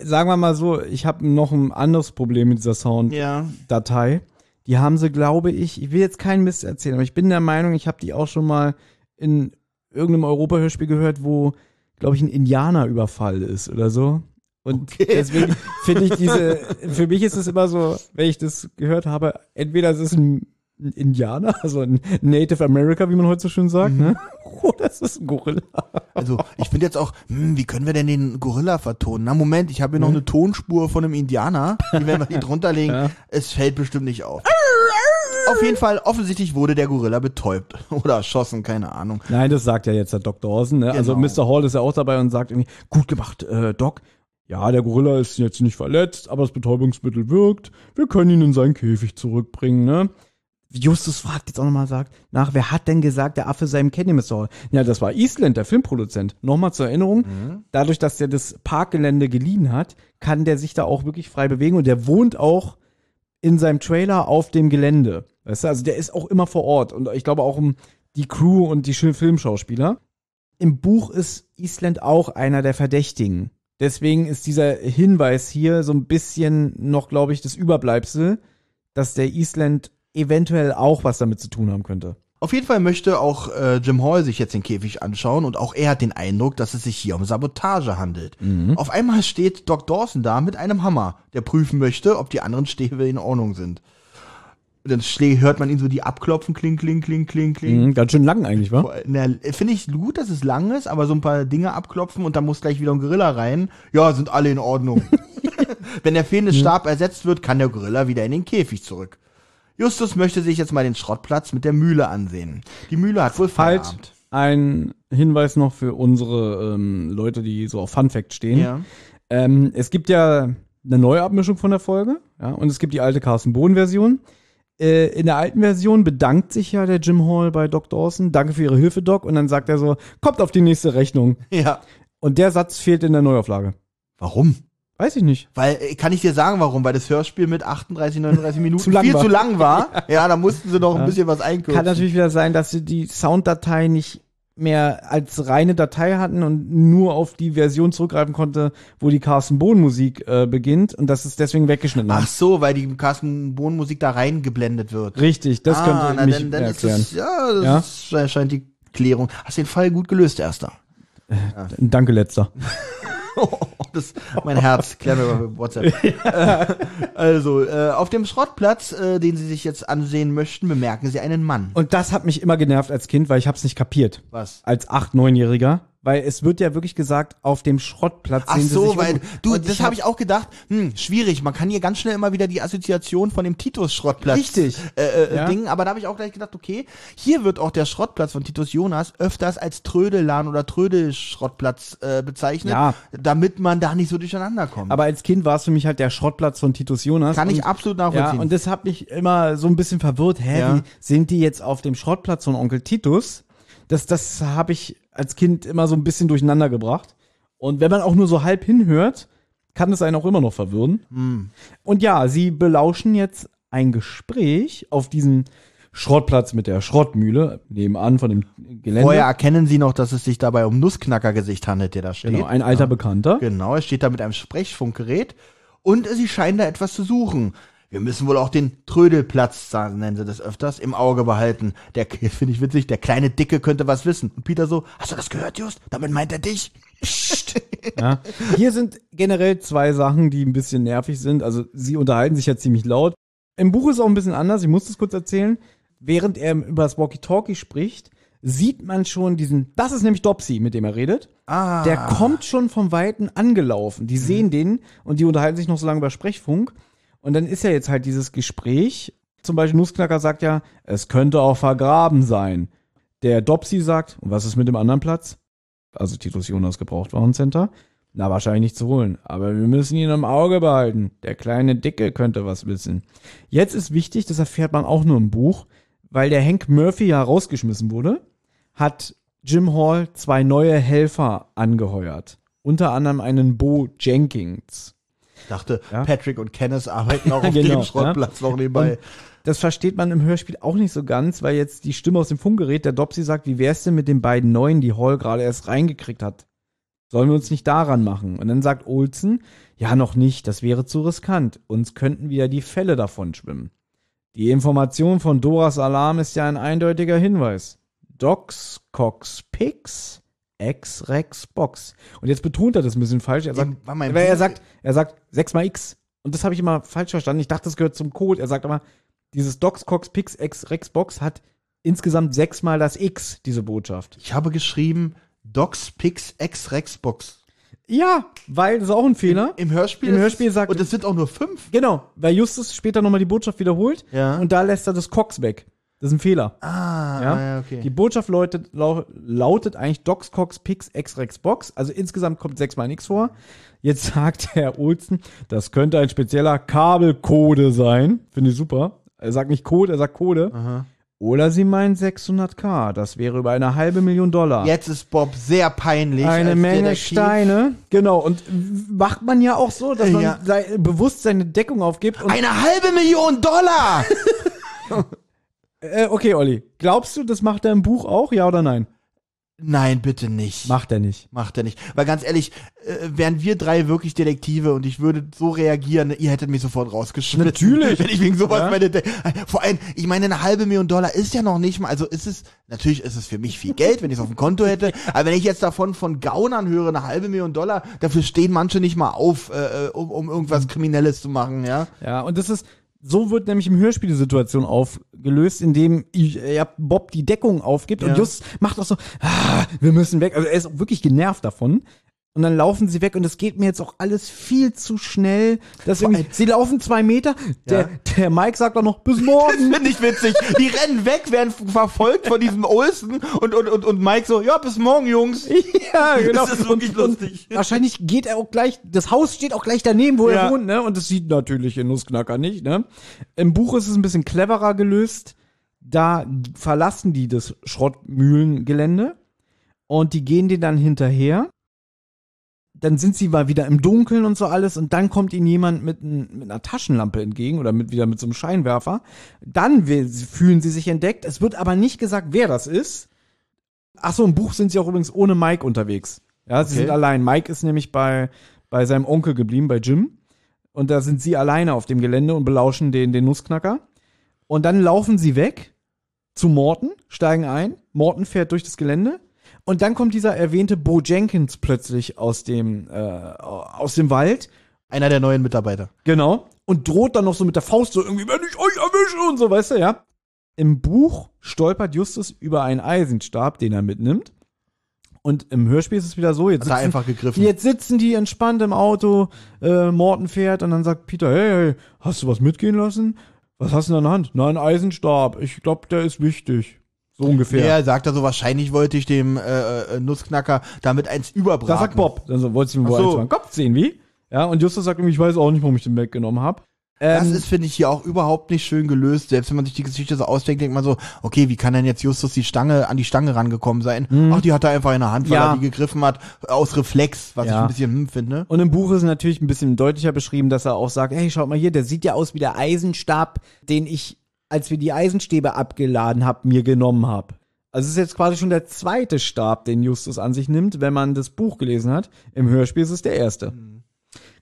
sagen wir mal so, ich habe noch ein anderes Problem mit dieser Sound-Datei. ja, Die haben sie, glaube ich, ich will jetzt keinen Mist erzählen, aber ich bin der Meinung, ich habe die auch schon mal in irgendeinem Europa-Hörspiel gehört, wo, glaube ich, ein Indianerüberfall ist oder so. Und Okay. deswegen finde ich diese, für mich ist es immer so, wenn ich das gehört habe, entweder es ist ein Indianer, also ein Native America, wie man heute so schön sagt, ne? Oder es ist ein Gorilla. also ich finde jetzt auch, hm, wie können wir denn den Gorilla vertonen? Na Moment, ich habe hier noch eine Tonspur von einem Indianer, die werden wir hier drunter legen. Ja. Es fällt bestimmt nicht auf. Auf jeden Fall, offensichtlich wurde der Gorilla betäubt oder erschossen, keine Ahnung. Nein, das sagt ja jetzt der Dr. Dawson. Ne? Also Genau. Mr. Hall ist ja auch dabei und sagt irgendwie, gut gemacht, äh, Doc. Ja, der Gorilla ist jetzt nicht verletzt, aber das Betäubungsmittel wirkt. Wir können ihn in seinen Käfig zurückbringen, ne? Justus fragt jetzt auch nochmal sagt nach, wer hat denn gesagt, der Affe sei im. Hall? Ja, das war Eastland, der Filmproduzent. Nochmal zur Erinnerung, dadurch, dass der das Parkgelände geliehen hat, kann der sich da auch wirklich frei bewegen und der wohnt auch in seinem Trailer auf dem Gelände. Weißt du, also der ist auch immer vor Ort und ich glaube auch um die Crew und die Filmschauspieler. Im Buch ist Eastland auch einer der Verdächtigen. Deswegen ist dieser Hinweis hier so ein bisschen noch, glaube ich, das Überbleibsel, dass der Eastland eventuell auch was damit zu tun haben könnte. Auf jeden Fall möchte auch äh, Jim Hall sich jetzt den Käfig anschauen und auch er hat den Eindruck, dass es sich hier um Sabotage handelt. Auf einmal steht Doc Dawson da mit einem Hammer, der prüfen möchte, ob die anderen Stäbe in Ordnung sind. Und dann hört man ihn so die abklopfen, kling, kling, kling, kling, kling. Mhm, ganz schön lang eigentlich, wa? Na, Finde ich gut, dass es lang ist, aber so ein paar Dinge abklopfen und dann muss gleich wieder ein Gorilla rein. Ja, sind alle in Ordnung. Wenn der fehlende Stab ersetzt wird, kann der Gorilla wieder in den Käfig zurück. Justus möchte sich jetzt mal den Schrottplatz mit der Mühle ansehen. Die Mühle hat wohl Halt Feierabend. ein Hinweis noch für unsere ähm, Leute, die so auf Fun Fact stehen. Ja. Ähm, es gibt ja eine neue Abmischung von der Folge, ja, und es gibt die alte Carsten Bohn-Version. Äh, in der alten Version bedankt sich ja der Jim Hall bei Doc Dawson. Danke für Ihre Hilfe, Doc. Und dann sagt er so, kommt auf die nächste Rechnung. Ja. Und der Satz fehlt in der Neuauflage. Warum? Weiß ich nicht. Weil, äh, kann ich dir sagen, warum? Weil das Hörspiel mit 38, 39 Minuten Zu viel war. zu lang war. Ja, da mussten sie noch ein bisschen was einkürzen. Kann natürlich wieder sein, dass sie die Sounddatei nicht mehr als reine Datei hatten und nur auf die Version zurückgreifen konnte, wo die Carsten Bohn Musik äh, beginnt und dass es deswegen weggeschnitten Ach so, weil die Carsten Bohn Musik da reingeblendet wird. Richtig, das ah, könnte na, mich dann, dann ist erklären. das, ja, das Ja? Ist, scheint- die Klärung. Hast den Fall gut gelöst, Erster. Danke, letzter. das, mein Herz, klär mir über WhatsApp. Äh, also, äh, auf dem Schrottplatz, äh, den Sie sich jetzt ansehen möchten, bemerken Sie einen Mann. Und das hat mich immer genervt als Kind, weil ich hab's nicht kapiert. Was? Als acht, neunjähriger, weil es wird ja wirklich gesagt, auf dem Schrottplatz Ach sehen sie so, sich weil um. du, Und das habe ich auch gedacht. Hm, schwierig. Man kann hier ganz schnell immer wieder die Assoziation von dem Titus-Schrottplatz Richtig. äh, äh, Ja. Ding. Aber da habe ich auch gleich gedacht, okay, hier wird auch der Schrottplatz von Titus Jonas öfters als Trödellan oder Trödelschrottplatz äh, bezeichnet, Ja. damit man da nicht so durcheinander kommt. Aber als Kind war es für mich halt der Schrottplatz von Titus Jonas. kann ich und, absolut Ja, nachvollziehen. und das hat mich immer so ein bisschen verwirrt. Hä, Ja. wie sind die jetzt auf dem Schrottplatz von Onkel Titus? Das, das habe ich als Kind immer so ein bisschen durcheinander gebracht. Und wenn man auch nur so halb hinhört, kann es einen auch immer noch verwirren. Hm. Und ja, sie belauschen jetzt ein Gespräch auf diesem Schrottplatz mit der Schrottmühle nebenan von dem Gelände. Vorher erkennen Sie noch, dass es sich dabei um Nussknackergesicht handelt, der da steht. genau, ein alter Bekannter. Genau, er steht da mit einem Sprechfunkgerät und sie scheinen da etwas zu suchen. Wir müssen wohl auch den Trödelplatz, sagen, nennen sie das öfters, im Auge behalten. Der, finde ich witzig, der kleine Dicke könnte was wissen. Und Peter so, hast du das gehört, Just? Damit meint er dich. Psst. Ja. Hier sind generell zwei Sachen, die ein bisschen nervig sind. Also sie unterhalten sich ja ziemlich laut. Im Buch ist es auch ein bisschen anders, ich muss das kurz erzählen. Während er über das Walkie-Talkie spricht, sieht man schon diesen, das ist nämlich Dopsy, mit dem er redet. Ah. Der kommt schon vom Weiten angelaufen. Die sehen den und die unterhalten sich noch so lange über Sprechfunk. Und dann ist ja jetzt halt dieses Gespräch. Zum Beispiel Nussknacker sagt ja, es könnte auch vergraben sein. Der Dopsy sagt, und was ist mit dem anderen Platz? Also Titus Jonas Gebrauchtwarencenter. Na, wahrscheinlich nicht zu holen. Aber wir müssen ihn im Auge behalten. Der kleine Dicke könnte was wissen. Jetzt ist wichtig, das erfährt man auch nur im Buch, weil der Hank Murphy ja rausgeschmissen wurde, hat Jim Hall zwei neue Helfer angeheuert. unter anderem einen Bo Jenkins. Ich dachte, Ja. Patrick und Kenneth arbeiten auch auf Genau, dem Schrottplatz noch nebenbei. Und das versteht man im Hörspiel auch nicht so ganz, weil jetzt die Stimme aus dem Funkgerät, der Dopsy sagt, wie wär's denn mit den beiden Neuen, die Hall gerade erst reingekriegt hat? Sollen wir uns nicht daran machen? Und dann sagt Olsen, ja, noch nicht, das wäre zu riskant. Uns könnten wieder die Fälle davon schwimmen. Die Information von Doras Alarm ist ja ein eindeutiger Hinweis. Docs, Cox, Pix, X, Rex, Box. Und jetzt betont er das ein bisschen falsch. Er sagt, weil er sagt, er sagt 6 mal X. Und das habe ich immer falsch verstanden. Ich dachte, das gehört zum Code. Er sagt aber, dieses Docs, Cox, Pix, X, Rex, Box hat insgesamt sechsmal das X, diese Botschaft. Ich habe geschrieben Docs Pix X Rex Box. Ja, weil das ist auch ein Fehler. Im Hörspiel? Im Hörspiel sagt- Und es sind auch nur fünf. Genau, weil Justus später nochmal die Botschaft wiederholt Ja. und da lässt er das Cox weg. Das ist ein Fehler. Ah, Ja? ah, ja okay. Die Botschaft lautet, lau, lautet eigentlich Docs, Cox, Pix, X, Rex, Box. Also insgesamt kommt sechsmal nichts vor. Jetzt sagt Herr Olsen, das könnte ein spezieller Kabelcode sein. Finde ich super. Er sagt nicht Code, er sagt Code. Aha. Oder sie meinen 600k. Das wäre über eine halbe Million Dollar. Jetzt ist Bob sehr peinlich. eine Menge. Steine. Genau. Und macht man ja auch so, dass man Ja. bewusst seine Deckung aufgibt. Eine halbe Million Dollar! äh, okay, Olli. Glaubst du, das macht er im Buch auch? Ja oder nein? Nein, bitte nicht. Macht er nicht. Macht er nicht. Weil ganz ehrlich, äh, wären wir drei wirklich Detektive und ich würde so reagieren, ihr hättet mich sofort rausgeschmissen. Natürlich. Wenn ich wegen sowas Ja. meine, De- vor allem, ich meine, eine halbe Million Dollar ist ja noch nicht mal, also ist es, natürlich ist es für mich viel Geld, wenn ich es auf dem Konto hätte, aber wenn ich jetzt davon von Gaunern höre, eine halbe Million Dollar, dafür stehen manche nicht mal auf, äh, äh, um, um irgendwas Kriminelles zu machen, ja. Ja, und das ist, so wird nämlich im Hörspiel die Situation aufgelöst, indem ich- ja, Bob die Deckung aufgibt Ja. und Just macht auch so, ah, wir müssen weg. Also er ist auch wirklich genervt davon. Und dann laufen sie weg und es geht mir jetzt auch alles viel zu schnell. Dass irgendwie, sie laufen zwei Meter. Der, der Mike sagt auch noch, bis Das morgen. finde ich witzig. Die rennen weg, werden verfolgt von diesem Olsen und, und, und, und Mike so, ja, bis morgen, Jungs. ja, genau. Das ist wirklich und, lustig. Und wahrscheinlich geht er auch gleich, das Haus steht auch gleich daneben, wo Ja. er wohnt, ne? Und das sieht natürlich in Nussknacker nicht, ne? Im Buch ist es ein bisschen cleverer gelöst. Da verlassen die das Schrottmühlengelände und die gehen denen dann hinterher. Dann sind sie mal wieder im Dunkeln und so alles und dann kommt ihnen jemand mit, n, mit einer Taschenlampe entgegen oder mit, wieder mit so einem Scheinwerfer. Dann fühlen sie sich entdeckt. Es wird aber nicht gesagt, wer das ist. Ach so, im Buch sind sie auch übrigens ohne Mike unterwegs. Ja, sie Okay. sind allein. Mike ist nämlich bei, bei seinem Onkel geblieben, bei Jim. Und da sind sie alleine auf dem Gelände und belauschen den, den Nussknacker. Und dann laufen sie weg zu Morton, steigen ein. Morton fährt durch das Gelände. Und dann kommt dieser erwähnte Bo Jenkins plötzlich aus dem, äh, aus dem Wald. Einer der neuen Mitarbeiter. Genau. Und droht dann noch so mit der Faust so irgendwie, wenn ich euch erwische und so, weißt du, ja. Im Buch stolpert Justus über einen Eisenstab, den er mitnimmt. Und im Hörspiel ist es wieder so, jetzt sitzen, einfach gegriffen. jetzt sitzen die entspannt im Auto, äh, Morten fährt und dann sagt Peter, hey, hey, hast du was mitgehen lassen? Was hast du in der Hand? Na, ein Eisenstab. Ich glaube, der ist wichtig. So ungefähr. Der sagt er so, wahrscheinlich wollte ich dem äh, äh, Nussknacker damit eins überbraten. Da sagt Bob. Dann so, wolltest du mir wohl so. eins den Kopf sehen, wie? Ja, und Justus sagt irgendwie, ich weiß auch nicht, warum ich den weggenommen habe. Das Ähm, ist, finde ich, hier auch überhaupt nicht schön gelöst. Selbst wenn man sich die Geschichte so ausdenkt, denkt man so, okay, wie kann denn jetzt Justus die Stange, an die Stange rangekommen sein? Ach, die hat er einfach in der Hand, weil Mhm. Ja. er die gegriffen hat, aus Reflex, was ich Ja. ein bisschen hm finde. Und im Buch ist natürlich ein bisschen deutlicher beschrieben, dass er auch sagt, hey, schaut mal hier, der sieht ja aus wie der Eisenstab, den ich, als wir die Eisenstäbe abgeladen haben, mir genommen habe. Also es ist jetzt quasi schon der zweite Stab, den Justus an sich nimmt, wenn man das Buch gelesen hat. Im Hörspiel ist es der erste.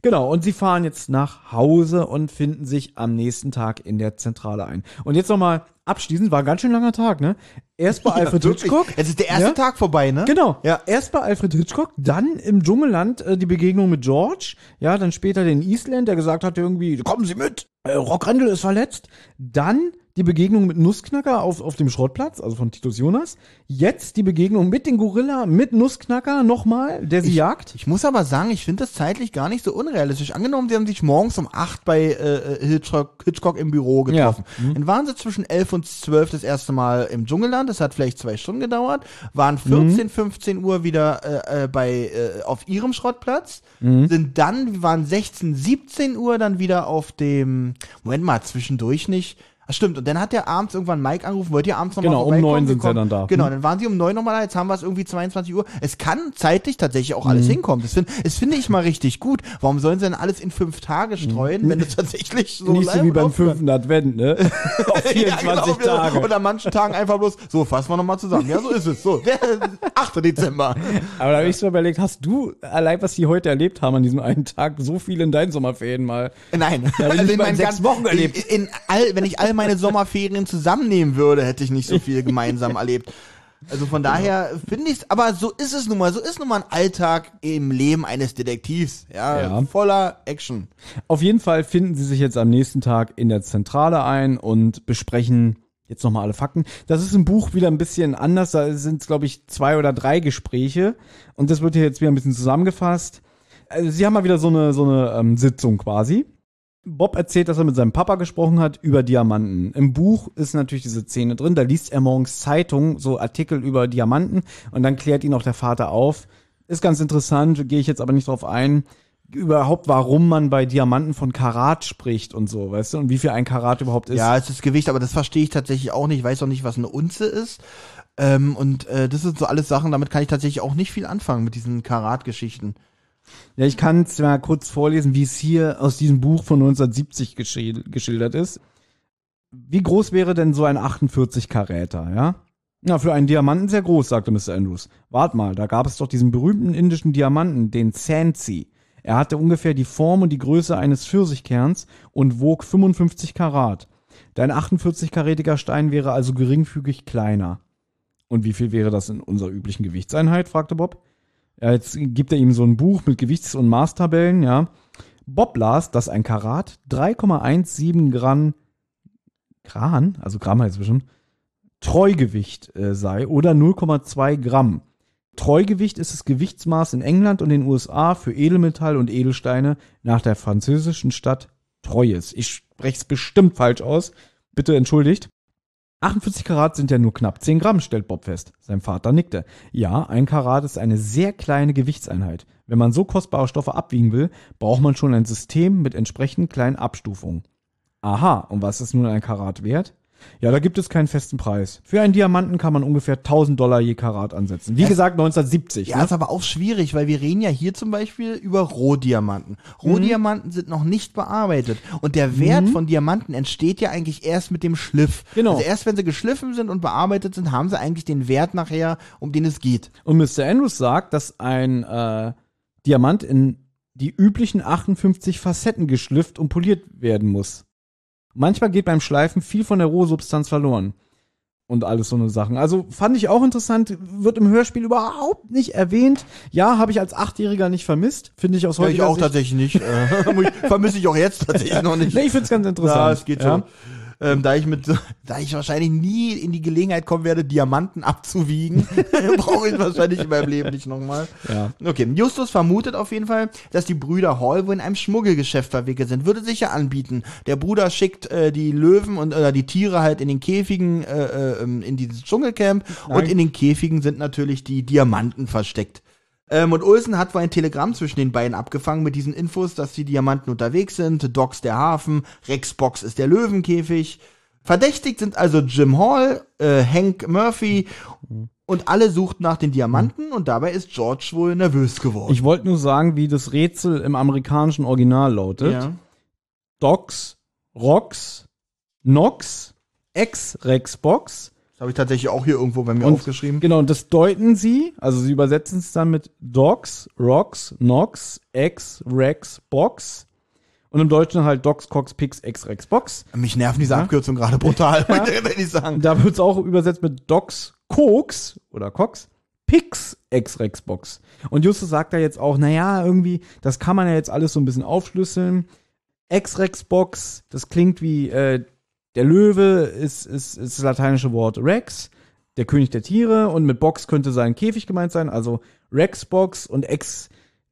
Genau, und sie fahren jetzt nach Hause und finden sich am nächsten Tag in der Zentrale ein. Und jetzt nochmal abschließend, war ein ganz schön langer Tag, ne? Erst bei Alfred Wirklich. Hitchcock. Es ist der erste Ja? Tag vorbei, ne? Genau. Ja. Erst bei Alfred Hitchcock, dann im Dschungelland äh, die Begegnung mit George, ja, dann später den Eastland, der gesagt hat irgendwie, kommen Sie mit, äh, Rock Randall ist verletzt. Dann die Begegnung mit Nussknacker auf, auf dem Schrottplatz, also von Titus Jonas. Jetzt die Begegnung mit den Gorilla, mit Nussknacker nochmal, der sie jagt. Ich muss aber sagen, ich finde das zeitlich gar nicht so unrealistisch. Angenommen, sie haben sich morgens um acht bei äh, Hitchcock, Hitchcock im Büro getroffen. Ja. Mhm. Dann waren sie zwischen elf und zwölf das erste Mal im Dschungelland. Das hat vielleicht zwei Stunden gedauert. Waren Mhm. 14, 15 Uhr wieder äh, äh, bei äh, auf ihrem Schrottplatz. Mhm. Sind dann, waren 16, 17 Uhr dann wieder auf dem, Moment mal, zwischendurch nicht. Ach stimmt, und dann hat der abends irgendwann Mike angerufen, wollt ihr abends nochmal Genau, um neun sind sie dann da. Genau, Hm. dann waren sie um neun nochmal da, jetzt haben wir es irgendwie 22 Uhr. Es kann zeitlich tatsächlich auch alles Mhm. hinkommen. Das finde das finde ich mal richtig gut. Warum sollen sie denn alles in fünf Tage streuen, wenn es tatsächlich so Mhm. Nicht so wie beim fünften Advent, ne? Auf 24 Ja, genau, Tage. Und an manchen Tagen einfach bloß, so, fassen wir nochmal zusammen. Ja, so ist es. So, der 8. Dezember. Aber da habe ich so überlegt, hast du allein, was die heute erlebt haben an diesem einen Tag, so viel in deinen Sommerferien mal? Nein. Ja, mal in sechs Wochen erlebt. In, in all, wenn ich all meine Sommerferien zusammennehmen würde, hätte ich nicht so viel gemeinsam erlebt. Also von daher finde ich aber so ist es nun mal, so ist nun mal ein Alltag im Leben eines Detektivs, ja, Ja. voller Action. Auf jeden Fall finden sie sich jetzt am nächsten Tag in der Zentrale ein und besprechen jetzt nochmal alle Fakten. Das ist im Buch wieder ein bisschen anders. Da sind es, glaube ich, zwei oder drei Gespräche. Und das wird hier jetzt wieder ein bisschen zusammengefasst. Also, sie haben mal wieder so eine, so eine ähm, Sitzung quasi. Bob erzählt, dass er mit seinem Papa gesprochen hat über Diamanten. Im Buch ist natürlich diese Szene drin. Da liest er morgens Zeitung, so Artikel über Diamanten. Und dann klärt ihn auch der Vater auf. Ist ganz interessant, gehe ich jetzt aber nicht drauf ein überhaupt, warum man bei Diamanten von Karat spricht und so, weißt du, und wie viel ein Karat überhaupt ist. Ja, es ist Gewicht, aber das verstehe ich tatsächlich auch nicht. Ich weiß auch nicht, was eine Unze ist. Ähm, und äh, das sind so alles Sachen, damit kann ich tatsächlich auch nicht viel anfangen mit diesen Karat-Geschichten. Ja, ich kann es mal kurz vorlesen, wie es hier aus diesem Buch von 1970 geschil geschildert ist. Wie groß wäre denn so ein 48 Karäter, ja? Na, für einen Diamanten sehr groß, sagte Mr. Andrews. Wart mal, da gab es doch diesen berühmten indischen Diamanten, den Sansi. Er hatte ungefähr die Form und die Größe eines Pfirsichkerns und wog 55 Karat. Dein 48-karätiger Stein wäre also geringfügig kleiner. Und wie viel wäre das in unserer üblichen Gewichtseinheit? fragte Bob. Ja, jetzt gibt er ihm so ein Buch mit Gewichts- und Maßtabellen, ja. Bob las, dass ein Karat 3,17 Gramm, Gran, also Gramm heißt es bestimmt, Treugewicht äh, sei oder 0,2 Gramm. Treugewicht ist das Gewichtsmaß in England und den USA für Edelmetall und Edelsteine nach der französischen Stadt Troyes. Ich spreche es bestimmt falsch aus. Bitte entschuldigt. 48 Karat sind ja nur knapp 10 Gramm, stellt Bob fest. Sein Vater nickte. Ja, ein Karat ist eine sehr kleine Gewichtseinheit. Wenn man so kostbare Stoffe abwiegen will, braucht man schon ein System mit entsprechend kleinen Abstufungen. Aha, und was ist nun ein Karat wert? Ja, da gibt es keinen festen Preis. Für einen Diamanten kann man ungefähr 1000 Dollar je Karat ansetzen. Wie gesagt, 1970. Ja, ne? ist aber auch schwierig, weil wir reden ja hier zum Beispiel über Rohdiamanten. Rohdiamanten sind noch nicht bearbeitet. Und der Wert von Diamanten entsteht ja eigentlich erst mit dem Schliff. Genau. Also erst wenn sie geschliffen sind und bearbeitet sind, haben sie eigentlich den Wert nachher, um den es geht. Und Mr. Andrews sagt, dass ein äh, Diamant in die üblichen 58 Facetten geschliffen und poliert werden muss. Manchmal geht beim Schleifen viel von der Rohsubstanz verloren. Und alles so eine Sachen. Also fand ich auch interessant, wird im Hörspiel überhaupt nicht erwähnt. Ja, habe ich als Achtjähriger nicht vermisst. Finde ich aus Ja, ich heutiger auch Sicht. tatsächlich nicht. Äh, Vermisse ich auch jetzt tatsächlich noch nicht. Nee, ich finde es ganz interessant. Ja, es geht Ja. Ähm, da ich mit, da ich wahrscheinlich nie in die Gelegenheit kommen werde, Diamanten abzuwiegen, brauche ich wahrscheinlich in meinem Leben nicht nochmal. Ja. Okay, Justus vermutet auf jeden Fall, dass die Brüder Hall wohl in einem Schmuggelgeschäft verwickelt sind. Würde sich ja anbieten. Der Bruder schickt äh, die Löwen und oder die Tiere halt in den Käfigen äh, äh, ähm, in dieses Dschungelcamp und in den Käfigen sind natürlich die Diamanten versteckt. Ähm, und Olsen hat wohl ein Telegramm zwischen den beiden abgefangen mit diesen Infos, dass die Diamanten unterwegs sind, Docks der Hafen, Rexbox ist der Löwenkäfig. Verdächtigt sind also Jim Hall, äh, Hank Murphy und alle suchten nach den Diamanten und dabei ist George wohl nervös geworden. Ich wollte nur sagen, wie das Rätsel im amerikanischen Original lautet. ja. Docs, Rocks, Nox, Ex-Rexbox. Das habe ich tatsächlich auch hier irgendwo bei mir Und- aufgeschrieben. Genau, und das deuten sie, also sie übersetzen es dann mit Docs, Rocks, Nox, Ex, Rex, Box. Und im Deutschen halt Docs, Cox, Pix, Ex, Rex, Box. Mich nerven diese Abkürzungen gerade brutal, wenn ich sagen. Da wird es auch übersetzt mit Docs, Koks oder Cox, Pix, Ex, Rex, Box. Und Justus sagt da jetzt auch, naja, irgendwie, das kann man ja jetzt alles so ein bisschen aufschlüsseln. Ex, Rex, Box, das klingt wie, äh, der Löwe ist, ist, ist das lateinische Wort Rex, der König der Tiere und mit Box könnte sein Käfig gemeint sein, also Rex Box und Ex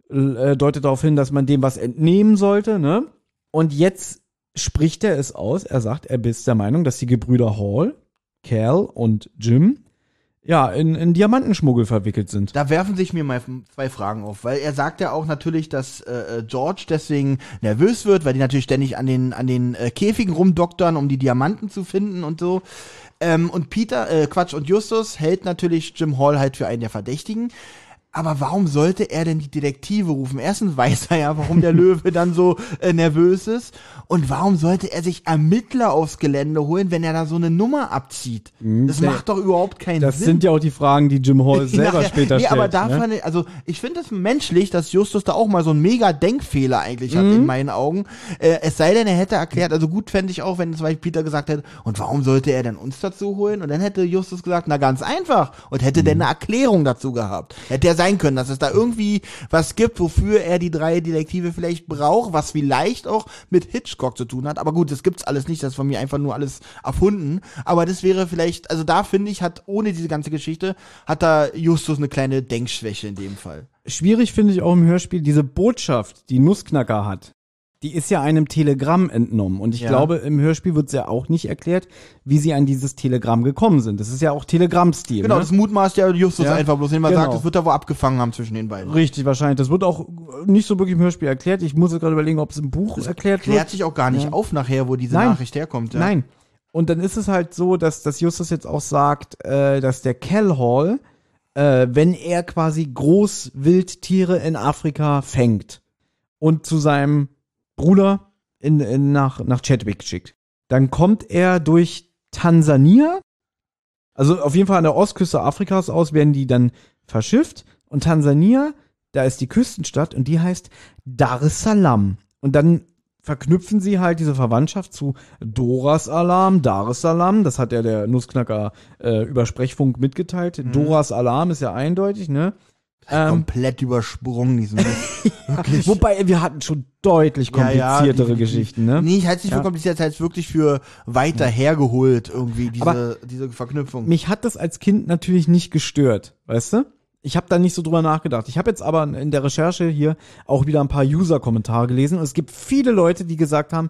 äh, deutet darauf hin, dass man dem was entnehmen sollte, ne? Und jetzt spricht er es aus, er sagt, er ist der Meinung, dass die Gebrüder Hall, Cal und Jim ja, in, in Diamantenschmuggel verwickelt sind. Da werfen sich mir mal zwei Fragen auf, weil er sagt ja auch natürlich, dass äh, George deswegen nervös wird, weil die natürlich ständig an den an den äh, Käfigen rumdoktern, um die Diamanten zu finden und so. Ähm, und Peter, äh, Quatsch, und Justus hält natürlich Jim Hall halt für einen der Verdächtigen. Aber warum sollte er denn die Detektive rufen? Erstens weiß er ja, warum der Löwe dann so äh, nervös ist. Und warum sollte er sich Ermittler aufs Gelände holen, wenn er da so eine Nummer abzieht? Das der- macht doch überhaupt keinen Mhm. Das Sinn. sind ja auch die Fragen, die Jim Hall selber Nachher- später nee, stellt. aber da ne? fand ich, also ich finde es menschlich, dass Justus da auch mal so einen mega Denkfehler eigentlich hat Mhm. in meinen Augen. Äh, es sei denn, er hätte erklärt, also gut fände ich auch, wenn zum Beispiel Peter gesagt hätte, und warum sollte er denn uns dazu holen? Und dann hätte Justus gesagt, na ganz einfach. Und hätte Mhm. denn eine Erklärung dazu gehabt. Hätte ja sein können, dass es da irgendwie was gibt, wofür er die drei Detektive vielleicht braucht, was vielleicht auch mit Hitchcock zu tun hat. Aber gut, das gibt's alles nicht, das ist von mir einfach nur alles erfunden. Aber das wäre vielleicht, also da finde ich, hat ohne diese ganze Geschichte, hat da Justus eine kleine Denkschwäche in dem Fall. Schwierig finde ich auch im Hörspiel diese Botschaft, die Nussknacker hat. Die ist ja einem Telegramm entnommen. Und ich Ja. glaube, im Hörspiel wird es ja auch nicht erklärt, wie sie an dieses Telegramm gekommen sind. Das ist ja auch Telegrammstil. Genau, ne? das mutmaßt ja Justus Ja, einfach bloß, indem er genau. sagt, das wird er wohl abgefangen haben zwischen den beiden. Richtig, wahrscheinlich. Das wird auch nicht so wirklich im Hörspiel erklärt. Ich muss jetzt gerade überlegen, ob es im Buch erklärt Klärt wird. sich auch gar nicht Ja. auf nachher, wo diese Nein. Nachricht herkommt. Nein. Und dann ist es halt so, dass, dass Justus jetzt auch sagt, äh, dass der Kell Hall, äh, wenn er quasi Großwildtiere in Afrika fängt und zu seinem Bruder in, in, nach, nach Chadwick schickt, dann kommt er durch Tansania, also auf jeden Fall an der Ostküste Afrikas aus, werden die dann verschifft und Tansania, da ist die Küstenstadt und die heißt Dar es Salaam. Und dann verknüpfen sie halt diese Verwandtschaft zu Doras Alarm, Dar es Salaam, das hat ja der Nussknacker äh, über Sprechfunk mitgeteilt. Mhm. Doras Alarm ist ja eindeutig, ne? Ähm, Komplett übersprungen, diesen Wirklich. wobei wir hatten schon deutlich Ja, ja, kompliziertere definitiv. Geschichten, ne? Nee, ich halte es nicht Ja. für kompliziert, ich halte es wirklich für weiter hergeholt, irgendwie, diese, Aber diese Verknüpfung. Mich hat das als Kind natürlich nicht gestört, weißt du? Ich habe da nicht so drüber nachgedacht. Ich habe jetzt aber in der Recherche hier auch wieder ein paar User-Kommentare gelesen und es gibt viele Leute, die gesagt haben,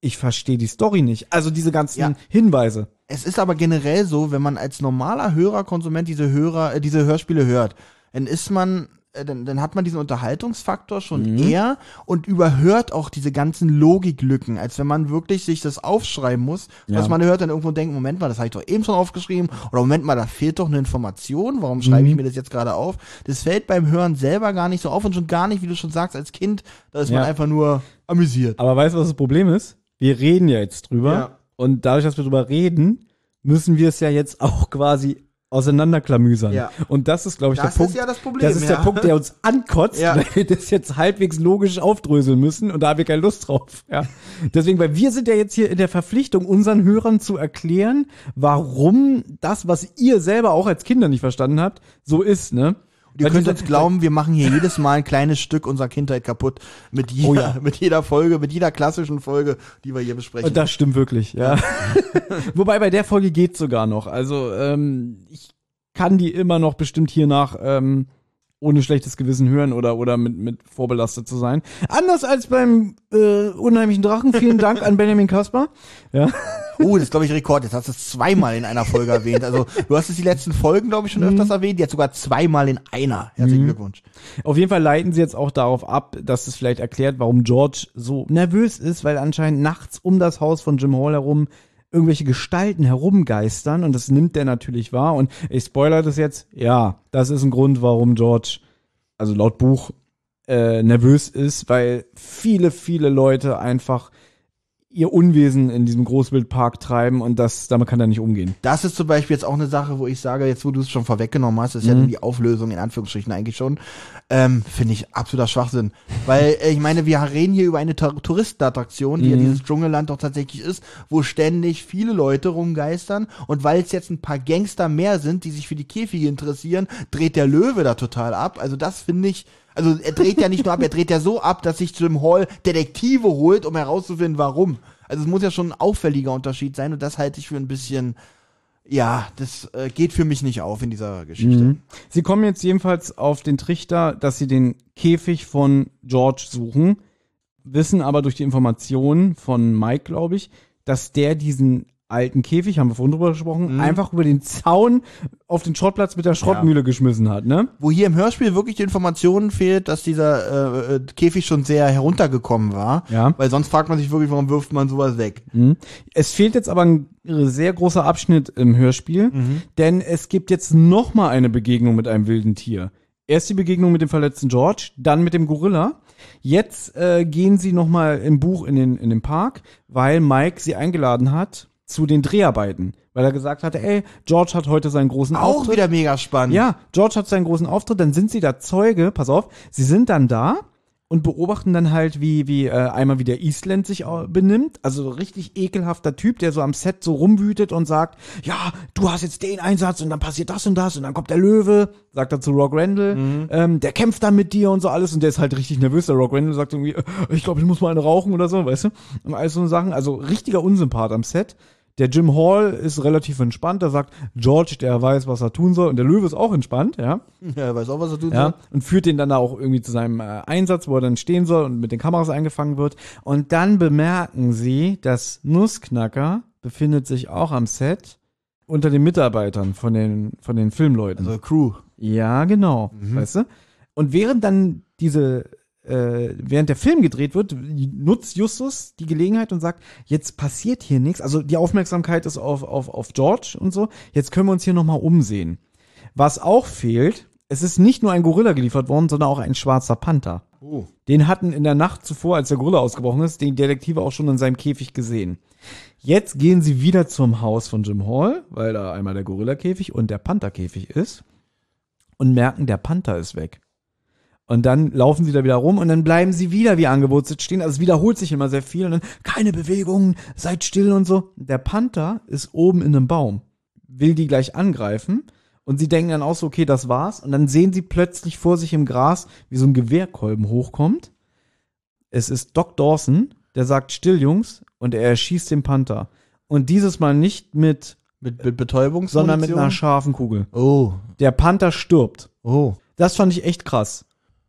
ich verstehe die Story nicht. Also diese ganzen Ja. Hinweise. Es ist aber generell so, wenn man als normaler Hörer, Konsument diese Hörer, äh, diese Hörspiele hört, dann ist man, äh, dann, dann hat man diesen Unterhaltungsfaktor schon Mhm. eher und überhört auch diese ganzen Logiklücken, als wenn man wirklich sich das aufschreiben muss, Ja. was man hört, dann irgendwo denkt, Moment mal, das habe ich doch eben schon aufgeschrieben, oder Moment mal, da fehlt doch eine Information, warum schreibe ich Mhm. mir das jetzt gerade auf? Das fällt beim Hören selber gar nicht so auf und schon gar nicht, wie du schon sagst, als Kind, da ist man Ja. einfach nur amüsiert. Aber weißt du, was das Problem ist? Wir reden ja jetzt drüber Ja. und dadurch, dass wir drüber reden, müssen wir es ja jetzt auch quasi auseinanderklamüsern. Ja. Und das ist, glaube ich, Das der Punkt. ist ja das Problem, Das ist der ja. Punkt, der uns ankotzt, Ja. weil wir das jetzt halbwegs logisch aufdröseln müssen und da haben wir keine Lust drauf. Ja. Deswegen, weil wir sind ja jetzt hier in der Verpflichtung, unseren Hörern zu erklären, warum das, was ihr selber auch als Kinder nicht verstanden habt, so ist, ne? Ihr könnt uns glauben, wir machen hier jedes Mal ein kleines Stück unserer Kindheit kaputt. Mit jeder, Oh ja. mit jeder Folge, mit jeder klassischen Folge, die wir hier besprechen. Und das stimmt wirklich, ja. Wobei bei der Folge geht sogar noch. Also ähm, ich kann die immer noch bestimmt hier nach ähm, ohne schlechtes Gewissen hören oder oder mit mit vorbelastet zu sein. Anders als beim äh, unheimlichen Drachen. Vielen Dank an Benjamin Kasper. Ja. oh, das ist, glaube ich, Rekord. Jetzt hast du es zweimal in einer Folge erwähnt. Also, du hast es die letzten Folgen, glaube ich, schon Mhm. öfters erwähnt. Jetzt sogar zweimal in einer. Herzlichen Glückwunsch. Auf jeden Fall leiten sie jetzt auch darauf ab, dass es vielleicht erklärt, warum George so nervös ist, weil anscheinend nachts um das Haus von Jim Hall herum irgendwelche Gestalten herumgeistern und das nimmt der natürlich wahr. Und ich spoiler das jetzt, ja, das ist ein Grund, warum George, also laut Buch, äh, nervös ist, weil viele, viele Leute einfach ihr Unwesen in diesem Großwildpark treiben und das, damit kann er nicht umgehen. Das ist zum Beispiel jetzt auch eine Sache, wo ich sage, jetzt wo du es schon vorweggenommen hast, ist ja Mhm. die Auflösung in Anführungsstrichen eigentlich schon, ähm, finde ich absoluter Schwachsinn. Weil äh, ich meine, wir reden hier über eine Tou- Touristenattraktion, die ja Mhm. dieses Dschungelland doch tatsächlich ist, wo ständig viele Leute rumgeistern und weil es jetzt ein paar Gangster mehr sind, die sich für die Käfige interessieren, dreht der Löwe da total ab. Also das finde ich, also er dreht ja nicht nur ab, er dreht ja so ab, dass sich Jim Hall Detektive holt, um herauszufinden, warum. Also es muss ja schon ein auffälliger Unterschied sein und das halte ich für ein bisschen ja, das äh, geht für mich nicht auf in dieser Geschichte. Mhm. Sie kommen jetzt jedenfalls auf den Trichter, dass sie den Käfig von George suchen, wissen aber durch die Informationen von Mike, glaube ich, dass der diesen alten Käfig, haben wir vorhin drüber Mhm. gesprochen, einfach über den Zaun auf den Schrottplatz mit der Schrottmühle geschmissen hat, ne? Wo hier im Hörspiel wirklich die Information fehlt, dass dieser äh, äh, Käfig schon sehr heruntergekommen war. Ja. Weil sonst fragt man sich wirklich, warum wirft man sowas weg? Mhm. Es fehlt jetzt aber ein sehr großer Abschnitt im Hörspiel, denn es gibt jetzt noch mal eine Begegnung mit einem wilden Tier. Erst die Begegnung mit dem verletzten George, dann mit dem Gorilla. Jetzt äh, gehen sie noch mal im Buch in den, in den Park, weil Mike sie eingeladen hat zu den Dreharbeiten. Weil er gesagt hatte, ey, George hat heute seinen großen Auch Auftritt. wieder mega spannend. Ja, George hat seinen großen Auftritt, dann sind sie da Zeuge, pass auf, sie sind dann da und beobachten dann halt, wie, wie äh, einmal wie der Eastland sich benimmt. Also richtig ekelhafter Typ, der so am Set so rumwütet und sagt, ja, du hast jetzt den Einsatz und dann passiert das und das und dann kommt der Löwe, sagt er zu Rock Randall, ähm, der kämpft dann mit dir und so alles und der ist halt richtig nervös. Der Rock Randall sagt irgendwie, äh, ich glaube, ich muss mal eine rauchen oder so, weißt du? Und alles so Sachen. Also richtiger Unsympath am Set. Der Jim Hall ist relativ entspannt, der sagt, George, der weiß, was er tun soll. Und der Löwe ist auch entspannt, ja. Ja, weiß auch, was er tut. ja und führt den dann auch irgendwie zu seinem äh, Einsatz, wo er dann stehen soll und mit den Kameras eingefangen wird. Und dann bemerken sie, dass Nussknacker befindet sich auch am Set unter den Mitarbeitern von den, von den Filmleuten. Also Crew. Ja, genau. Weißt du? Und während dann diese, äh, während der Film gedreht wird, nutzt Justus die Gelegenheit und sagt, jetzt passiert hier nichts. Also die Aufmerksamkeit ist auf, auf, auf George und so. Jetzt können wir uns hier nochmal umsehen. Was auch fehlt, es ist nicht nur ein Gorilla geliefert worden, sondern auch ein schwarzer Panther. Oh. Den hatten in der Nacht zuvor, als der Gorilla ausgebrochen ist, den Detektive auch schon in seinem Käfig gesehen. Jetzt gehen sie wieder zum Haus von Jim Hall, weil da einmal der Gorilla-Käfig und der Panther-Käfig ist und merken, der Panther ist weg. Und dann laufen sie da wieder rum und dann bleiben sie wieder wie angewurzelt stehen. Also es wiederholt sich immer sehr viel und dann keine Bewegungen, seid still und so. Der Panther ist oben in einem Baum, will die gleich angreifen und sie denken dann auch so, okay, das war's. Und dann sehen sie plötzlich vor sich im Gras, wie so ein Gewehrkolben hochkommt. Es ist Doc Dawson, der sagt still, Jungs, und er erschießt den Panther. Und dieses Mal nicht mit, Mit, mit Betäubungs sondern mit einer scharfen Kugel. Oh. Der Panther stirbt. Oh. Das fand ich echt krass.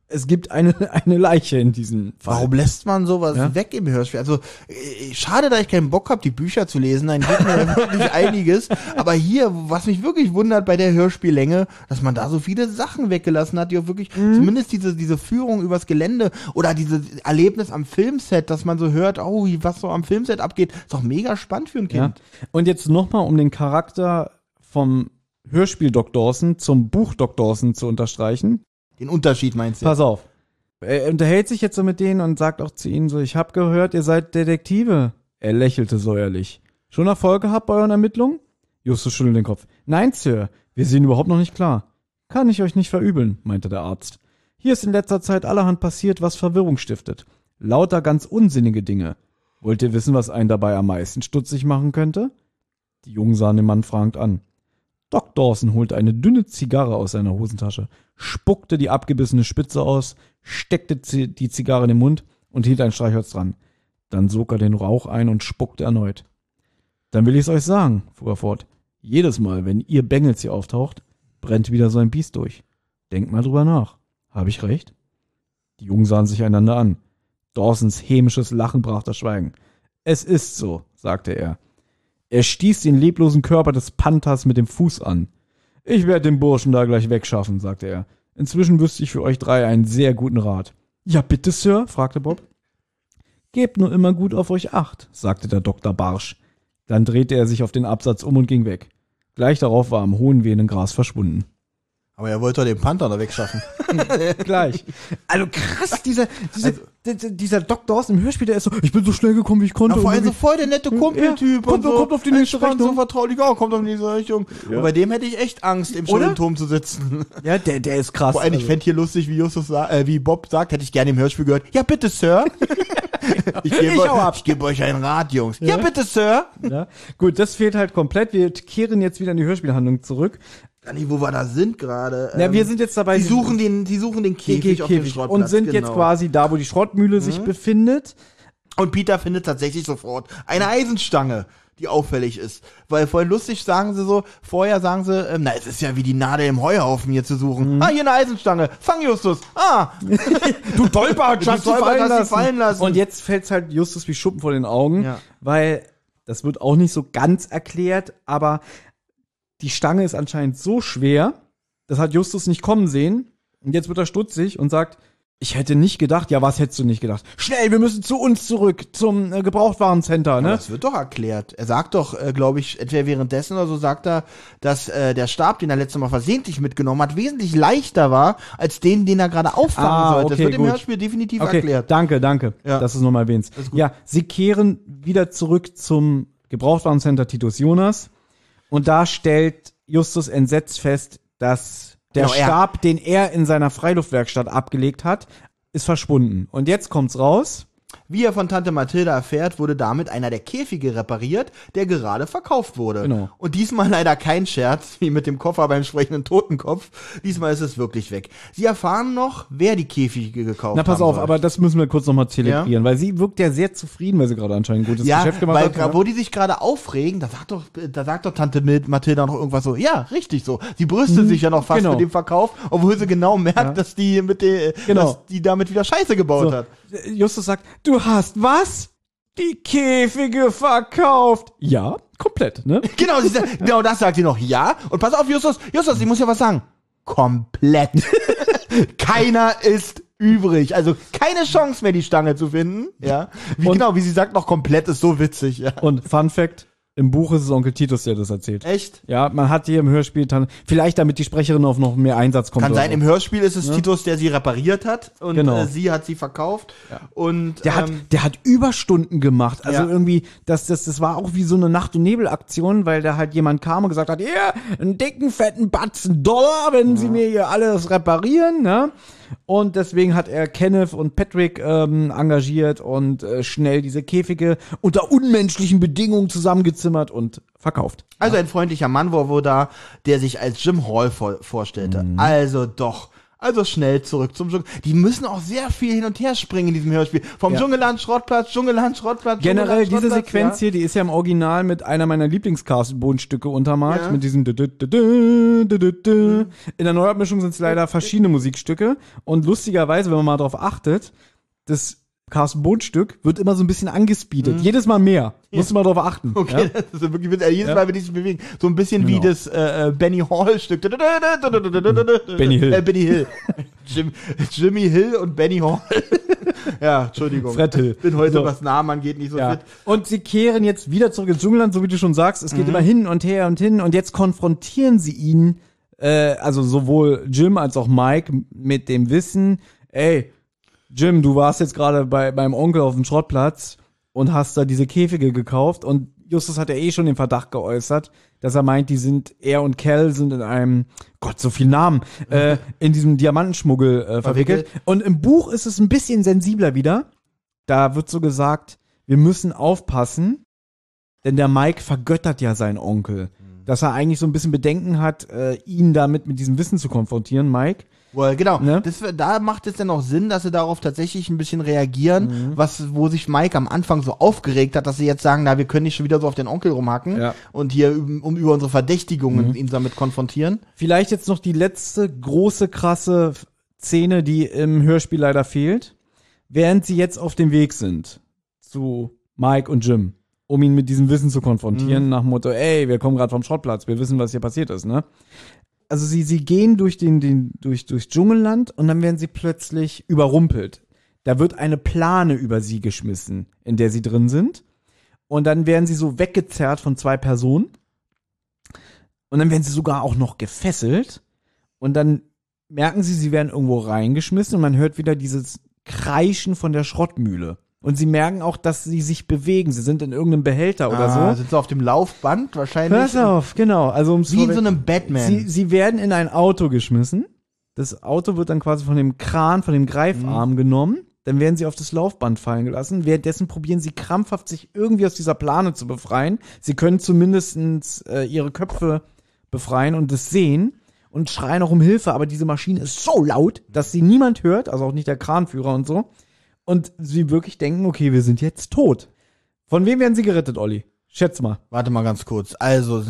Es gibt eine, eine Leiche in diesem Fall. Warum lässt man sowas Ja. weg im Hörspiel? Also äh, schade, da ich keinen Bock habe, die Bücher zu lesen. Dann geht mir wirklich einiges. Aber hier, was mich wirklich wundert bei der Hörspiellänge, dass man da so viele Sachen weggelassen hat, die auch wirklich, Mhm. zumindest diese, diese Führung übers Gelände oder dieses Erlebnis am Filmset, dass man so hört, oh, was so am Filmset abgeht, ist doch mega spannend für ein Ja. Kind. Und jetzt nochmal, um den Charakter vom Hörspiel Doc Dawson zum Buch Doc Dawson zu unterstreichen. Den Unterschied meinst du? Pass auf. Er unterhält sich jetzt so mit denen und sagt auch zu ihnen so, ich hab gehört, ihr seid Detektive. Er lächelte säuerlich. Schon Erfolg gehabt bei euren Ermittlungen? Justus schüttelt den Kopf. Nein, Sir, wir sehen überhaupt noch nicht klar. Kann ich euch nicht verübeln, meinte der Arzt. Hier ist in letzter Zeit allerhand passiert, was Verwirrung stiftet. Lauter ganz unsinnige Dinge. Wollt ihr wissen, was einen dabei am meisten stutzig machen könnte? Die Jungen sahen den Mann fragend an. Doc Dawson holte eine dünne Zigarre aus seiner Hosentasche, spuckte die abgebissene Spitze aus, steckte die Zigarre in den Mund und hielt ein Streichholz dran. Dann sog er den Rauch ein und spuckte erneut. Dann will ich's euch sagen, fuhr er fort. Jedes Mal, wenn ihr Bengels hier auftaucht, brennt wieder so ein Biest durch. Denkt mal drüber nach. Habe ich recht? Die Jungen sahen sich einander an. Dawsons hämisches Lachen brach das Schweigen. Es ist so, sagte er. Er stieß den leblosen Körper des Panthers mit dem Fuß an. Ich werde den Burschen da gleich wegschaffen, sagte er. Inzwischen wüsste ich für euch drei einen sehr guten Rat. Ja, bitte, Sir? fragte Bob. Gebt nur immer gut auf euch acht, sagte der Doktor barsch. Dann drehte er sich auf den Absatz um und ging weg. Gleich darauf war am hohen wehenden Gras verschwunden. Aber er wollte doch den Panther da wegschaffen. Gleich. Also krass, dieser, dieser, dieser, dieser Doc Dawson im Hörspiel, der ist so, ich bin so schnell gekommen, wie ich konnte. Na, vor allem so voll der nette Kumpeltyp Ja, kommt- und so. kommt auf die nächste Rechnung. so vertraulich, ja, kommt auf die nächste Richtung. Und bei dem hätte ich echt Angst, im stillen Turm zu sitzen. ja, der, der ist krass. Vor allem, ich also. fände hier lustig, wie Justus äh, wie Bob sagt, hätte ich gerne im Hörspiel gehört. Ja, bitte, Sir. ich gebe Ich euch, ich gebe euch einen Rat, Jungs. Ja, bitte, Sir. Ja. Gut, das fehlt halt komplett. Wir kehren jetzt wieder in die Hörspielhandlung zurück. Gar nicht, wo wir da sind gerade. Ja, Ähm, wir sind jetzt dabei. Die suchen den, die suchen den Käfig, auf dem Käfig Schrottplatz. und sind jetzt genau. Mhm. quasi da, wo die Schrottmühle sich befindet. Und Peter findet tatsächlich sofort eine Eisenstange, die auffällig ist. Weil vorhin lustig sagen sie so, vorher sagen sie, ähm, na, es ist ja wie die Nadel im Heuhaufen hier zu suchen. Mhm. Ah, hier eine Eisenstange. Fang Justus. Ah, Du Dolpert, Du Dolpert, hast sie fallen lassen. Und jetzt fällt's halt Justus wie Schuppen vor den Augen, Ja. weil Das wird auch nicht so ganz erklärt, aber die Stange ist anscheinend so schwer, das hat Justus nicht kommen sehen. Und jetzt wird er stutzig und sagt, ich hätte nicht gedacht, ja, was hättest du nicht gedacht? Schnell, wir müssen zu uns zurück, zum äh, Gebrauchtwarencenter, ne? Das wird doch erklärt. Er sagt doch, äh, glaube ich, entweder währenddessen oder so sagt er, dass äh, der Stab, den er letztes Mal versehentlich mitgenommen hat, wesentlich leichter war als den, den er gerade auffangen Ah, sollte. Das okay, wird im gut. Hörspiel definitiv Okay, erklärt. danke, danke, Ja. dass du es nochmal erwähnst. ist. Ja, sie kehren wieder zurück zum Gebrauchtwarencenter Titus Jonas und da stellt Justus entsetzt fest, dass der Genau, Stab, den er in seiner Freiluftwerkstatt abgelegt hat, ist verschwunden. Und jetzt kommt's raus. Wie er von Tante Mathilda erfährt, wurde damit einer der Käfige repariert, der gerade verkauft wurde. Genau. Und diesmal leider kein Scherz, wie mit dem Koffer beim sprechenden Totenkopf. Diesmal ist es wirklich weg. Sie erfahren noch, wer die Käfige gekauft Na, pass auf, soll. aber das müssen wir kurz nochmal zelebrieren, weil sie wirkt ja sehr zufrieden, weil sie gerade anscheinend ein gutes ja, Geschäft gemacht weil hat. gra- ne? wo die sich gerade aufregen, da sagt doch, da sagt doch Tante Mathilda noch irgendwas so, ja, richtig so. Sie brüstet sich ja noch fast genau. mit dem Verkauf, obwohl sie genau merkt, dass die mit der, Genau. dass die damit wieder Scheiße gebaut So, hat. Justus sagt, du hast was? Die Käfige verkauft. Ja, komplett, ne? Genau, sie genau das sagt sie noch. Ja. Und pass auf, Justus, Justus, ich muss ja was sagen. Komplett. Keiner ist übrig. Also keine Chance mehr, die Stange zu finden. Ja. Wie, Und- genau, wie sie sagt, noch komplett ist so witzig. Ja. Und Fun Fact, im Buch ist es Onkel Titus, der das erzählt. Echt? Ja, man hat hier im Hörspiel, dann- vielleicht damit die Sprecherin auf noch mehr Einsatz kommt. Kann sein, so. im Hörspiel ist es Titus, der sie repariert hat und Genau. äh, sie hat sie verkauft. Und Der hat, ähm, der hat Überstunden gemacht. Also Ja. irgendwie, das, das, das war auch wie so eine Nacht- und Nebel-Aktion, weil da halt jemand kam und gesagt hat, ja, einen dicken, fetten Batzen Dollar, wenn sie mir hier alles reparieren, ne? Und deswegen hat er Kenneth und Patrick ähm, engagiert und äh, schnell diese Käfige unter unmenschlichen Bedingungen zusammengezimmert und verkauft. also ein freundlicher Mann war wohl da, der sich als Jim Hall vor, vorstellte. Mhm. Also doch. Also schnell zurück zum Dschungel. Die müssen auch sehr viel hin und her springen in diesem Hörspiel. Vom Ja. Dschungelland, Schrottplatz, Dschungelland, Schrottplatz. Generell Dschungelland, diese Schrottplatz, Sequenz ja. hier, die ist ja im Original mit einer meiner Lieblingscast-Bodenstücke untermalt, Ja. mit diesem. In der Neuabmischung sind es leider verschiedene Musikstücke und lustigerweise, wenn man mal darauf achtet, das Carsten Bodenstück wird immer so ein bisschen angespeedet. Jedes Mal mehr. Musst du mal drauf achten. Mhm. Okay, Ja? das ist wirklich, äh, jedes Ja. Mal, wenn die sich bewegen, so ein bisschen wie Genau. das äh, äh, Benny Hall Stück. Benny Hill. Äh, Benny Hill. Jim, Jimmy Hill und Benny Hall. ja, Entschuldigung. Fred Hill. Bin heute, So. was Namen angeht, nicht so Ja. fit. Und sie kehren jetzt wieder zurück ins Dschungelland, so wie du schon sagst. Es geht Mhm. immer hin und her und hin. Und jetzt konfrontieren sie ihn, äh, also sowohl Jim als auch Mike, mit dem Wissen, ey, Jim, du warst jetzt gerade bei meinem Onkel auf dem Schrottplatz und hast da diese Käfige gekauft. Und Justus hat ja eh schon den Verdacht geäußert, dass er meint, die sind, er und Cal sind in einem, Gott, so viel Namen, äh, in diesem Diamantenschmuggel äh, verwickelt. Und im Buch ist es ein bisschen sensibler wieder. Da wird so gesagt, wir müssen aufpassen, denn der Mike vergöttert ja seinen Onkel. Dass er eigentlich so ein bisschen Bedenken hat, äh, ihn damit mit diesem Wissen zu konfrontieren, Mike. Well, genau. Ne? Das, da macht es dann auch Sinn, dass sie darauf tatsächlich ein bisschen reagieren, Mhm. was, wo sich Mike am Anfang so aufgeregt hat, dass sie jetzt sagen, na, wir können nicht schon wieder so auf den Onkel rumhacken Ja. Mhm. und hier um, um über unsere Verdächtigungen ihn damit konfrontieren. Vielleicht jetzt noch die letzte große, krasse Szene, die im Hörspiel leider fehlt. Während sie jetzt auf dem Weg sind zu Mike und Jim, um ihn mit diesem Wissen zu konfrontieren, nach dem Motto, ey, wir kommen gerade vom Schrottplatz, wir wissen, was hier passiert ist, ne? Also sie, sie gehen durch den, den, durch, durchs Dschungelland und dann werden sie plötzlich überrumpelt. Da wird eine Plane über sie geschmissen, in der sie drin sind. Und dann werden sie so weggezerrt von zwei Personen. Und dann werden sie sogar auch noch gefesselt. Und dann merken sie, sie werden irgendwo reingeschmissen und man hört wieder dieses Kreischen von der Schrottmühle. Und sie merken auch, dass sie sich bewegen. Sie sind in irgendeinem Behälter oder Ah, so. Sind sie auf dem Laufband wahrscheinlich? Pass auf, genau. Also ums Wie in so einem Batman. Sie, sie werden in ein Auto geschmissen. Das Auto wird dann quasi von dem Kran, von dem Greifarm Mhm. genommen. Dann werden sie auf das Laufband fallen gelassen. Währenddessen probieren sie krampfhaft, sich irgendwie aus dieser Plane zu befreien. Sie können zumindestens äh, ihre Köpfe befreien und es sehen und schreien auch um Hilfe. Aber diese Maschine ist so laut, dass sie niemand hört, also auch nicht der Kranführer und so. Und sie wirklich denken, okay, wir sind jetzt tot. Von wem werden sie gerettet, Olli? Schätz mal. Warte mal ganz kurz. Also,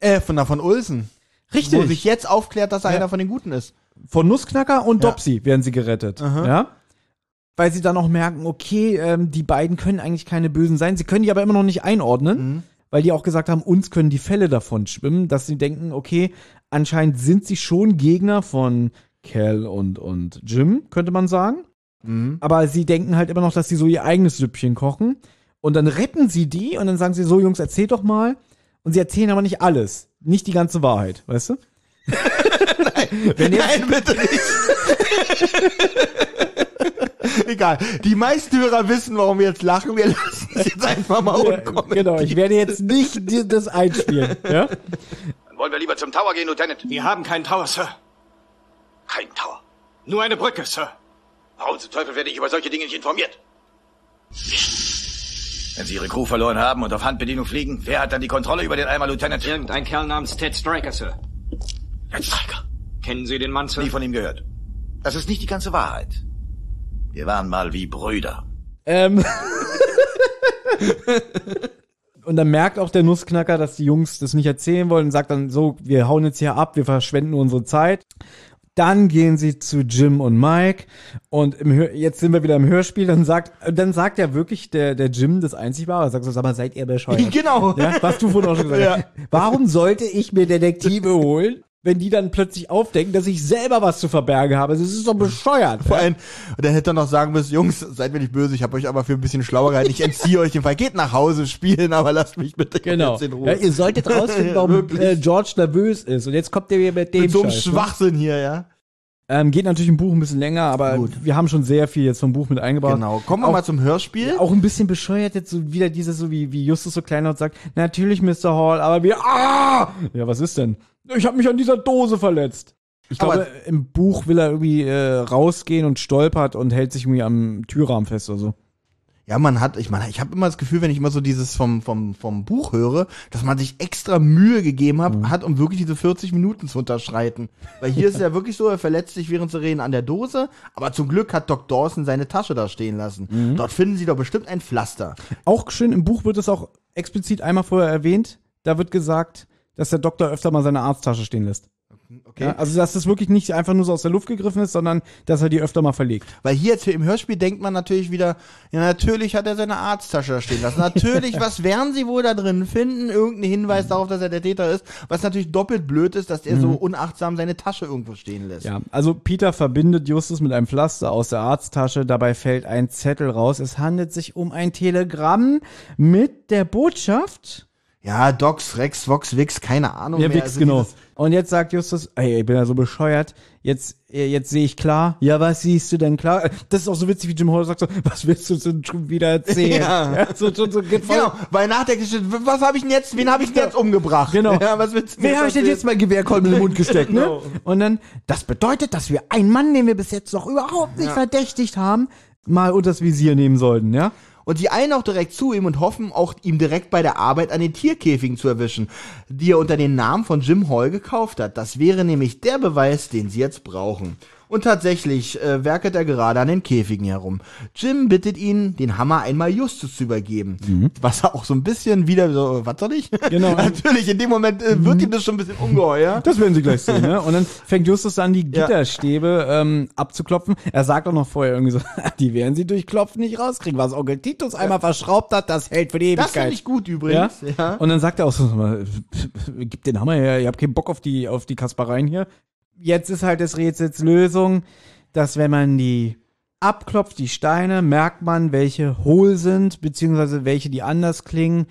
äh, von, von Ulsen. Wo sich jetzt aufklärt, dass er Ja. einer von den Guten ist. Von Nussknacker und Ja. Dopsy werden sie gerettet. Ja. weil sie dann auch merken, okay, ähm, die beiden können eigentlich keine Bösen sein. Sie können die aber immer noch nicht einordnen, weil die auch gesagt haben, uns können die Fälle davon schwimmen, dass sie denken, okay, anscheinend sind sie schon Gegner von Cal und, und Jim, könnte man sagen. Aber sie denken halt immer noch, dass sie so ihr eigenes Süppchen kochen. Und dann retten sie die und dann sagen sie so, Jungs, erzählt doch mal. Und sie erzählen aber nicht alles. Nicht die ganze Wahrheit, weißt du? Wenn jetzt, Nein, bitte nicht. Egal. Die meisten Hörer wissen, warum wir jetzt lachen. Wir lassen es jetzt einfach mal unkommentiert. genau, ich werde jetzt nicht dir das einspielen. Ja? Dann wollen wir lieber zum Tower gehen, Lieutenant. Wir haben keinen Tower, Sir. Kein Tower. Nur eine Brücke, Sir. Warum zum Teufel werde ich über solche Dinge nicht informiert? Wenn Sie Ihre Crew verloren haben und auf Handbedienung fliegen, wer hat dann die Kontrolle über den Eimer, Lieutenant? Irgendein Kerl namens Ted Striker, Sir. Herr Stryker. Kennen Sie den Mann, Sir? Nie von ihm gehört. Das ist nicht die ganze Wahrheit. Wir waren mal wie Brüder. Ähm. Und dann merkt auch der Nussknacker, dass die Jungs das nicht erzählen wollen und sagt dann so, wir hauen jetzt hier ab, wir verschwenden unsere Zeit. Dann gehen sie zu Jim und Mike und im jetzt sind wir wieder im Hörspiel. Dann sagt, dann sagt ja wirklich der, der Jim das einzig wahre. Er sagt so, sag mal, seid ihr bescheuert? Genau. Ja, was du vorhin auch schon gesagt hast. Warum sollte ich mir Detektive holen, wenn die dann plötzlich aufdenken, dass ich selber was zu verbergen habe? Das ist doch bescheuert. Vor allem, und dann hätte er noch sagen müssen, Jungs, seid mir nicht böse, ich habe euch aber für ein bisschen schlauer gehalten. Ich entziehe euch den Fall. Geht nach Hause spielen, aber lasst mich bitte Genau. jetzt in Ruhe. Ja, ihr solltet rausfinden, warum äh, George nervös ist. Und jetzt kommt ihr wieder mit dem Mit so einem Scheiß, ne? Schwachsinn hier, ja. Ähm, geht natürlich im Buch ein bisschen länger, aber Gut. wir haben schon sehr viel jetzt vom Buch mit eingebaut. Genau. Kommen wir Auch- mal zum Hörspiel. Auch ein bisschen bescheuert jetzt so wieder dieses, so wie, wie Justus so klein und sagt, natürlich Mr. Hall, aber wir, ah! Ja, was ist denn? Ich habe mich an dieser Dose verletzt. Ich Aber- glaube, im Buch will er irgendwie äh, rausgehen und stolpert und hält sich irgendwie am Türrahmen fest oder so. Ja, man hat, ich meine, ich habe immer das Gefühl, wenn ich immer so dieses vom, vom, vom Buch höre, dass man sich extra Mühe gegeben hat, Mhm. hat, um wirklich diese 40 Minuten zu unterschreiten. Weil hier ist es ja wirklich so, er verletzt sich während sie reden an der Dose, aber zum Glück hat Doc Dawson seine Tasche da stehen lassen. Mhm. Dort finden sie doch bestimmt ein Pflaster. Auch schön, im Buch wird es auch explizit einmal vorher erwähnt. Da wird gesagt, dass der Doktor öfter mal seine Arzttasche stehen lässt. Okay. Ja, also, dass das wirklich nicht einfach nur so aus der Luft gegriffen ist, sondern dass er die öfter mal verlegt. Weil hier jetzt im Hörspiel denkt man natürlich wieder, ja, natürlich hat er seine Arzttasche da stehen lassen. Natürlich, was werden sie wohl da drin finden? Irgendein Hinweis darauf, dass er der Täter ist. Was natürlich doppelt blöd ist, dass er so unachtsam seine Tasche irgendwo stehen lässt. Mhm. Ja, also Peter verbindet Justus mit einem Pflaster aus der Arzttasche. Dabei fällt ein Zettel raus. Es handelt sich um ein Telegramm mit der Botschaft. Ja, Docs, Rex, Vox, Wix, keine Ahnung Ja, mehr. Wix, Also genau. Und jetzt sagt Justus, ey, ich bin ja so bescheuert. Jetzt, äh, jetzt sehe ich klar. Ja, was siehst du denn klar? Das ist auch so witzig, wie Jim Hall sagt so, was willst du denn schon wieder erzählen? Ja. so, so, so, voll- Genau, weil nach der Geschichte, was habe ich denn jetzt, wen habe ich denn jetzt umgebracht? Genau. Ja, was willst du Wer habe ich denn jetzt mein Gewehrkolben in den Mund gesteckt, ne? Genau. Und dann, das bedeutet, dass wir einen Mann, den wir bis jetzt noch überhaupt nicht verdächtigt haben, mal unters Visier nehmen sollten, ja? Und die eilen auch direkt zu ihm und hoffen, auch ihm direkt bei der Arbeit an den Tierkäfigen zu erwischen, die er unter den Namen von Jim Hall gekauft hat. Das wäre nämlich der Beweis, den sie jetzt brauchen. Und tatsächlich äh, werkelt er gerade an den Käfigen herum. Jim bittet ihn, den Hammer einmal Justus zu übergeben. Was er auch so ein bisschen wieder so, was soll ich? Genau. Natürlich, in dem Moment äh, wird ihm das schon ein bisschen ungeheuer. Das werden sie gleich sehen, ne? Und dann fängt Justus an, die Gitterstäbe ähm, abzuklopfen. Er sagt auch noch vorher irgendwie so, die werden sie durch Klopfen nicht rauskriegen. Was Onkel Titus einmal verschraubt hat, das hält für die Das Ewigkeit. finde ich gut ja? übrigens. Ja. Und dann sagt er auch so, gib den Hammer her, ihr habt keinen Bock auf die, auf die Kaspereien hier. Jetzt ist halt des Rätsels Lösung, dass wenn man die abklopft, die Steine, merkt man, welche hohl sind, beziehungsweise welche, die anders klingen.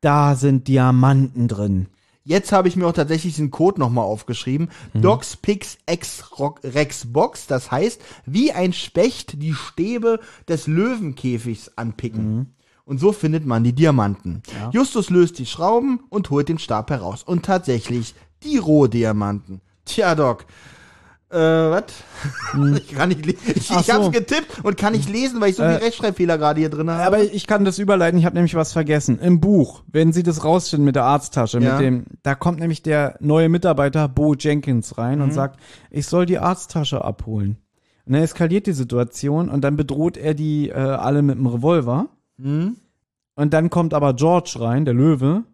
Da sind Diamanten drin. Jetzt habe ich mir auch tatsächlich den Code nochmal aufgeschrieben. Docs Pix X Rex Box. Das heißt, wie ein Specht die Stäbe des Löwenkäfigs anpicken. Und so findet man die Diamanten. Justus löst die Schrauben und holt den Stab heraus. Und tatsächlich die Rohdiamanten. Tja, Doc. Äh, was? Ich kann nicht lesen. Ich, Hm. Ach ich hab's so. getippt und kann nicht lesen, weil ich so viele Äh, Rechtschreibfehler gerade hier drin habe. Aber ich kann das überleiten, ich habe nämlich was vergessen. Im Buch, wenn Sie das rausfinden mit der Arzttasche, Ja. mit dem, da kommt nämlich der neue Mitarbeiter Bo Jenkins rein Mhm. und sagt, ich soll die Arzttasche abholen. Und dann eskaliert die Situation und dann bedroht er die äh, alle mit dem Revolver. Mhm. Und dann kommt aber George rein, der Löwe,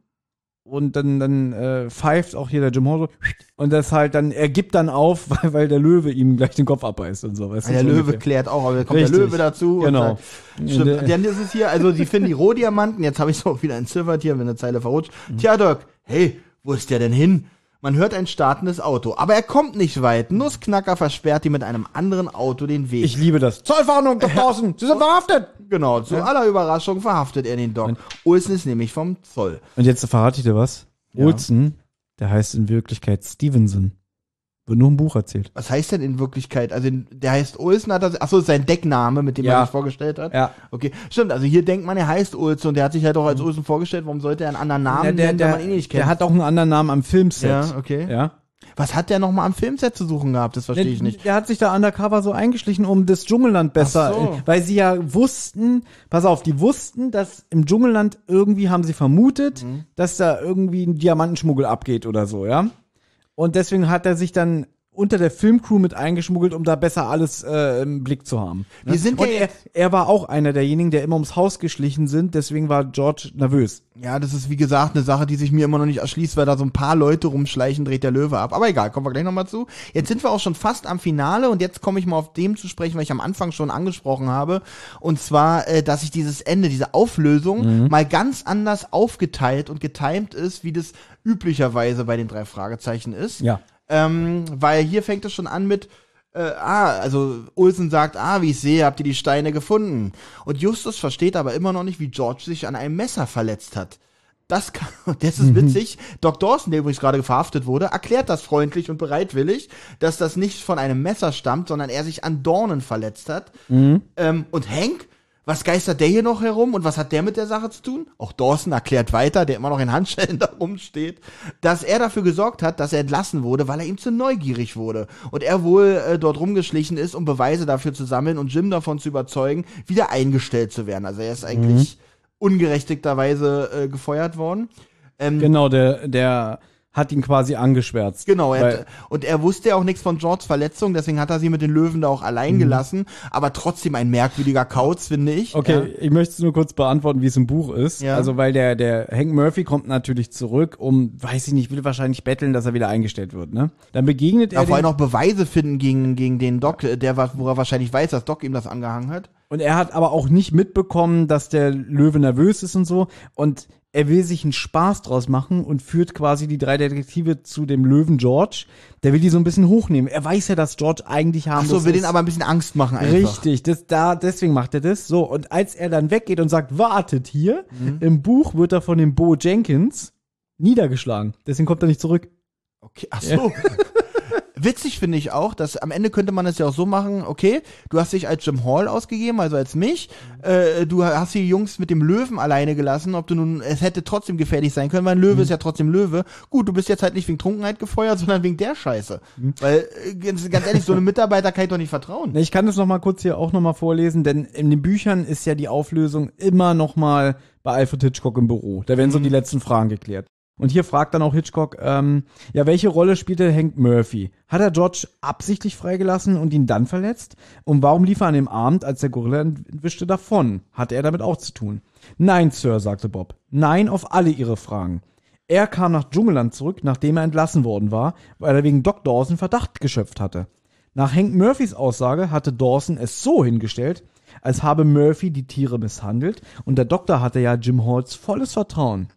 und dann, dann äh, pfeift auch hier der Jim Hall so und das halt dann, er gibt dann auf, weil, weil der Löwe ihm gleich den Kopf abbeißt und so. Weißt du, der so Löwe ungefähr. klärt auch, aber da kommt Richtig. der Löwe dazu. Genau. Und stimmt. Und, Dann ist es hier, also die finden die Rohdiamanten, jetzt habe ich es auch wieder entziffert hier, wenn eine Zeile verrutscht. Tja, Doc, hey, wo ist der denn hin? Man hört ein startendes Auto, aber er kommt nicht weit. Nussknacker versperrt ihm mit einem anderen Auto den Weg. Ich liebe das. Zollwarnung, Dr. Dawson, Sie sind verhaftet! genau, zu aller Überraschung verhaftet er den Doc. Olsen ist nämlich vom Zoll. Und jetzt verrate ich dir was. Olsen, der heißt in Wirklichkeit Stevenson. Wird nur im Buch erzählt. Was heißt denn in Wirklichkeit? Also in- der heißt Olsen, hat das, achso, sein Deckname, mit dem Ja. er sich vorgestellt hat. Ja. Okay, stimmt. Also hier denkt man, er heißt Olsen und der hat sich halt auch als Olsen vorgestellt. Warum sollte er einen anderen Namen Ja, der, nennen, der, man ihn nicht kennt? der hat auch einen anderen Namen am Filmset. ja, okay. Ja. Was hat der nochmal am Filmset zu suchen gehabt? Das verstehe ich nicht. der hat sich da undercover so eingeschlichen, um das Dschungelland besser, so. weil sie ja wussten, pass auf, die wussten, dass im Dschungelland irgendwie haben sie vermutet, Mhm. dass da irgendwie ein Diamantenschmuggel abgeht oder so, ja. Und deswegen hat er sich dann unter der Filmcrew mit eingeschmuggelt, um da besser alles äh, im Blick zu haben. ne? Wir sind ja Und er, jetzt- er war auch einer derjenigen, der immer ums Haus geschlichen sind, deswegen war George nervös. Ja, das ist wie gesagt eine Sache, die sich mir immer noch nicht erschließt, weil da so ein paar Leute rumschleichen, dreht der Löwe ab. Aber egal, kommen wir gleich nochmal zu. Jetzt sind wir auch schon fast am Finale und jetzt komme ich mal auf dem zu sprechen, was ich am Anfang schon angesprochen habe. Und zwar, äh, dass sich dieses Ende, diese Auflösung mal ganz anders aufgeteilt und getimt ist, wie das üblicherweise bei den drei Fragezeichen ist. Ja. Ähm, weil hier fängt es schon an mit, äh, ah, also Olsen sagt, ah, wie ich sehe, habt ihr die Steine gefunden. Und Justus versteht aber immer noch nicht, wie George sich an einem Messer verletzt hat. Das kann, das ist witzig. Doc Dawson, der übrigens gerade verhaftet wurde, erklärt das freundlich und bereitwillig, dass das nicht von einem Messer stammt, sondern er sich an Dornen verletzt hat. Ähm, und Hank, was geistert der hier noch herum und was hat der mit der Sache zu tun? Auch Dawson erklärt weiter, der immer noch in Handschellen da rumsteht, dass er dafür gesorgt hat, dass er entlassen wurde, weil er ihm zu neugierig wurde. Und er wohl äh, dort rumgeschlichen ist, um Beweise dafür zu sammeln und Jim davon zu überzeugen, wieder eingestellt zu werden. Also er ist eigentlich ungerechtigterweise äh, gefeuert worden. Ähm, Genau, der, der hat ihn quasi angeschwärzt. Genau, er und er wusste ja auch nichts von Georges Verletzung, deswegen hat er sie mit den Löwen da auch allein Mhm. gelassen. Aber trotzdem ein merkwürdiger Kauz, finde ich. Okay, Ja. ich möchte es nur kurz beantworten, wie es im Buch ist. Ja. Also, weil der, der Hank Murphy kommt natürlich zurück, um, weiß ich nicht, will wahrscheinlich betteln, dass er wieder eingestellt wird, ne? Dann begegnet Ja, er vor allem noch Beweise finden gegen, gegen den Doc, äh, der, wo er wahrscheinlich weiß, dass Doc ihm das angehangen hat. und er hat aber auch nicht mitbekommen, dass der Löwe nervös ist und so. Und er will sich einen Spaß draus machen und führt quasi die drei Detektive zu dem Löwen George. Der will die so ein bisschen hochnehmen. Er weiß ja, dass George eigentlich haben Ach so, will den aber ein bisschen Angst machen einfach. Richtig, das, da, deswegen macht er das. So, und als er dann weggeht und sagt, wartet hier, Mhm. im Buch wird er von dem Bo Jenkins niedergeschlagen. Deswegen kommt er nicht zurück. Okay, ach so. Witzig finde ich auch, dass am Ende könnte man es ja auch so machen, okay, du hast dich als Jim Hall ausgegeben, also als mich, äh, du hast die Jungs mit dem Löwen alleine gelassen, ob du nun, es hätte trotzdem gefährlich sein können, weil ein Löwe ist ja trotzdem Löwe. Gut, du bist jetzt halt nicht wegen Trunkenheit gefeuert, sondern wegen der Scheiße. Weil, äh, ganz, ganz ehrlich, so einem Mitarbeiter kann ich doch nicht vertrauen. Ich kann das noch mal kurz hier auch noch mal vorlesen, denn in den Büchern ist ja die Auflösung immer noch mal bei Alfred Hitchcock im Büro. Da werden so die letzten Fragen geklärt. Und hier fragt dann auch Hitchcock, ähm, ja, welche Rolle spielte Hank Murphy? Hat er George absichtlich freigelassen und ihn dann verletzt? Und warum lief er an dem Abend, als der Gorilla entwischte, davon? Hatte er damit auch zu tun? Nein, Sir, sagte Bob. Nein auf alle Ihre Fragen. Er kam nach Dschungelland zurück, nachdem er entlassen worden war, weil er wegen Doc Dawson Verdacht geschöpft hatte. Nach Hank Murphys Aussage hatte Dawson es so hingestellt, als habe Murphy die Tiere misshandelt und der Doktor hatte ja Jim Halls volles Vertrauen.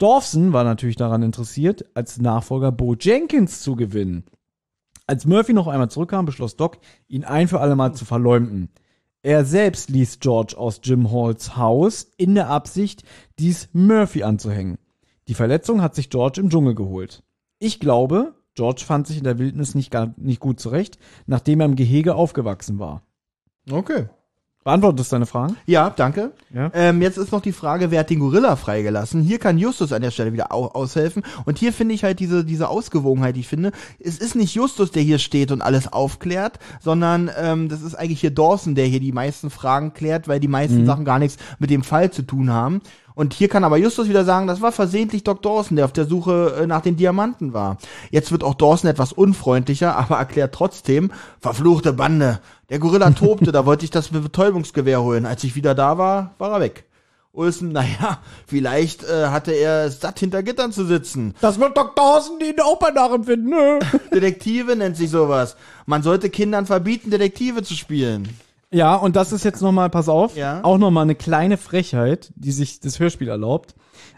Dawson war natürlich daran interessiert, als Nachfolger Bo Jenkins zu gewinnen. Als Murphy noch einmal zurückkam, beschloss Doc, ihn ein für alle Mal zu verleumden. Er selbst ließ George aus Jim Halls Haus in der Absicht, dies Murphy anzuhängen. Die Verletzung hat sich George im Dschungel geholt. Ich glaube, George fand sich in der Wildnis nicht, gar, nicht gut zurecht, nachdem er im Gehege aufgewachsen war. Okay. Beantwortest du deine Fragen? Ja, danke. Ja. Ähm, jetzt ist noch die Frage, wer hat den Gorilla freigelassen? Hier kann Justus an der Stelle wieder au aushelfen. Und hier finde ich halt diese, diese Ausgewogenheit, die ich finde. Es ist nicht Justus, der hier steht und alles aufklärt, sondern ähm, das ist eigentlich hier Dawson, der hier die meisten Fragen klärt, weil die meisten Sachen gar nichts mit dem Fall zu tun haben. Und hier kann aber Justus wieder sagen, das war versehentlich Doc Dawson, der auf der Suche äh, nach den Diamanten war. Jetzt wird auch Dawson etwas unfreundlicher, aber erklärt trotzdem, verfluchte Bande. Der Gorilla tobte, da wollte ich das Betäubungsgewehr holen. Als ich wieder da war, war er weg. Olsen, naja, vielleicht äh, hatte er es satt, hinter Gittern zu sitzen. Das wird Dr. Dawson die ihn auch bei Narren finden, nö. Detektive nennt sich sowas. Man sollte Kindern verbieten, Detektive zu spielen. Ja, und das ist jetzt nochmal, pass auf, Ja. auch nochmal eine kleine Frechheit, die sich das Hörspiel erlaubt.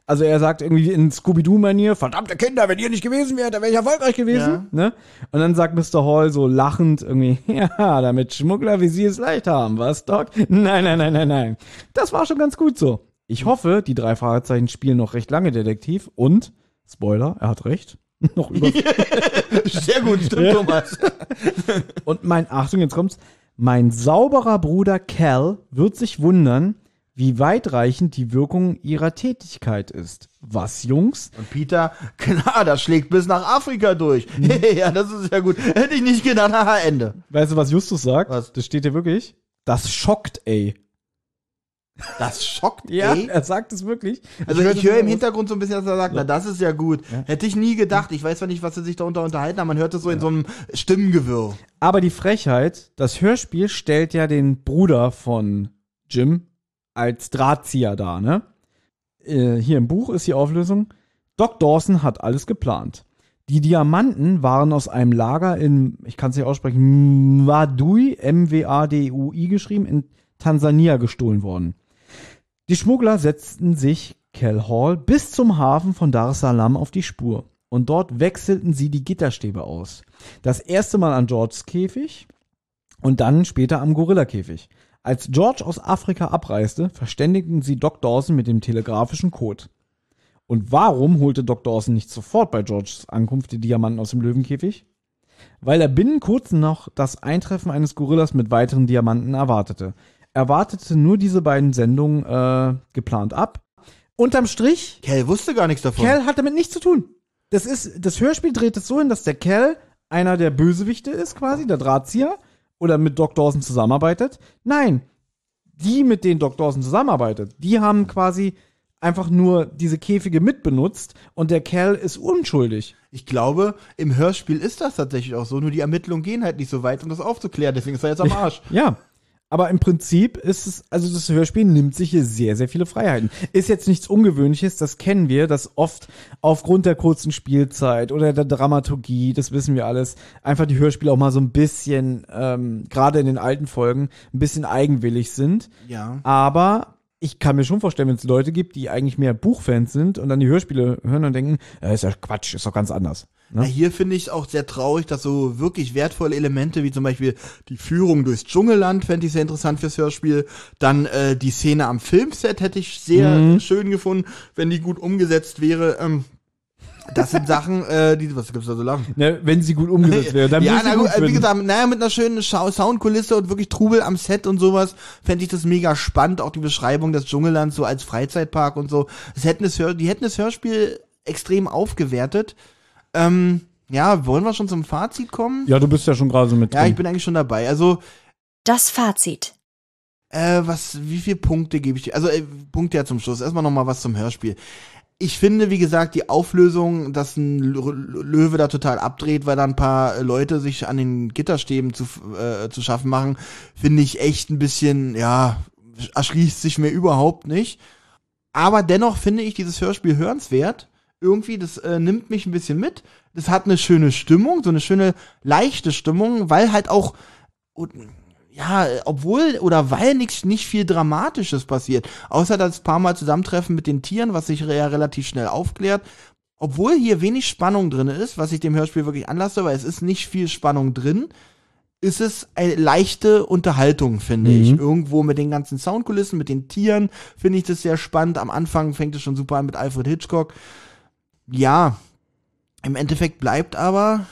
Also er sagt irgendwie in Scooby-Doo-Manier, verdammte Kinder, wenn ihr nicht gewesen wärt, dann wäre ich erfolgreich gewesen. Ne? Und dann sagt Mr. Hall so lachend irgendwie, ja, damit Schmuggler wie sie es leicht haben, was, Doc? Nein, nein, nein, nein, nein. Das war schon ganz gut so. Ich hoffe, die drei Fragezeichen spielen noch recht lange Detektiv und, Spoiler, er hat recht, noch über Sehr gut, stimmt, Thomas. Und mein, Achtung, jetzt kommt's. Mein sauberer Bruder Cal wird sich wundern, wie weitreichend die Wirkung ihrer Tätigkeit ist. Was, Jungs? Und Peter, klar, das schlägt bis nach Afrika durch. Mhm. ja, das ist ja gut. Hätte ich nicht gedacht, haha, Ende. Weißt du, was Justus sagt? Was? Das steht hier wirklich. Das schockt, ey. Das schockt, Ja, ey. er sagt es wirklich. Also hör ich höre im Hintergrund so ein bisschen, dass er sagt, na das ist ja gut. Hätte ich nie gedacht. Ich weiß zwar nicht, was sie sich darunter unterhalten, aber man hört es so in so einem Stimmengewirr. Aber die Frechheit, das Hörspiel stellt ja den Bruder von Jim als Drahtzieher dar, ne? Äh, hier im Buch ist die Auflösung. Doc Dawson hat alles geplant. Die Diamanten waren aus einem Lager in, ich kann es nicht aussprechen, Mwadui, M-W-A-D-U-I geschrieben, in Tansania gestohlen worden. Die Schmuggler setzten sich Cal Hall bis zum Hafen von Dar es Salaam auf die Spur. Und dort wechselten sie die Gitterstäbe aus. Das erste Mal an Georges Käfig und dann später am Gorillakäfig. Als George aus Afrika abreiste, verständigten sie Doc Dawson mit dem telegrafischen Code. Und warum holte Doc Dawson nicht sofort bei Georges Ankunft die Diamanten aus dem Löwenkäfig? Weil er binnen kurz noch das Eintreffen eines Gorillas mit weiteren Diamanten erwartete. Er wartete nur diese beiden Sendungen äh, geplant ab. Unterm Strich Cal wusste gar nichts davon. Cal hat damit nichts zu tun. Das ist, das Hörspiel dreht es so hin, dass der Cal einer der Bösewichte ist, quasi, der Drahtzieher, oder mit Doc Dawson zusammenarbeitet. Nein, die, mit denen Doc Dawson zusammenarbeitet, die haben quasi einfach nur diese Käfige mitbenutzt und der Cal ist unschuldig. Ich glaube, im Hörspiel ist das tatsächlich auch so, nur die Ermittlungen gehen halt nicht so weit, um das aufzuklären, deswegen ist er jetzt am Arsch. Ja. Aber im Prinzip ist es, also das Hörspiel nimmt sich hier sehr, sehr viele Freiheiten. Ist jetzt nichts Ungewöhnliches, das kennen wir, dass oft aufgrund der kurzen Spielzeit oder der Dramaturgie, das wissen wir alles, einfach die Hörspiele auch mal so ein bisschen, ähm, gerade in den alten Folgen, ein bisschen eigenwillig sind. Ja. Aber ich kann mir schon vorstellen, wenn es Leute gibt, die eigentlich mehr Buchfans sind und dann die Hörspiele hören und denken, äh, ist ja Quatsch, ist doch ganz anders. Na, Ne? hier finde ich auch sehr traurig, dass so wirklich wertvolle Elemente, wie zum Beispiel die Führung durchs Dschungelland, fände ich sehr interessant fürs Hörspiel. Dann äh, die Szene am Filmset hätte ich sehr Mhm. schön gefunden, wenn die gut umgesetzt wäre. Ähm, das sind Sachen, äh, die, was gibt's da so lang? Ne, wenn sie gut umgesetzt wäre, dann ja, na gut äh, wie gesagt, naja, mit einer schönen Schau Soundkulisse und wirklich Trubel am Set und sowas, fände ich das mega spannend. Auch die Beschreibung des Dschungellands so als Freizeitpark und so. Das hätten Hör die hätten das Hörspiel extrem aufgewertet. Ähm, ja, wollen wir schon zum Fazit kommen? Ja, du bist ja schon gerade so mit Ja, drin. ich bin eigentlich schon dabei. Also, Das Fazit. äh, was, wie viele Punkte gebe ich dir? Also, äh, Punkte ja zum Schluss. Erstmal nochmal was zum Hörspiel. Ich finde, wie gesagt, die Auflösung, dass ein Lö- Löwe da total abdreht, weil da ein paar Leute sich an den Gitterstäben zu, äh, zu schaffen machen, finde ich echt ein bisschen, ja, erschließt sich mir überhaupt nicht. Aber dennoch finde ich dieses Hörspiel hörenswert. Irgendwie, das äh, nimmt mich ein bisschen mit. Das hat eine schöne Stimmung, so eine schöne leichte Stimmung, weil halt auch ja, obwohl oder weil nichts nicht viel Dramatisches passiert, außer das paar Mal Zusammentreffen mit den Tieren, was sich ja relativ schnell aufklärt. Obwohl hier wenig Spannung drin ist, was ich dem Hörspiel wirklich anlasse, weil es ist nicht viel Spannung drin, ist es eine leichte Unterhaltung, finde Mhm. ich. Irgendwo mit den ganzen Soundkulissen, mit den Tieren finde ich das sehr spannend. Am Anfang fängt es schon super an mit Alfred Hitchcock. Ja, im Endeffekt bleibt aber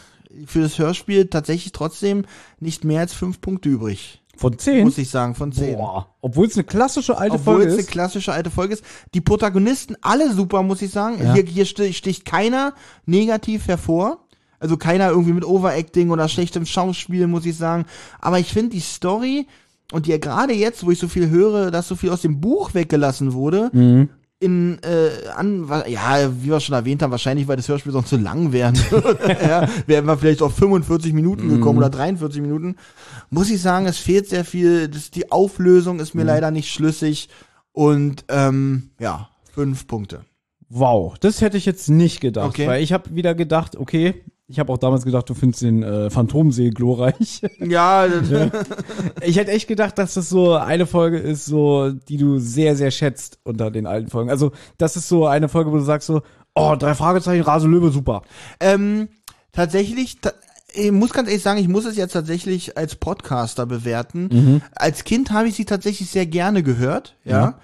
für das Hörspiel tatsächlich trotzdem nicht mehr als fünf Punkte übrig. Von zehn? Muss ich sagen, von zehn. Boah. Obwohl es eine klassische alte Obwohl Folge es eine ist. klassische alte Folge ist. Die Protagonisten alle super, muss ich sagen. Ja. Hier, hier sti- sticht keiner negativ hervor. Also keiner irgendwie mit Overacting oder schlechtem Schauspiel, muss ich sagen. Aber ich finde die Story und ja gerade jetzt, wo ich so viel höre, dass so viel aus dem Buch weggelassen wurde, Mhm. In äh, an ja, wie wir schon erwähnt haben, wahrscheinlich weil das Hörspiel sonst zu lang wären. ja, wären wir vielleicht auf 45 Minuten gekommen oder 43 Minuten. Muss ich sagen, es fehlt sehr viel, das, die Auflösung ist mir leider nicht schlüssig Und ähm, ja, fünf Punkte. Wow, das hätte ich jetzt nicht gedacht, Okay. weil ich habe wieder gedacht, okay, ich habe auch damals gedacht, du findest den äh, Phantomsee glorreich. Ja, ich hätte echt gedacht, dass das so eine Folge ist, so die du sehr sehr schätzt unter den alten Folgen. Also das ist so eine Folge, wo du sagst so, oh drei Fragezeichen, Rase Löwe, super. ähm, tatsächlich, ta ich muss ganz ehrlich sagen, ich muss es jetzt tatsächlich als Podcaster bewerten. Als Kind habe ich sie tatsächlich sehr gerne gehört, ja.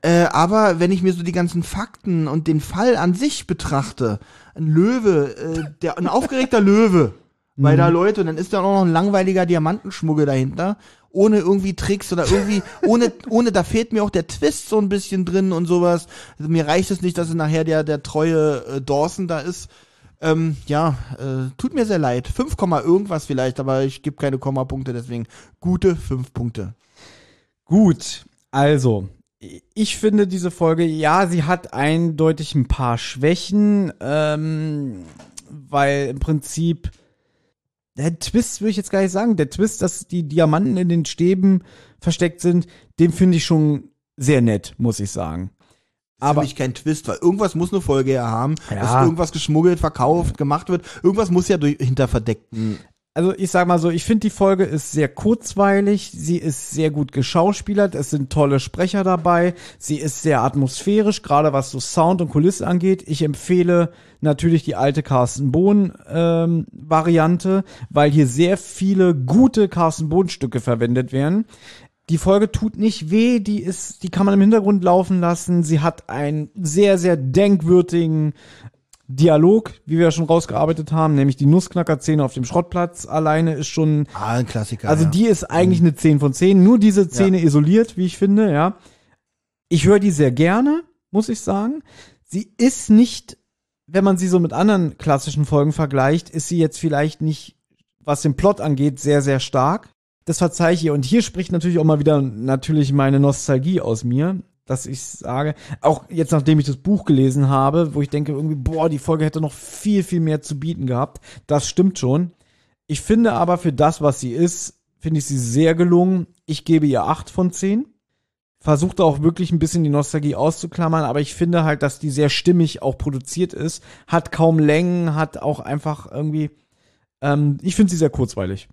Äh, aber wenn ich mir so die ganzen Fakten und den Fall an sich betrachte, ein Löwe, äh, der, ein aufgeregter Löwe, weil da Leute, und dann ist da auch noch ein langweiliger Diamantenschmuggel dahinter, ohne irgendwie Tricks oder irgendwie, ohne, ohne, da fehlt mir auch der Twist so ein bisschen drin und sowas. Also mir reicht es nicht, dass es nachher der, der treue äh, Dawson da ist. Ähm, ja, äh, tut mir sehr leid. 5, Komma irgendwas vielleicht, aber ich gebe keine Kommapunkte, deswegen gute 5 Punkte. Gut, also ich finde diese Folge, ja, sie hat eindeutig ein paar Schwächen, ähm, weil im Prinzip der Twist würde ich jetzt gar nicht sagen. Der Twist, dass die Diamanten in den Stäben versteckt sind, den finde ich schon sehr nett, muss ich sagen. Aber Aber mich kein Twist, weil irgendwas muss eine Folge ja haben, Ja. dass irgendwas geschmuggelt, verkauft, gemacht wird. Irgendwas muss ja durch, hinter verdeckten. Also ich sag mal so, ich finde die Folge ist sehr kurzweilig, sie ist sehr gut geschauspielert, es sind tolle Sprecher dabei, sie ist sehr atmosphärisch, gerade was so Sound und Kulisse angeht. Ich empfehle natürlich die alte Carsten Bohn ähm, Variante, weil hier sehr viele gute Carsten Bohn Stücke verwendet werden. Die Folge tut nicht weh, die ist, die kann man im Hintergrund laufen lassen. Sie hat einen sehr, sehr denkwürdigen Dialog, wie wir ja schon rausgearbeitet haben, nämlich die Nussknacker-Szene auf dem Schrottplatz alleine ist schon, Ah, ein Klassiker. also ja. die ist eigentlich eine 10 von 10, nur diese Szene isoliert, wie ich finde, ja. Ich höre die sehr gerne, muss ich sagen. Sie ist nicht, wenn man sie so mit anderen klassischen Folgen vergleicht, ist sie jetzt vielleicht nicht, was den Plot angeht, sehr, sehr stark. Das verzeih ich ihr. Und hier spricht natürlich auch mal wieder natürlich meine Nostalgie aus mir, dass ich sage, auch jetzt nachdem ich das Buch gelesen habe, wo ich denke irgendwie, boah, die Folge hätte noch viel, viel mehr zu bieten gehabt. Das stimmt schon. Ich finde aber für das, was sie ist, finde ich sie sehr gelungen. Ich gebe ihr acht von zehn. Versuchte auch wirklich ein bisschen die Nostalgie auszuklammern, aber ich finde halt, dass die sehr stimmig auch produziert ist. Hat kaum Längen, hat auch einfach irgendwie, ähm, ich finde sie sehr kurzweilig.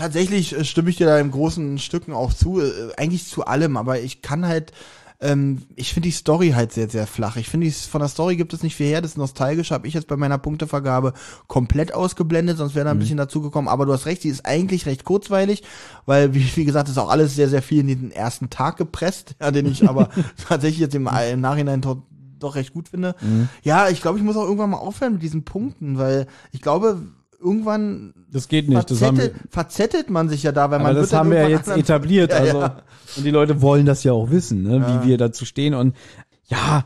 Tatsächlich äh, stimme ich dir da in großen Stücken auch zu, äh, eigentlich zu allem, aber ich kann halt, ähm, ich finde die Story halt sehr, sehr flach. Ich finde, die- von der Story gibt es nicht viel her, das nostalgisch habe ich jetzt bei meiner Punktevergabe komplett ausgeblendet, sonst wäre da ein bisschen dazugekommen, aber du hast recht, sie ist eigentlich recht kurzweilig, weil, wie, wie gesagt, ist auch alles sehr, sehr viel in den ersten Tag gepresst, ja, den ich aber tatsächlich jetzt im, im Nachhinein doch, doch recht gut finde. Ja, ich glaube, ich muss auch irgendwann mal aufhören mit diesen Punkten, weil ich glaube, irgendwann Das geht nicht. Das haben verzettelt, man sich ja da, weil aber man das haben wir ja jetzt etabliert. Ja, also, ja. Und die Leute wollen das ja auch wissen, ne, Ja. wie wir dazu stehen. Und ja,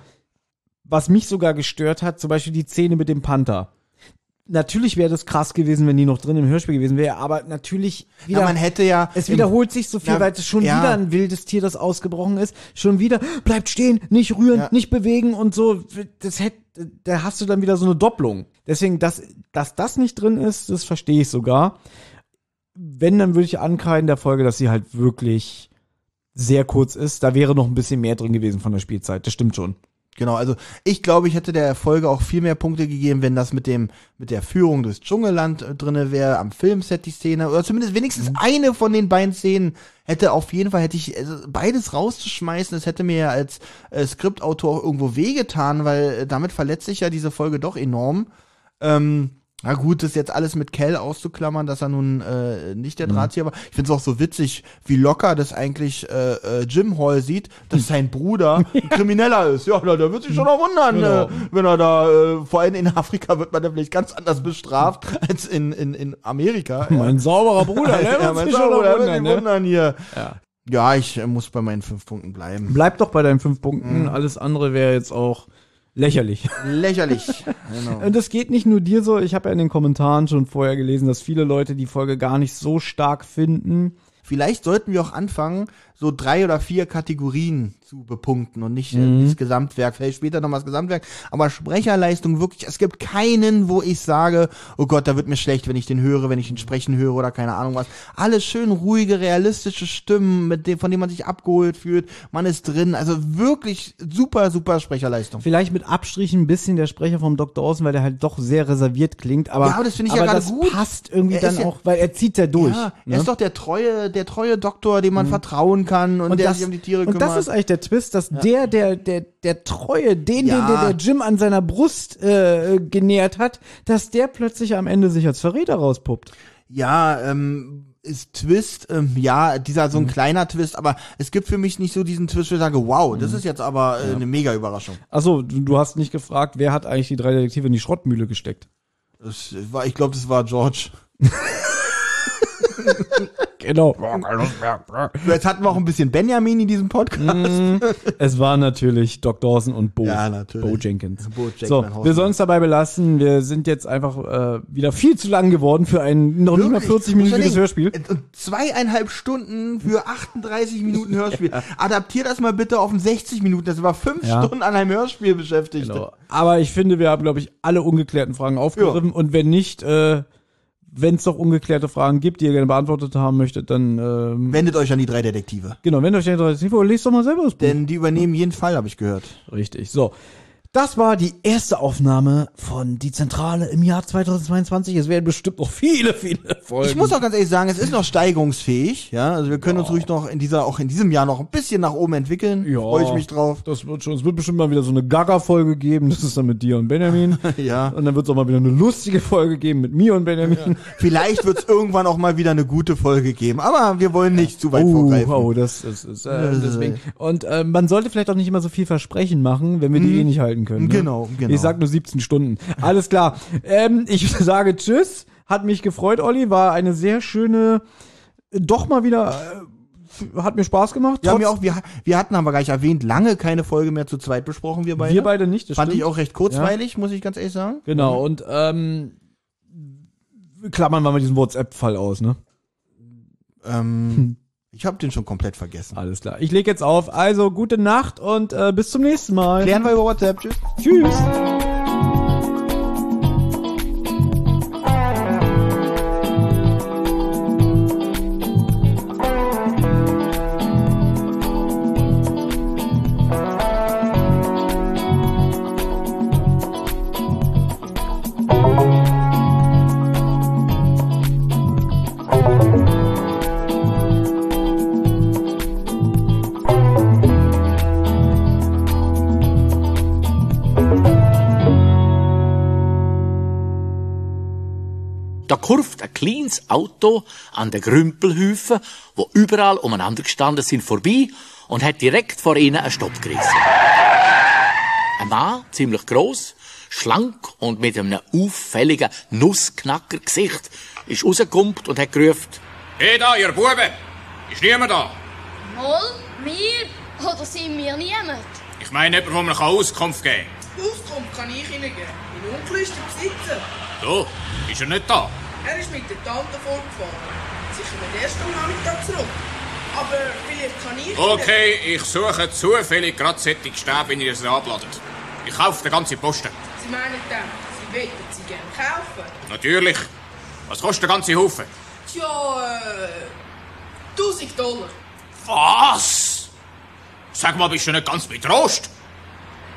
was mich sogar gestört hat, zum Beispiel die Szene mit dem Panther. Natürlich wäre das krass gewesen, wenn die noch drin im Hörspiel gewesen wäre, aber natürlich wieder. Ja, man hätte ja. es wiederholt sich so viel, Ja, weil es schon ja. wieder ein wildes Tier, das ausgebrochen ist. Schon wieder, bleibt stehen, nicht rühren, nicht bewegen und so. Das hätte, da hast du dann wieder so eine Doppelung. Deswegen, dass, dass das nicht drin ist, das verstehe ich sogar. Wenn, dann würde ich ankreiden der Folge, dass sie halt wirklich sehr kurz ist. Da wäre noch ein bisschen mehr drin gewesen von der Spielzeit. Das stimmt schon. Genau, also ich glaube, ich hätte der Folge auch viel mehr Punkte gegeben, wenn das mit dem mit der Führung durchs Dschungelland äh, drinne wäre, am Filmset die Szene oder zumindest wenigstens eine von den beiden Szenen hätte auf jeden Fall hätte ich also beides rauszuschmeißen, das hätte mir ja als äh, Skriptautor auch irgendwo wehgetan, weil äh, damit verletzt sich ja diese Folge doch enorm. Ähm, na gut, das jetzt alles mit Kell auszuklammern, dass er nun äh, nicht der Drahtzieher war. Ich finde es auch so witzig, wie locker das eigentlich äh, äh, Jim Hall sieht, dass sein Bruder ein Krimineller ist. Ja, da wird sich schon noch wundern, Genau. äh, wenn er da, äh, vor allem in Afrika wird man da vielleicht ganz anders bestraft als in, in, in Amerika. Ja. Mein sauberer Bruder, der ja, mein schon Bruder, der wundern, ne? wundern hier. Ja. Ja, ich äh, muss bei meinen fünf Punkten bleiben. Bleib doch bei deinen fünf Punkten. Alles andere wäre jetzt auch lächerlich. Lächerlich. genau. Und das geht nicht nur dir so. Ich habe ja in den Kommentaren schon vorher gelesen, dass viele Leute die Folge gar nicht so stark finden. Vielleicht sollten wir auch anfangen, so drei oder vier Kategorien zu bepunkten und nicht äh, das Gesamtwerk, vielleicht später nochmal das Gesamtwerk, aber Sprecherleistung wirklich, es gibt keinen, wo ich sage, oh Gott, da wird mir schlecht, wenn ich den höre, wenn ich ihn sprechen höre oder keine Ahnung was. Alles schön ruhige, realistische Stimmen, mit dem, von denen man sich abgeholt fühlt, man ist drin, also wirklich super, super Sprecherleistung. Vielleicht mit Abstrichen ein bisschen der Sprecher vom Dr. Außen, weil der halt doch sehr reserviert klingt, aber, Ja, das finde ich ja gerade gut. passt irgendwie Er dann ja- auch, weil er zieht ja durch. Ja, ne? er ist doch der treue, der treue Doktor, dem man vertrauen kann und, der das, sich um die Tiere und kümmert. das ist eigentlich der Twist, dass der, der, der, der Treue, den, Ja. den der, der Jim an seiner Brust äh, genährt hat, dass der plötzlich am Ende sich als Verräter rauspuppt. Ja, ähm, ist Twist, ähm, ja, dieser Mhm. so ein kleiner Twist, aber es gibt für mich nicht so diesen Twist, wo ich sage, wow, das ist jetzt aber äh, eine mega Überraschung. Achso, du, du hast nicht gefragt, wer hat eigentlich die drei Detektive in die Schrottmühle gesteckt? Das war, ich glaube, das war George. Genau. Jetzt hatten wir auch ein bisschen Benjamin in diesem Podcast. Es war natürlich Doc Dawson und Bo. Ja, natürlich. Bo Jenkins. Bo Jackman, so, wir sollen es dabei belassen. Wir sind jetzt einfach äh, wieder viel zu lang geworden für ein noch nicht mal Wirklich? 40-minütiges Muss man Hörspiel. Zweieinhalb Stunden für 38 Minuten Hörspiel. Adaptier das mal bitte auf ein 60 Minuten. Das war fünf Ja. Stunden an einem Hörspiel beschäftigt. Genau. Aber ich finde, wir haben, glaube ich, alle ungeklärten Fragen aufgegriffen. Und wenn nicht, äh, wenn es doch ungeklärte Fragen gibt, die ihr gerne beantwortet haben möchtet, dann ähm, Wendet euch an die drei Detektive. genau, wenn euch der interessiert, lest doch mal selber das Buch. Denn die übernehmen jeden Fall, habe ich gehört. Richtig. So. Das war die erste Aufnahme von Die Zentrale im Jahr 2022. Es werden bestimmt noch viele, viele Folgen. Ich muss auch ganz ehrlich sagen, es ist noch steigerungsfähig, ja. Also wir können uns ruhig noch in dieser, auch in diesem Jahr noch ein bisschen nach oben entwickeln. Ja. Freue ich mich drauf. Das wird schon, es wird bestimmt mal wieder so eine Gaga-Folge geben. Das ist dann mit dir und Benjamin. Ja. Und dann wird es auch mal wieder eine lustige Folge geben mit mir und Benjamin. Vielleicht wird es irgendwann auch mal wieder eine gute Folge geben, aber wir wollen nicht zu weit Oh, vorgreifen. oh, das, das ist äh, deswegen. Und äh, man sollte vielleicht auch nicht immer so viel Versprechen machen, wenn wir die eh nicht halten können. Ne? Genau, genau. Ich sag nur 17 Stunden. Alles klar. ähm, ich sage Tschüss. Hat mich gefreut, Olli. War eine sehr schöne, doch mal wieder, äh, hat mir Spaß gemacht. Ja auch, wir, wir hatten, haben wir gleich erwähnt, lange keine Folge mehr zu zweit besprochen, wir beide. wir beide nicht. Das Fand stimmt. ich auch recht kurzweilig, muss ich ganz ehrlich sagen. Genau, und ähm, klammern wir mal diesen WhatsApp-Fall aus, ne? Ähm, ich habe den schon komplett vergessen. Alles klar. Ich leg jetzt auf. Also, gute Nacht und äh, bis zum nächsten Mal. Klären wir über WhatsApp. Tschüss. Tschüss. Kleines Auto an den Grümpelhäufen, wo überall umeinander gestanden sind, vorbei und hat direkt vor ihnen einen Stopp gerissen. Ein Mann, ziemlich groß, schlank und mit einem auffälligen Nussknacker-Gesicht, ist rausgekommen und hat gerufen, Hey da, ihr Buben! Ist niemand da? Mal, wir oder sind wir niemand? Ich meine jemand, der mir Auskunft geben Auskunft kann ich Ihnen geben. Mein Onkel ist der Besitzer. kann. Du, ist er nicht da? Er ist mit der Tante fortgefahren. Sie kommen erst am Nachmittag zurück. Aber vielleicht kann ich. Okay, ich suche zufällig gerade solche Stäbe, wie ihr es abladet. Ich kaufe den ganzen Posten. Sie meinen dann, Sie wollten sie gerne kaufen? Natürlich. Was kostet der ganze Haufen? Tja, äh... 1000 Dollar. Was? Sag mal, bist du nicht ganz betrost?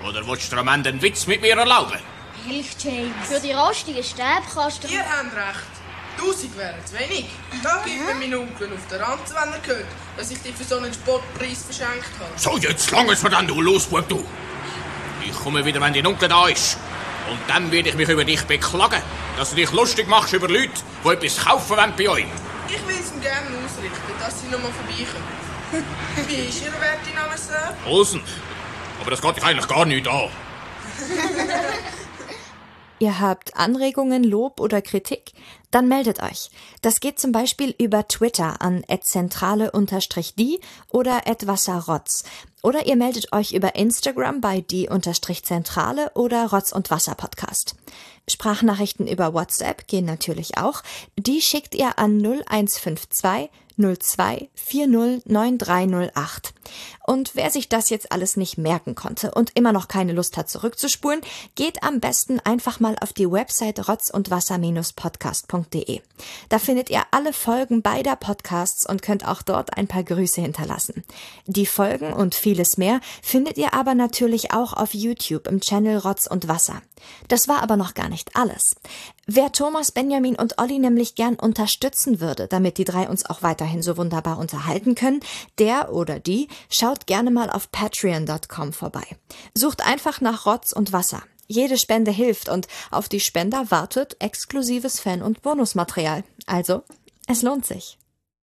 Oder willst du am Ende einen Witz mit mir erlauben? Hilf, James. Für die rostigen Stäbe kannst du... Ihr habt recht. 1000 wären zu wenig. Da gibt mir mein Onkel auf der Ranze, wenn er hört, dass ich dich für so einen Sportpreis verschenkt habe. So, jetzt lang es mir dann, du Losbub, du. Ich komme wieder, wenn dein Onkel da ist. Und dann werde ich mich über dich beklagen, dass du dich lustig machst über Leute, die etwas kaufen wollen bei euch. Ich will es ihm gerne ausrichten, dass Sie nochmal vorbeikommen. Wie ist Ihr werte Name, Sir? Olsen. Aber das geht dich eigentlich gar nicht an. Ihr habt Anregungen, Lob oder Kritik? Dann meldet euch. Das geht zum Beispiel über Twitter an @zentrale_die oder @wasserrotz. Oder ihr meldet euch über Instagram bei die_zentrale oder Rotz und Wasser Podcast. Sprachnachrichten über WhatsApp gehen natürlich auch. Die schickt ihr an 0152 02 40 9308. Und wer sich das jetzt alles nicht merken konnte und immer noch keine Lust hat zurückzuspulen, geht am besten einfach mal auf die Website rotz und wasser-podcast.de. Da findet ihr alle Folgen beider Podcasts und könnt auch dort ein paar Grüße hinterlassen. Die Folgen und vieles mehr findet ihr aber natürlich auch auf YouTube im Channel Rotz und Wasser. Das war aber noch gar nicht alles. Wer Thomas, Benjamin und Olli nämlich gern unterstützen würde, damit die drei uns auch weiterhin so wunderbar unterhalten können, der oder die schaut gerne mal auf patreon.com vorbei. Sucht einfach nach Rotz und Wasser. Jede Spende hilft und auf die Spender wartet exklusives Fan- und Bonusmaterial. Also, es lohnt sich.